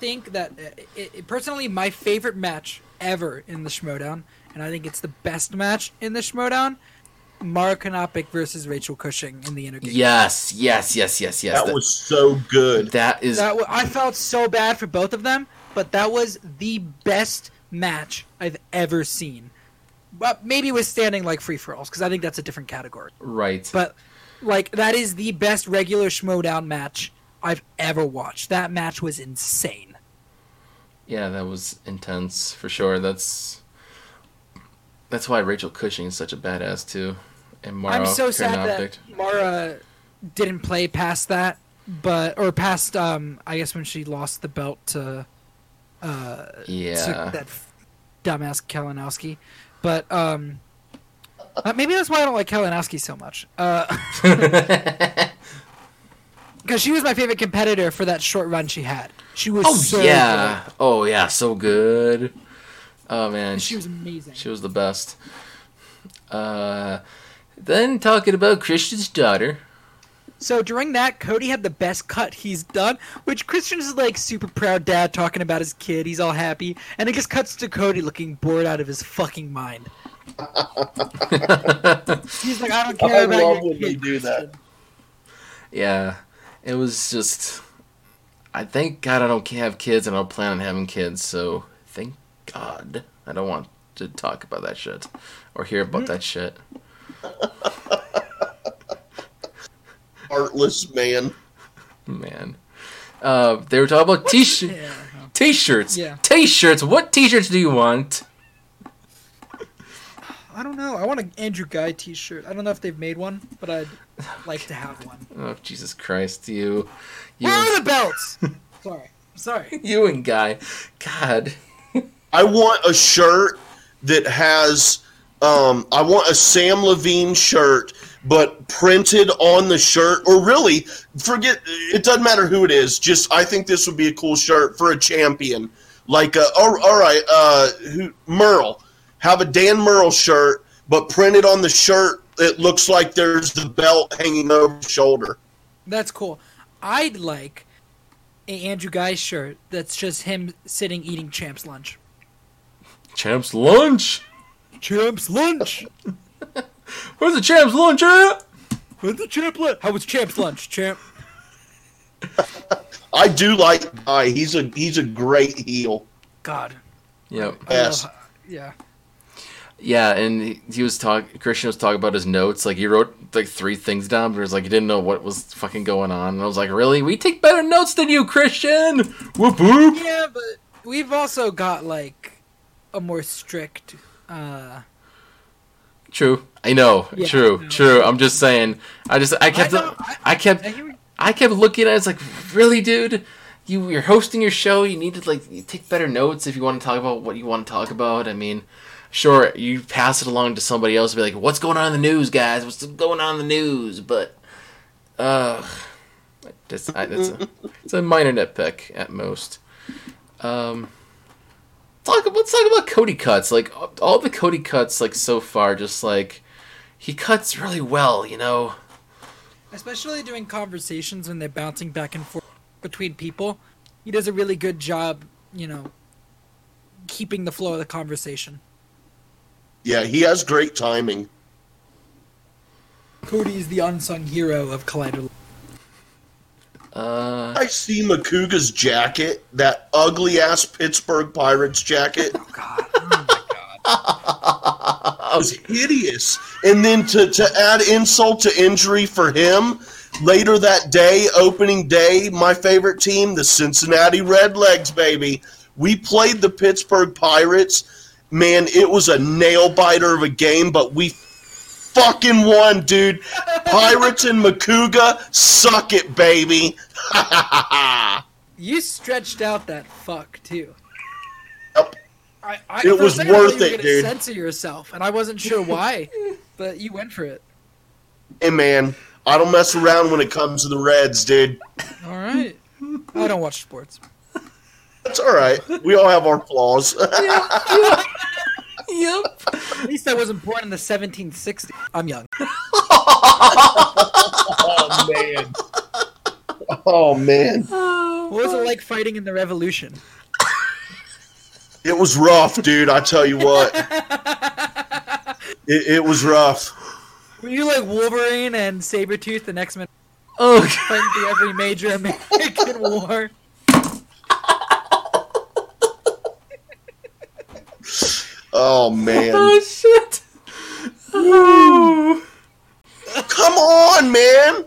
think that uh, it, it- personally, my favorite match ever in the Schmoedown and I think it's the best match in the Schmoedown. Mara Knopic versus Rachel Cushing in the intergame. Yes, yes, yes, yes, yes. That That- was so good. that is That wa- I felt so bad for both of them, but that was the best match I've ever seen. But maybe withstanding like free for alls because I think that's a different category. right. But like that is the best regular Schmoedown match I've ever watched. That match was insane. Yeah, that was intense for sure. That's that's why Rachel Cushing is such a badass too. And Mara I'm so sad that Mara didn't play past that, but or past um I guess when she lost the belt to uh to Yeah. that dumbass Kalinowski. But um uh, maybe that's why I don't like Kalinowski so much. Uh [LAUGHS] [LAUGHS] because she was my favorite competitor for that short run she had. She was oh so yeah. Oh yeah, so good. Oh man. She was amazing. She was the best. Uh, then talking about Kristian's daughter. So during that, Cody had the best cut he's done, which Kristian's is like super proud dad talking about his kid. He's all happy, and it just cuts to Cody looking bored out of his fucking mind. [LAUGHS] He's like, I don't care I about love your when they kid, do that. Yeah, it was just. I thank God I don't have kids and I don't plan on having kids. So thank God I don't want to talk about that shit or hear about that shit. [LAUGHS] Heartless man. Man, uh, they were talking about t-shirt, Yeah. t-shirts, Yeah. t-shirts. What t-shirts do you want? I don't know. I want an Andrew Guy T-shirt. I don't know if they've made one, but I'd like to have one. [LAUGHS] Oh Jesus Christ, you, you, Where are the belts? [LAUGHS] Sorry, sorry. you and Guy. God. I want a shirt that has. Um, I want a Samm Levine shirt, but printed on the shirt, or really, forget. It doesn't matter who it is. Just I think this would be a cool shirt for a champion. Like, uh, all, right, uh, who Murrell have a Dan Murrell shirt, but printed on the shirt, it looks like there's the belt hanging over the shoulder. That's cool. I'd like a Andrew Guy shirt that's just him sitting eating Champ's lunch. Champ's lunch. Champ's lunch. [LAUGHS] Where's the champ's lunch at? Where's the Champ lunch? How was Champ's lunch, Champ? I do like Guy. He's a he's a great heel. God. Yep. Yes. love- yeah. Yeah, and he, he was talking. Kristian was talking about his notes. Like he wrote like three things down, but it was like he didn't know what was fucking going on. And I was like, really? We take better notes than you, Kristian. Whoop whoop. Yeah, but we've also got like a more strict. uh True. I know. Yeah, true. no. True. I'm just saying. I just. I kept. know, I, I- kept. I. I kept looking at it. It's like, really, dude. You you're hosting your show. You need to like take better notes if you want to talk about what you want to talk about. I mean, sure, you pass it along to somebody else. And be like, what's going on in the news, guys? What's going on in the news? But, uh, I, it's, a, it's a minor nitpick at most. Um, talk. Let's talk about Cody cuts. Like all the Cody cuts, like so far, just like he cuts really well. You know. Especially during conversations when they're bouncing back and forth between people. He does a really good job, you know, keeping the flow of the conversation. Yeah, he has great timing. Cody is the unsung hero of Collider. Uh, I see Macuga's jacket, that ugly ass Pittsburgh Pirates jacket. Oh God! Oh my God! [LAUGHS] It was hideous. And then to, to add insult to injury for him, later that day, opening day, my favorite team, the Cincinnati Redlegs, baby. We played the Pittsburgh Pirates. Man, it was a nail biter of a game, but we fucking won, dude. Pirates and Macuga, suck it, baby. You stretched out that fuck too. Yep. I, I, It was second I thought worth it, gonna dude. Censor yourself, and I wasn't sure why, [LAUGHS] but you went for it. hey, man, I don't mess around when it comes to the Reds, dude. All right. I don't watch sports. That's all right. We all have our flaws. [LAUGHS] [LAUGHS] yep. At least I wasn't born in the 1760s. I'm young. [LAUGHS] oh, man. Oh, man. Oh, what was it like fighting in the Revolution? It was rough, dude. I tell you what, [LAUGHS] it, it was rough. Were you like Wolverine and Sabretooth and X Men Oh, fighting through every major American [LAUGHS] war? Oh man, oh shit. Oh. [SIGHS] come on, man.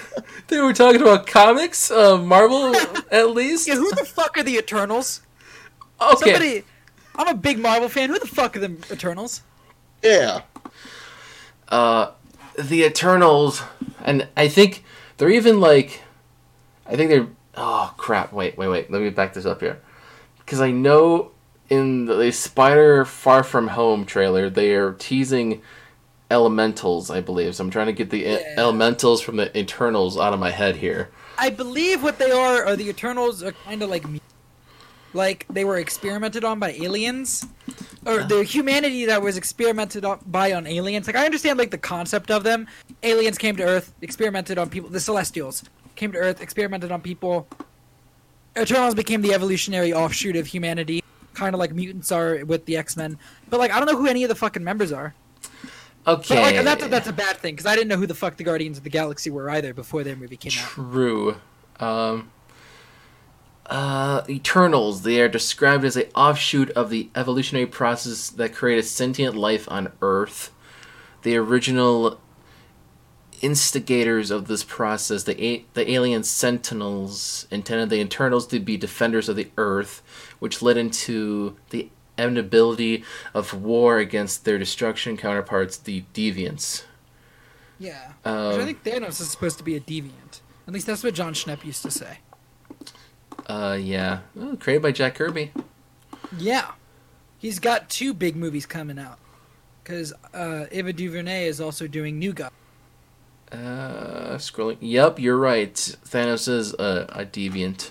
[LAUGHS] They were talking about comics, uh, Marvel [LAUGHS] at least. Yeah, who the fuck are the Eternals? Okay. Somebody. I'm a big Marvel fan. Who the fuck are the Eternals? Yeah, uh, the Eternals, and I think they're even like, I think they're. Oh crap! Wait, wait, wait. Let me back this up here, because I know in the Spider Far From Home trailer they are teasing elementals. I believe. So I'm trying to get the Yeah. elementals from the Eternals out of my head here. I believe what they are are the Eternals are kind of like, like they were experimented on by aliens, or the humanity that was experimented on by on aliens. Like I understand like the concept of them. Aliens came to Earth, experimented on people. The Celestials came to Earth, experimented on people. Eternals became the evolutionary offshoot of humanity, kind of like mutants are with the X Men. But like I don't know who any of the fucking members are. Okay. But like and that's that's a bad thing because I didn't know who the fuck the Guardians of the Galaxy were either before their movie came out. True. Um, uh, Eternals. They are described as a offshoot of the evolutionary process that created sentient life on Earth. The original instigators of this process, the a- the alien Sentinels, intended the Eternals to be defenders of the Earth, which led into the inevitability of war against their destruction counterparts, the Deviants. Yeah. Um, I think Thanos is supposed to be a deviant. At least that's what John Schnepp used to say. Uh, yeah. Oh, created by Jack Kirby. Yeah. He's got two big movies coming out. Because uh, Ava DuVernay is also doing New God. Uh, scrolling. Yep, you're right. Thanos is a, a deviant.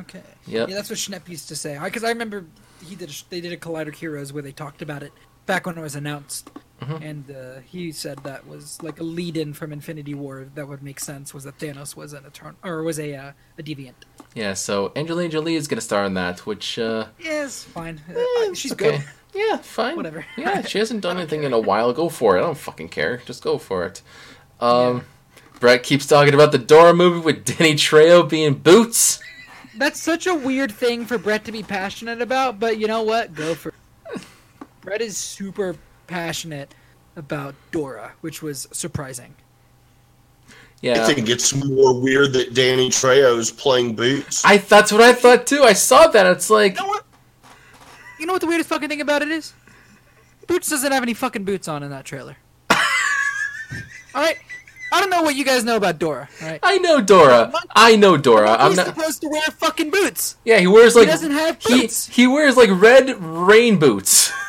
Okay. Yep. Yeah, that's what Schnepp used to say. Because I remember he did. A, they did a Collider Heroes where they talked about it back when it was announced, Mhm. and uh, he said that was like a lead-in from Infinity War that would make sense. Was that Thanos was an eternal or was a uh, a deviant? Yeah, so Angelina Jolie is gonna star in that, which uh, Yeah, it's fine. Uh, eh, she's okay. good. Yeah, fine. Whatever. Yeah, she hasn't done [LAUGHS] anything in a while. Go for it. I don't fucking care. Just go for it. Um, Brett keeps talking about the Dora movie with Danny Trejo being Boots. That's such a weird thing for Brett to be passionate about, but you know what? Go for it. Brett is super passionate about Dora, which was surprising. Yeah, I think it's more weird that Danny Trejo is playing Boots. I that's what I thought too. I saw that. It's like You know what? You know what the weirdest fucking thing about it is? Boots doesn't have any fucking boots on in that trailer. Alright? I don't know what you guys know about Dora, alright? I know Dora. I know Dora. I'm He's not. supposed to wear fucking boots. Yeah, he wears like he doesn't have boots. he wears like red rain boots. [LAUGHS]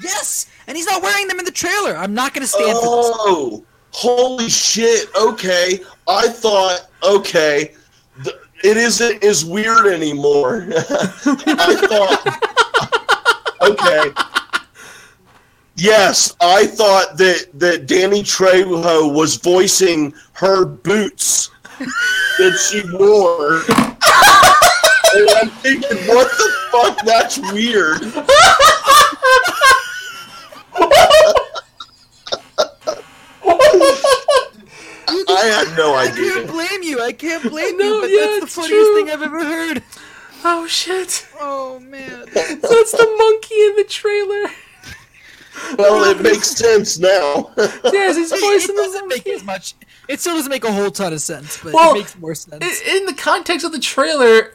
Yes! And he's not wearing them in the trailer. I'm not gonna stand for this. Oh, holy shit! Okay, I thought okay, th- it isn't as weird anymore. [LAUGHS] I thought [LAUGHS] okay. Yes, I thought that that Danny Trejo was voicing her boots that she wore. And I'm thinking, what the fuck? That's weird. I had no idea. I can't blame you. I can't blame know, you, but yeah, that's the funniest true. thing I've ever heard. Oh shit! Oh man. That's the monkey in the trailer. [LAUGHS] Well, it makes sense now. [LAUGHS] Yes, he's it voicing the doesn't make as much. It still doesn't make a whole ton of sense, but Well, it makes more sense. In the context of the trailer,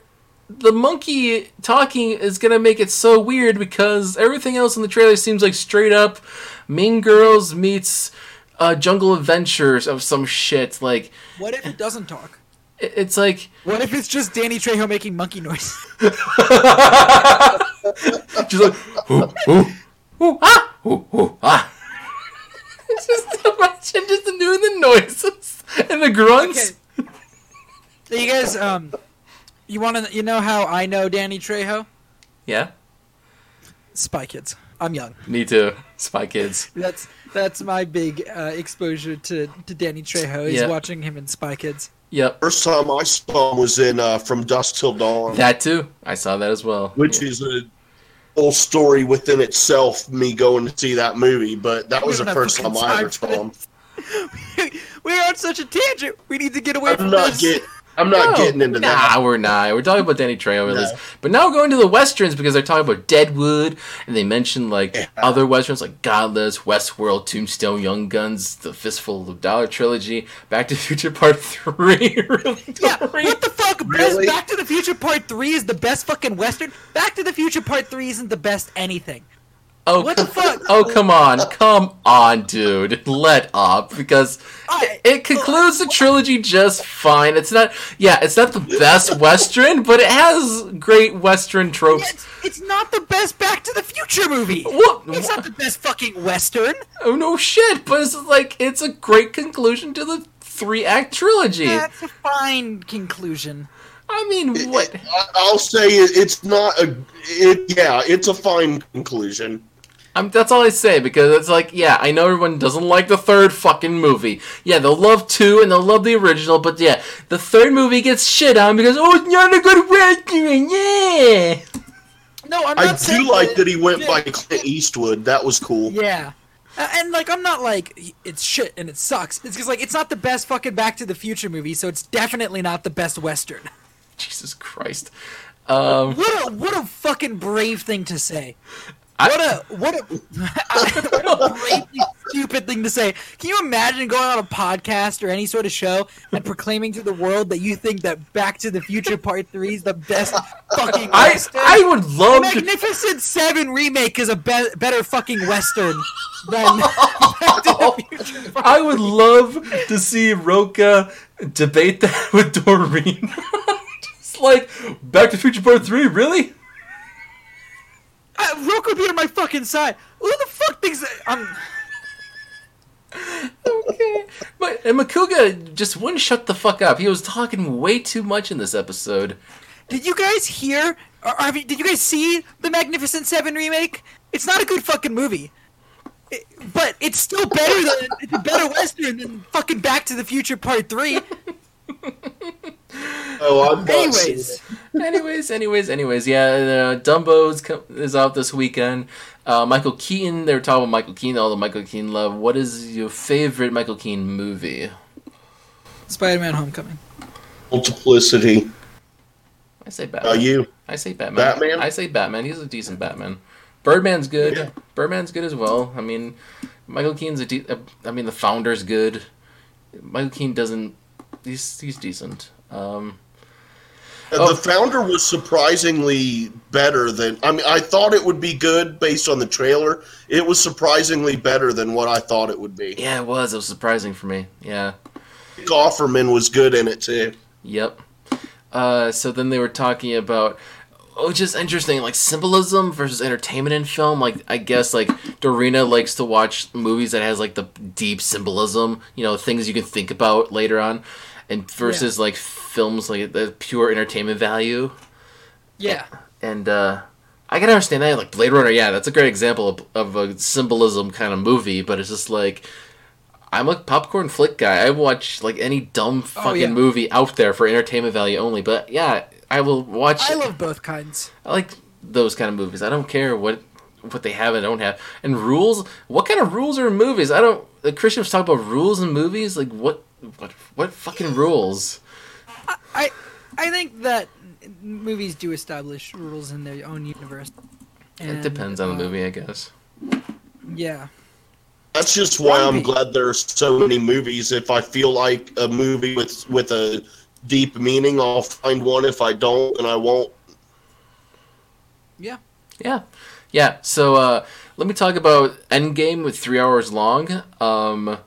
the monkey talking is gonna make it so weird because everything else in the trailer seems like straight up Mean Girls meets uh, Jungle Adventures of some shit. Like what if it doesn't talk? it's like What if it's just Danny Trejo making monkey noise? [LAUGHS] just like ooh, ooh, ooh, ah, ooh, ooh, ah. It's [LAUGHS] just imagine just doing the noises and the grunts. Okay. So you guys, um, you want to, you know how I know Danny Trejo? Yeah. Spy Kids. I'm young. Me too. Spy Kids. That's that's my big uh, exposure to, to Danny Trejo. Is Yeah. watching him in Spy Kids. Yep. First time I saw him was in uh, From Dusk Till Dawn, That too. I saw that as well. which is a whole story within itself. Me going to see that movie, but that was the first time I ever saw him. [LAUGHS] We're on such a tangent. We need to get away I'm from not this. get. I'm not No, getting into nah, that. Nah, we're not. We're talking about Danny Trejo with No. this. But now we're going to the westerns because they're talking about Deadwood, and they mentioned like Yeah. other westerns like Godless, Westworld, Tombstone, Young Guns, the Fistful of Dollar trilogy, Back to the Future Part [LAUGHS] Three. really? Yeah, what the fuck? Really? Back to the Future Part 3 is the best fucking Western. Back to the Future Part 3 isn't the best anything. Oh, What the fuck? [LAUGHS] Oh, come on, come on, dude. Let up because I- it concludes the trilogy just fine. It's not, yeah, it's not the best western, but it has great western tropes. It's, it's not the best Back to the Future movie. What? It's not the best fucking Western. Oh no shit! But it's like it's a great conclusion to the three act trilogy. That's a fine conclusion. I mean, what? I- I'll say it's not a. It, yeah, it's a fine conclusion. I'm, that's all I say because it's like, yeah, I know everyone doesn't like the third fucking movie. Yeah, they'll love two and they'll love the original, but yeah, the third movie gets shit on because oh, it's not a good western. Yeah. No, I'm I not saying I do like that he went by Clint Eastwood. That was cool. Yeah. Uh, And like I'm not like it's shit and it sucks. It's because like it's not the best fucking Back to the Future movie, so it's definitely not the best Western. Jesus Christ. Um, What a what a fucking brave thing to say. I- What a what a [LAUGHS] [LAUGHS] what a bravely stupid thing to say. Can you imagine going on a podcast or any sort of show and proclaiming to the world that you think that Back to the Future Part Three is the best fucking I Western? I would love to. Magnificent Seven remake is a be- better fucking Western than [LAUGHS] Back to the Future Part I would love to see Roca debate that with Doreen. Just like Back to the Future Part Three, really? Uh, Roku be on my fucking side. Who the fuck thinks that I'm? [LAUGHS] okay. But and Macuga just wouldn't shut the fuck up. He was talking way too much in this episode. Did you guys hear? Or, have you, did you guys see the Magnificent Seven remake? It's not a good fucking movie, It- but it's still better than it's a better western than fucking Back to the Future Part Three. [LAUGHS] Oh, I'm not Anyways, anyways, anyways, anyways, yeah, uh, Dumbo's co- is out this weekend. Uh, Michael Keaton, they were talking about Michael Keaton, all the Michael Keaton love. What is your favorite Michael Keaton movie? Spider-Man: Homecoming. multiplicity. I say Uh, Batman. you. I say Batman. Batman? I say Batman. He's a decent Batman. Birdman's good. Yeah. Birdman's good as well. I mean, Michael Keaton's a. De- uh, I mean, the Founder's good. Michael Keaton doesn't. He's he's decent. Um, Oh. The founder was surprisingly better than. I mean, I thought it would be good based on the trailer. It was surprisingly better than what I thought it would be. yeah, it was. It was surprising for me. Yeah. Nick Offerman was good in it too. Yep. Uh, so then they were talking about, oh, just interesting, like symbolism versus entertainment in film. Like I guess like Dorina likes to watch movies that has like the deep symbolism, you know, things you can think about later on, and versus like films like the pure entertainment value. Yeah. And uh, I can understand that. Like Blade Runner, yeah, that's a great example of, of a symbolism kind of movie. But it's just like I'm a popcorn flick guy. I watch like any dumb fucking yeah. movie out there for entertainment value only. But yeah, I will watch. I love both kinds. I like those kind of movies. I don't care what what they have and don't have. And rules. What kind of rules are in movies? I don't. The Kristian was talking about rules in movies. Like what? What? What fucking rules? I I think that movies do establish rules in their own universe. it depends on the uh, movie, I guess. Yeah. That's just why I'm glad there are so many movies. If I feel like a movie with with a deep meaning, I'll find one. If I don't, and I won't. Yeah. Yeah, yeah. So uh, let me talk about Endgame with three hours long. Um,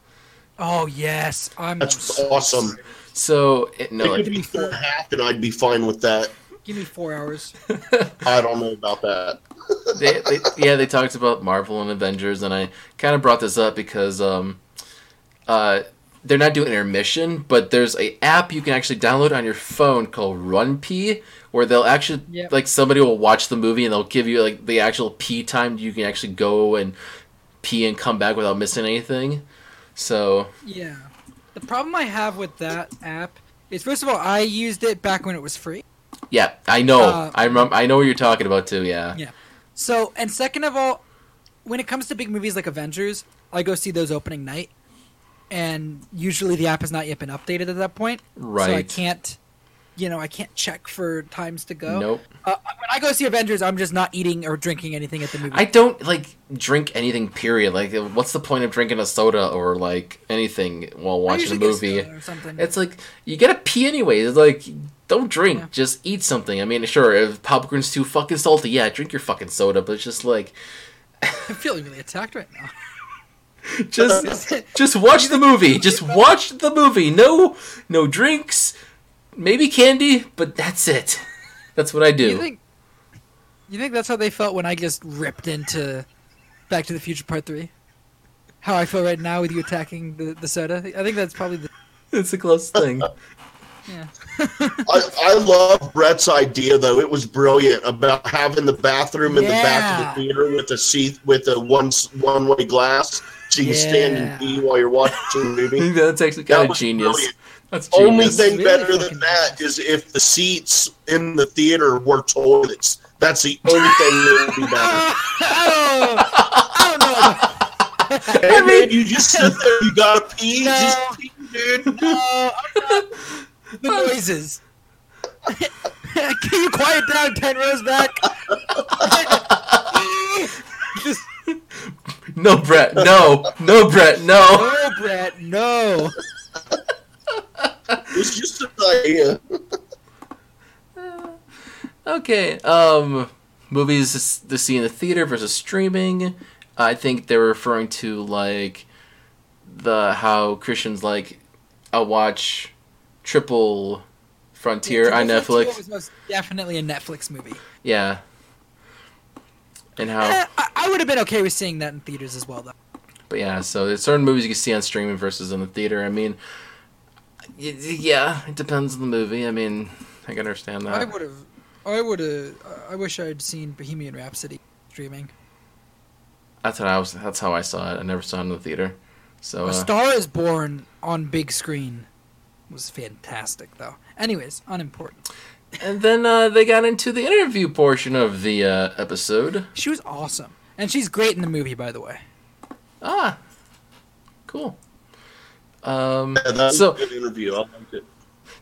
Oh yes, I'm. That's awesome. So it, no, it like, could be four and a half, and I'd be fine with that. Give me four hours. [LAUGHS] I don't know about that. [LAUGHS] they, they, yeah, they talked about Marvel and Avengers, and I kind of brought this up because um, uh, they're not doing intermission, but there's a app you can actually download on your phone called RunPee, where they'll actually Yep. like somebody will watch the movie and they'll give you like the actual pee time. You can actually go and pee and come back without missing anything. So Yeah. The problem I have with that app is, first of all, I used it back when it was free. yeah, I know. Uh, I remember. I know what you're talking about too. Yeah. Yeah. So, and second of all, when it comes to big movies like Avengers, I go see those opening night, and usually the app has not yet been updated at that point. Right. So I can't, you know, I can't check for times to go. Nope. Uh, when I go see Avengers, I'm just not eating or drinking anything at the movie. I don't like drink anything. Period. Like, what's the point of drinking a soda or like anything while watching a get movie? or something. It's like you gotta pee anyway. It's like don't drink, Yeah. just eat something. I mean, sure, if popcorn's too fucking salty, yeah, drink your fucking soda. But it's just like, I'm feeling really attacked right now. [LAUGHS] just [LAUGHS] just watch the movie. Just watch the movie. No, no drinks, maybe candy, but that's it. [LAUGHS] That's what I do. You think? You think that's how they felt when I just ripped into Back to the Future Part Three? How I feel right now with you attacking the, the soda. I think that's probably the [LAUGHS] it's the closest thing. [LAUGHS] yeah. I, I love Brett's idea though. It was brilliant about having the bathroom in the back of the theater with a seat with a one one way glass, so you can stand Yeah. and pee while you're watching the movie. think that's actually That kind of genius. brilliant. That's Only thing Really better than that is if the seats in the theater were toilets. That's the only thing that would be better. [LAUGHS] oh, I don't know. Hey man, you just sit there, you gotta pee, No. just pee, dude. No, The noises. [LAUGHS] Can you quiet down ten rows back? Just, [LAUGHS] No, Brett. No, no, Brett. No. no, Brett. No. It was just an idea. [LAUGHS] Okay. Um, movies to see in the theater versus streaming. I think they're referring to like the how Kristian's like I watch Triple Frontier on Triple Netflix. was most definitely a Netflix movie. Yeah. And how, Eh, I, I would have been okay with seeing that in theaters as well, though. but yeah. So there's certain movies you can see on streaming versus in the theater. I mean, y- y- yeah, it depends on the movie. I mean, I can understand that. I would have. I would have. I wish I'd seen Bohemian Rhapsody streaming. That's what I was. That's how I saw it. I never saw it in the theater. So A uh, Star is Born on big screen was fantastic, though. Anyways, unimportant. And then uh, they got into the interview portion of the uh, episode. She was awesome, and she's great in the movie, by the way. Ah, cool. Um, Yeah, that was so a good interview. I liked it.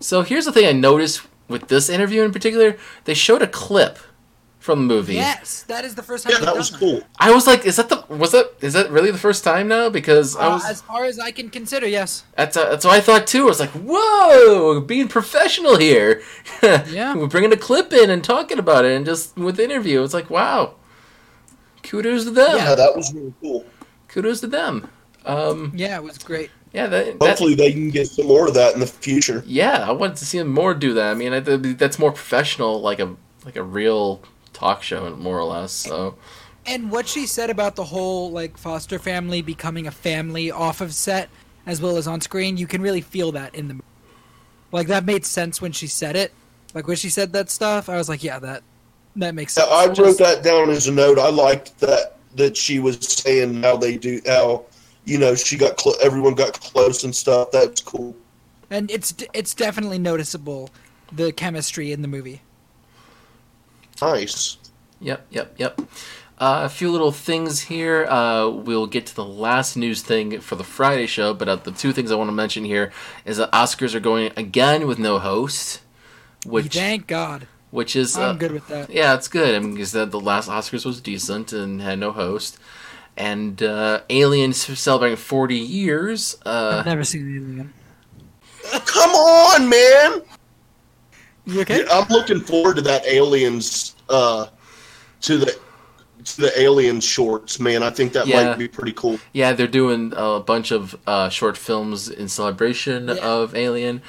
so here's the thing I noticed with this interview in particular. They showed a clip from the movie. Yes, that is the first time. Yeah, they've that done was cool. I was like, is that the was that is that really the first time now? Because I Uh, was as far as I can consider, yes. that's uh, that's what I thought too. I was like, whoa, being professional here. [LAUGHS] Yeah. we're bringing a clip in and talking about it, and just with the interview, it's like, wow. Kudos to them. Yeah, that was really cool. Kudos to them. Um, Yeah, it was great. Yeah, that, that Hopefully, they can get some more of that in the future. yeah, I wanted to see them more do that. I mean, I, that's more professional, like a like a real talk show, more or less. So And what she said about the whole like foster family becoming a family off of set as well as on screen, you can really feel that in the movie. Like that made sense when she said it. Like when she said that stuff, I was like, yeah, that that makes Yeah, sense. I wrote Just- that down as a note. I liked that that she was saying how they do how you know she got cl- everyone got close and stuff. That's cool. and it's it's definitely noticeable the chemistry in the movie. Nice. Yep, yep, yep. Uh, a few little things here. Uh, we'll get to the last news thing for the Friday show, but uh, the two things I want to mention here is that Oscars are going again with no host, which Thank God. which is uh, I'm good with that. yeah, it's good. I mean, because the, the last Oscars was decent and had no host, and uh, Aliens celebrating 40 years. Uh, I've never seen Alien. Come on, man. You okay? Yeah, I'm looking forward to that aliens uh to the to the alien shorts, man. I think that Yeah. might be pretty cool. Yeah, they're doing a bunch of uh, short films in celebration Yeah. of Alien.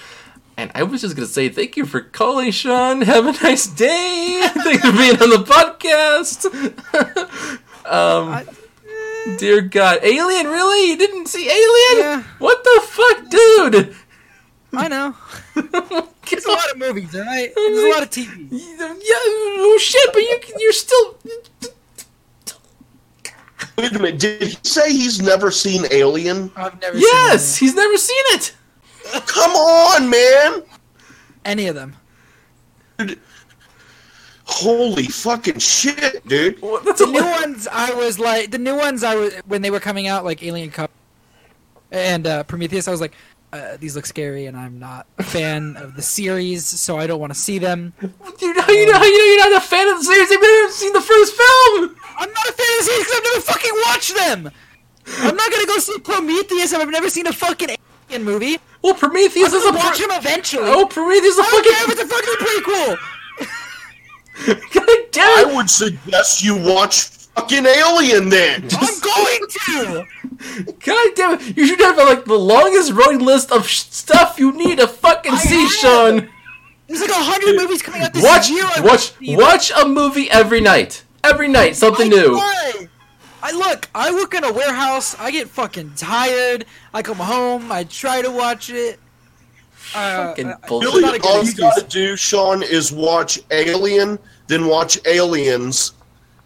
And I was just gonna say thank you for calling, Sean. [LAUGHS] Have a nice day. [LAUGHS] Thanks for being on the podcast. [LAUGHS] um, I- Dear God, Alien? Really? You didn't see Alien? Yeah. What the fuck, dude? I know. [LAUGHS] Get There's a lot of movies, alright? There's a lot of TV. Yeah, oh shit! But you can, you're still. Wait a minute. Did he say he's never seen Alien? I've never seen. Yes, seen he's never seen it. Come on, man! any of them. Holy fucking shit, dude! What- The new ones, I was like, the new ones, I was when they were coming out, like Alien Cup and uh, Prometheus. I was like, uh, these look scary, and I'm not a fan of the series, so I don't want to see them. You know, you know, how you know you're not a fan of the series. You've never seen the first film. I'm not a fan of the series because I've never fucking watched them. I'm not gonna go see Prometheus if I've never seen a fucking Alien movie. Well, Prometheus I'm is a gonna watch pro- him eventually. Oh, Prometheus is a I don't care if fucking. it's a fucking prequel. God damn I would suggest you watch fucking Alien then. [LAUGHS] I'm going to. God damn it! You should have like the longest running list of sh- stuff you need to fucking I see, have. Sean. There's like a hundred movies coming out this Watch, year. I watch, wanna see them. watch a movie every night. Every night, something I new. try. I look. I work in a warehouse. I get fucking tired. I come home. I try to watch it. Uh, Fucking uh, bullshit. Really, all you gotta do, Sean, is watch Alien, then watch Aliens,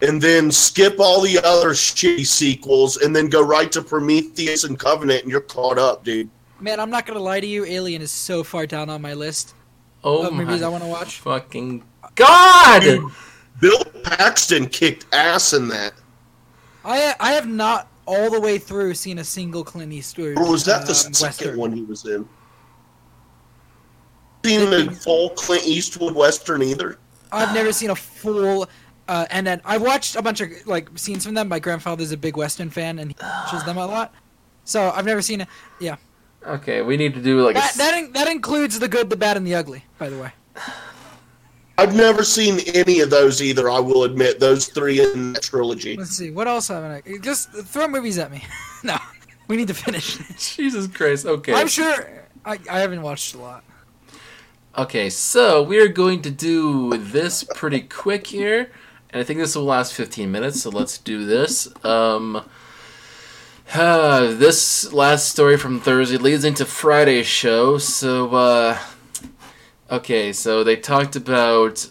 and then skip all the other shitty sequels, and then go right to Prometheus and Covenant, and you're caught up, dude. Man, I'm not gonna lie to you. Alien is so far down on my list Oh of my movies I want to watch. fucking god! Dude, Bill Paxton kicked ass in that. I I have not all the way through seen a single Clint Eastwood. Or was that the um, second Western. one he was in? Seen the full Clint Eastwood Western either? I've never seen a full. Uh, and then I watched a bunch of like scenes from them. My grandfather's a big Western fan, and he watches them a lot. So I've never seen it. Yeah, Okay, we need to do like that s- that, in, that includes the good, the bad, and the ugly. By the way, I've never seen any of those either, I will admit. Those three in that trilogy. let's see what else haven't I? Just throw movies at me. [LAUGHS] no, we need to finish. [LAUGHS] Jesus Christ. Okay. I'm sure I, I haven't watched a lot. Okay, so we are going to do this pretty quick here, and I think this will last 15 minutes. So let's do this. Um, uh, [SIGHS] this last story from Thursday leads into Friday's show. So, uh, okay, so they talked about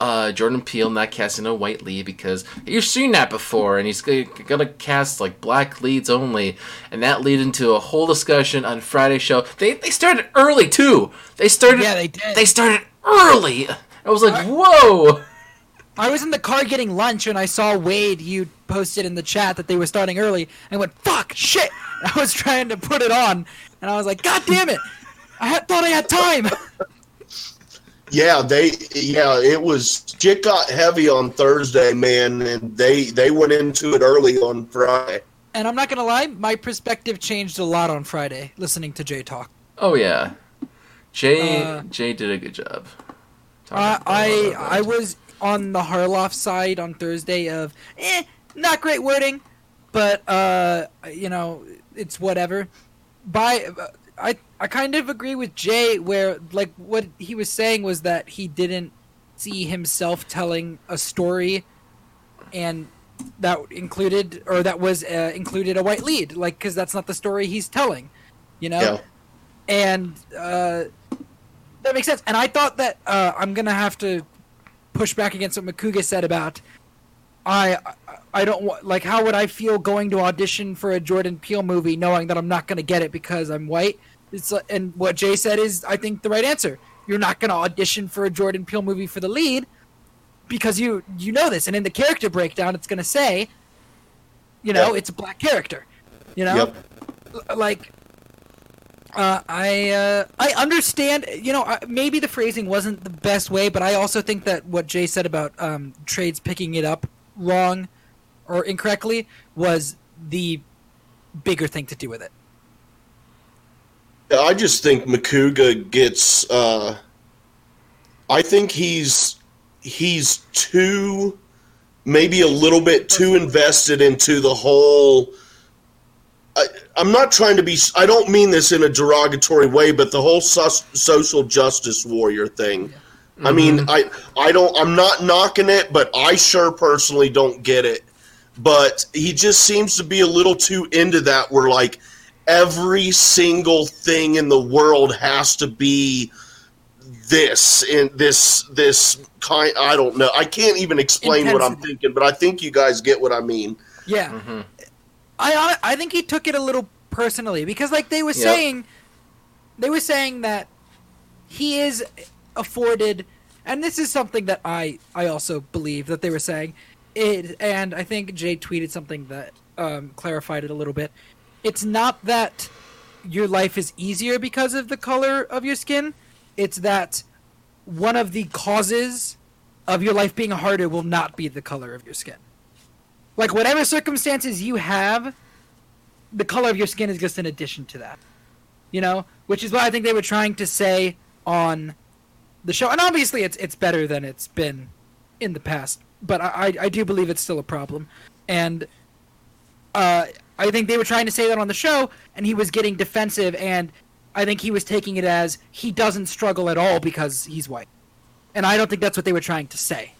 uh, Jordan Peele not casting a white lead because you've seen that before, and he's g- gonna cast like black leads only, and that lead into a whole discussion on Friday's show. They they started early too. They started. Yeah, they did. They started early. I was like, whoa. I was in the car getting lunch and I saw Wade. You posted in the chat that they were starting early. I went, "Fuck, shit!" [LAUGHS] I was trying to put it on, and I was like, "God damn it!" I had, thought I had time. [LAUGHS] Yeah, they yeah, it was shit got heavy on Thursday, man, and they they went into it early on Friday. And I'm not gonna lie, my perspective changed a lot on Friday listening to Jay talk. Oh yeah. Jay Uh, Jay did a good job. Uh, I I was on the Harloff side on Thursday of, eh, not great wording, but uh, you know, it's whatever. By I I kind of agree with Jay where like what he was saying was that he didn't see himself telling a story, and that included or that was uh, included a white lead, like because that's not the story he's telling, you know Yeah. and uh, that makes sense. And I thought that uh, I'm gonna have to push back against what Macuga said about I I don't want like how would I feel going to audition for a Jordan Peele movie knowing that I'm not gonna get it because I'm white. It's uh, and what Jay said is I think the right answer. You're not gonna audition for a Jordan Peele movie for the lead because you you know this, and in the character breakdown, it's gonna say, you know, Yeah. it's a black character. You know, Yep. L- like uh, I uh, I understand. You know, maybe the phrasing wasn't the best way, but I also think that what Jay said about um, trades picking it up wrong or incorrectly was the bigger thing to do with it. I just think Macuga gets. Uh, I think he's he's too, maybe a little bit too invested into the whole. I, I'm not trying to be. I don't mean this in a derogatory way, but the whole sus, social justice warrior thing. I mean, I I don't. I'm not knocking it, but I sure personally don't get it. But he just seems to be a little too into that. Where like every single thing in the world has to be this and this this kind. I don't know. I can't even explain what I'm thinking, but I think you guys get what I mean. Yeah. hmm I I think he took it a little personally because like they were Yep. saying they were saying that he is afforded and this is something that I I also believe that they were saying it and I think Jay tweeted something that um, clarified it a little bit. It's not that your life is easier because of the color of your skin. It's that one of the causes of your life being harder will not be the color of your skin. Like whatever circumstances you have, the color of your skin is just an addition to that. You know, which is what I think they were trying to say on the show. And obviously, it's it's better than it's been in the past, but I I, I do believe it's still a problem. And uh, I think they were trying to say that on the show, and he was getting defensive, and I think he was taking it as he doesn't struggle at all because he's white. And I don't think that's what they were trying to say.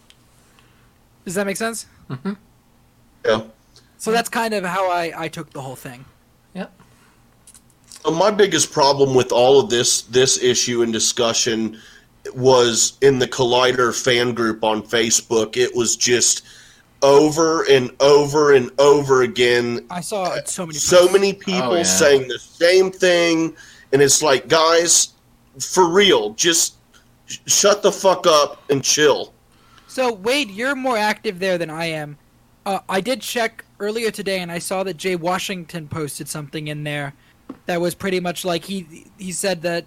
Does that make sense? Yeah. So that's kind of how I, I took the whole thing. Yep. So my biggest problem with all of this this issue and discussion was in the Collider fan group on Facebook. It was just over and over and over again. I saw so many. So many people Oh, yeah. saying the same thing, and it's like, guys, for real, just sh- shut the fuck up and chill. So Wade, you're more active there than I am. Uh, I did check earlier today, and I saw that Jay Washington posted something in there that was pretty much like he he said that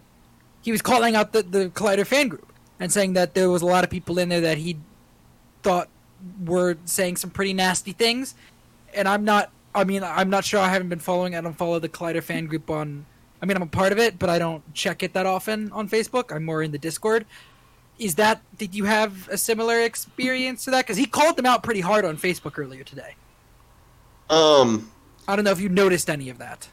he was calling out the the Collider fan group and saying that there was a lot of people in there that he thought were saying some pretty nasty things. And I'm not. I mean, I'm not sure. I haven't been following. I don't follow the Collider fan group on. I mean, I'm a part of it, but I don't check it that often on Facebook. I'm more in the Discord. Is that did you have a similar experience to that? Because he called them out pretty hard on Facebook earlier today. Um, I don't know if you noticed any of that.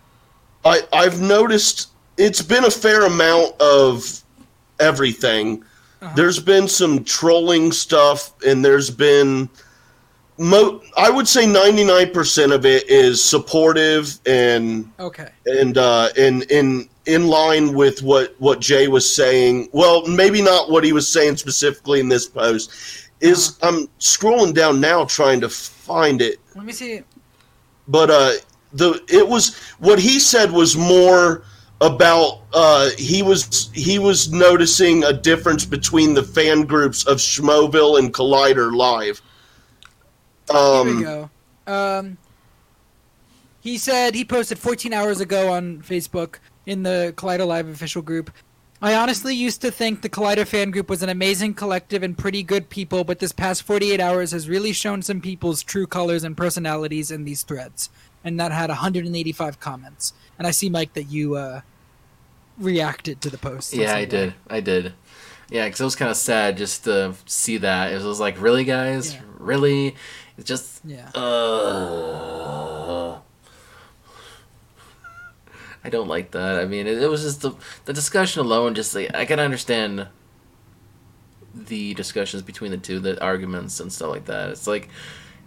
I I've noticed it's been a fair amount of everything. Uh-huh. There's been some trolling stuff, and there's been mo. I would say 99% of it is supportive and Okay. and uh, in in in line with what what Jay was saying. Well, maybe not what he was saying specifically in this post. Is I'm scrolling down now trying to find it Let me see. but uh the it was what he said was more about uh he was he was noticing a difference between the fan groups of Schmoville and Collider live. Here Um we go. Um, he said he posted 14 hours ago on Facebook in the Collider Live official group. I honestly used to think the Collider fan group was an amazing collective and pretty good people, but this past 48 hours has really shown some people's true colors and personalities in these threads. And that had 185 comments. And I see, Mike, that you uh, reacted to the post. Yeah, I did. I did. Yeah, because it was kind of sad just to see that. It was like, really, guys? Yeah. Really? It's just. Yeah. Uh, I don't like that. I mean, it, it was just the the discussion alone. Just like I can understand the discussions between the two, the arguments and stuff like that. It's like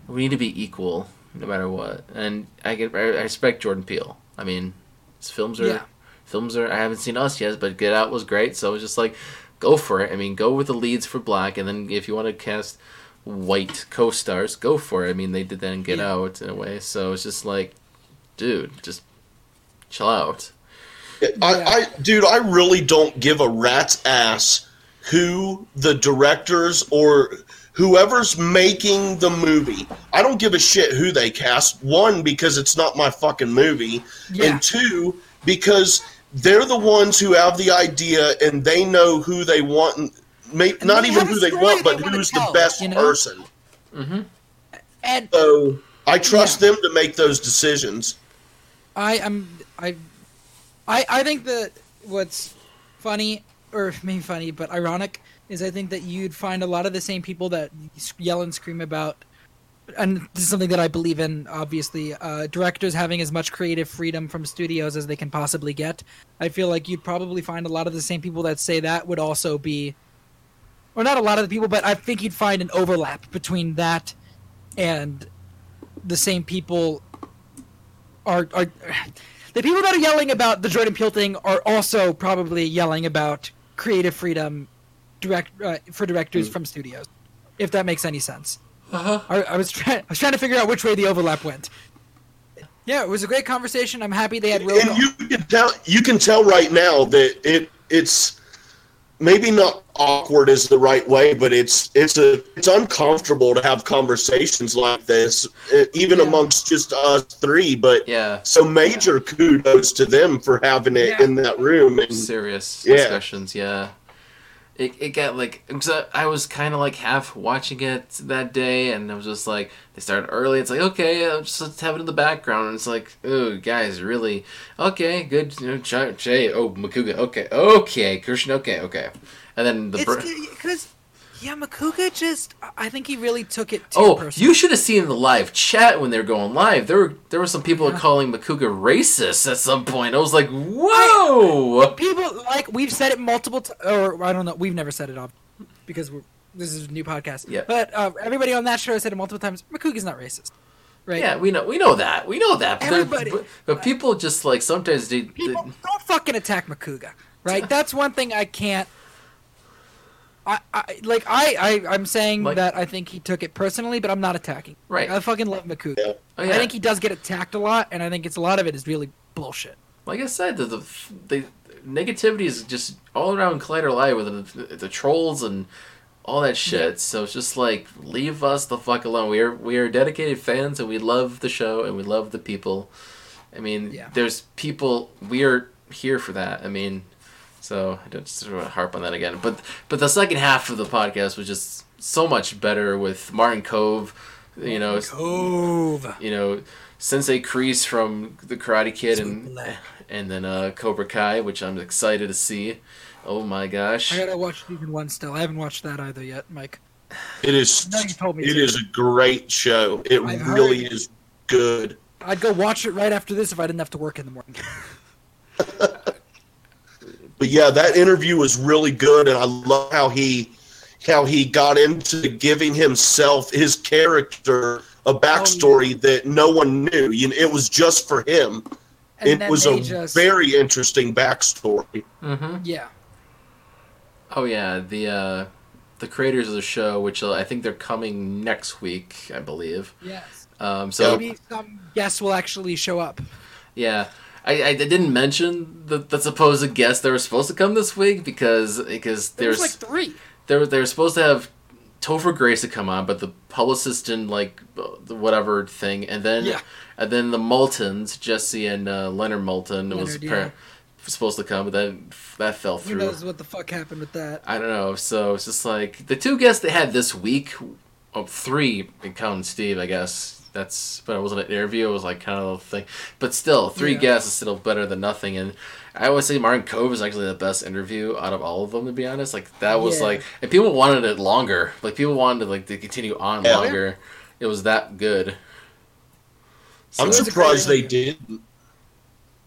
we need to be equal no matter what. And I get I respect Jordan Peele. I mean, his films are Yeah. films are. I haven't seen Us yet, but Get Out was great. So it's just like go for it. I mean, go with the leads for Black, and then if you want to cast white co-stars, go for it. I mean, they did that in Get Yeah. Out in a way. So it's just like, dude, just chill out. I, I dude, I really don't give a rat's ass who the directors or whoever's making the movie. I don't give a shit who they cast. One, because it's not my fucking movie, Yeah. and two, because they're the ones who have the idea and they know who they want. and May, And not they even who they want, they but wanna who's tell, the best you know? person. Mm-hmm. And So I trust Yeah. them to make those decisions. I am I, I I think that what's funny or [LAUGHS] maybe funny but ironic is I think that you'd find a lot of the same people that yell and scream about, and this is something that I believe in. Obviously, uh, directors having as much creative freedom from studios as they can possibly get. I feel like you'd probably find a lot of the same people that say that would also be, or not a lot of the people, but I think you'd find an overlap between that and the same people are are the people that are yelling about the Jordan Peele thing are also probably yelling about creative freedom direct uh, for directors from studios. If that makes any sense. Uh-huh. I, I was trying I was trying to figure out which way the overlap went. Yeah, it was a great conversation. I'm happy they had real and you can tell you can tell right now that it it's maybe not awkward is the right way, but it's it's a it's uncomfortable to have conversations like this, eh, even Yeah. amongst just us three. But Yeah. so major kudos to them for having it Yeah. in that room. And serious Yeah. discussions. Yeah, it, it got like I I was kind of like half watching it that day, and I was just like they started early. It's like okay, uh, just let's have it in the background. And it's like oh guys, really okay, good. You know, Jay, Jay oh Macuga, okay, okay, Kristian, okay, okay, and then the. It's br- because yeah, Macuga just I think he really took it too Oh, personal. you should have seen the live chat when they were going live. There were there were some people Yeah. calling Macuga racist at some point. I was like, whoa. people like we've said it multiple times, or I don't know, we've never said it off because we're, this is a new podcast. Yeah. But uh, everybody on that show has said it multiple times. Macuga's not racist, right? Yeah, we know we know that. We know that. But, Everybody- but, but people just like sometimes they, they People don't fucking attack Macuga, right? [LAUGHS] That's one thing I can't. I, I like I, I I'm saying Like- that I think he took it personally, but I'm not attacking. Right. I fucking love Macuga. Yeah. Oh, yeah. I think he does get attacked a lot, and I think it's a lot of it is really bullshit. like I said, the, the the negativity is just all around Collider Live with the, the trolls and all that shit. So it's just like leave us the fuck alone. We are we are dedicated fans and we love the show and we love the people. I mean, Yeah. there's people we are here for that. I mean, so I don't just want to harp on that again. But but the second half of the podcast was just so much better with Martin Kove. You know, Cove. you know, Sensei Kreese from the Karate Kid Sweet and blood. and then uh, Cobra Kai, which I'm excited to see. Oh my gosh! I gotta watch season one still. I haven't watched that either yet, Mike. It is I you told me it to. is a great show. It I've really heard. is good. I'd go watch it right after this if I didn't have to work in the morning. [LAUGHS] But yeah, that interview was really good, and I love how he how he got into giving himself his character a backstory that no one knew. You know, it was just for him. And it was a just, very interesting backstory. hmm yeah. Oh yeah, the uh, the creators of the show, which uh, I think they're coming next week, I believe. Yes. Um, so Maybe some guests will actually show up. yeah. I, I didn't mention the, the supposed guests that were supposed to come this week because because There's like three. they were they were supposed to have Topher Grace to come on, but the publicist didn't like uh, the whatever thing, and then Yeah. and then the Moultons, Jesse and uh, Leonard Moulton was Leonard, yeah. supposed to come, but then that fell through. Who knows what the fuck happened with that? I don't know. So it's just like the two guests they had this week, of oh, three, counting Steve, I guess. That's but it wasn't an interview. It was like kind of a thing. But still, three Yeah. guests is still better than nothing. And I always say Martin Kove is actually the best interview out of all of them. To be honest, like that was Yeah. like, and people wanted it longer. Like people wanted like to continue on Yeah. longer. It was that good. I'm was a great surprised they interview. did.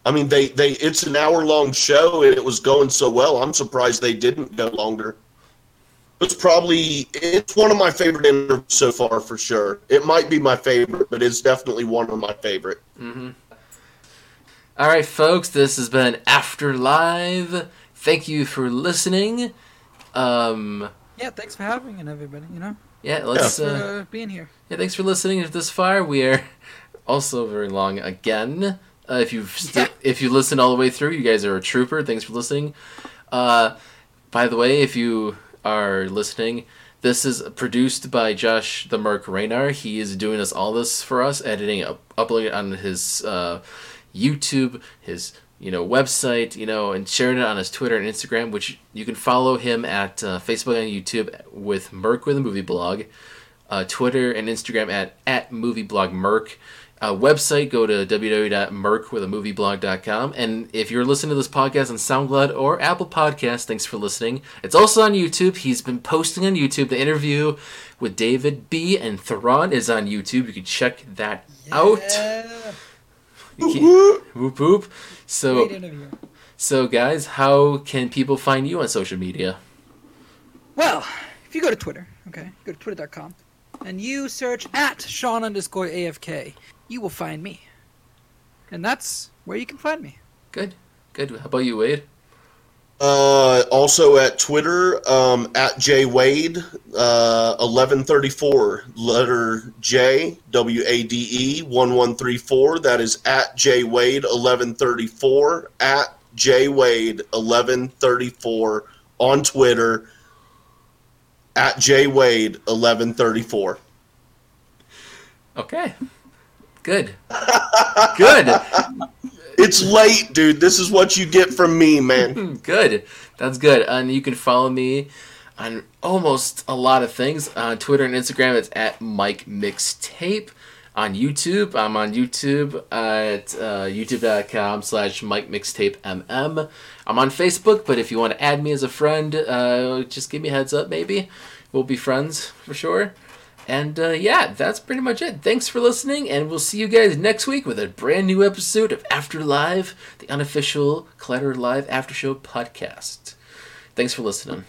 I mean, they they it's an hour long show and it was going so well. I'm surprised they didn't go longer. It's probably it's one of my favorite interviews so far for sure. It might be my favorite, but it's definitely one of my favorite. Mm-hmm. All right, folks, this has been After Live. Thank you for listening. Um, Yeah, thanks for having and everybody. You know, yeah, let's. thanks for Uh, uh, being here. Yeah, thanks for listening this far. We are also very long again. Uh, if you've sti- if you listen all the way through, you guys are a trooper. Thanks for listening. Uh, by the way, if you are listening, this is produced by Josh the Merc Raynar. He is doing this all this for us, editing, up, uploading it on his uh, YouTube, his you know website, you know, and sharing it on his Twitter and Instagram, which you can follow him at uh, Facebook and YouTube with Merc with a movie blog uh, Twitter and Instagram at, at movieblogmerc. Uh, website, go to www.merc.com. And if you're listening to this podcast on SoundCloud or Apple Podcasts, thanks for listening. It's also on YouTube. He's been posting on YouTube. The interview with David B. and Theron is on YouTube. You can check that out. Yeah. Can- whoop whoop. So, so guys, how can people find you on social media? Well, if you go to Twitter, okay, go to twitter.com and you search at Sean underscore AFK, you will find me. And that's where you can find me. Good. Good. How about you, Wade? Uh, also at Twitter, um, at J Wade, uh, eleven thirty four, letter J W A D E one one three four. That is at J Wade eleven thirty four at J Wade eleven thirty four on Twitter. At J Wade eleven thirty four. Okay. Good. Good. It's late, dude. This is what you get from me, man. Good. That's good. And you can follow me on almost a lot of things. On Twitter and Instagram, it's at Mike Mixtape. On YouTube, I'm on YouTube at uh, youtube.com slash Mike Mixtape MM. I'm on Facebook, but if you want to add me as a friend, uh, just give me a heads up, maybe. We'll be friends for sure. And uh, yeah, that's pretty much it. Thanks for listening, and we'll see you guys next week with a brand new episode of After Live, the unofficial Collider Live After Show podcast. Thanks for listening.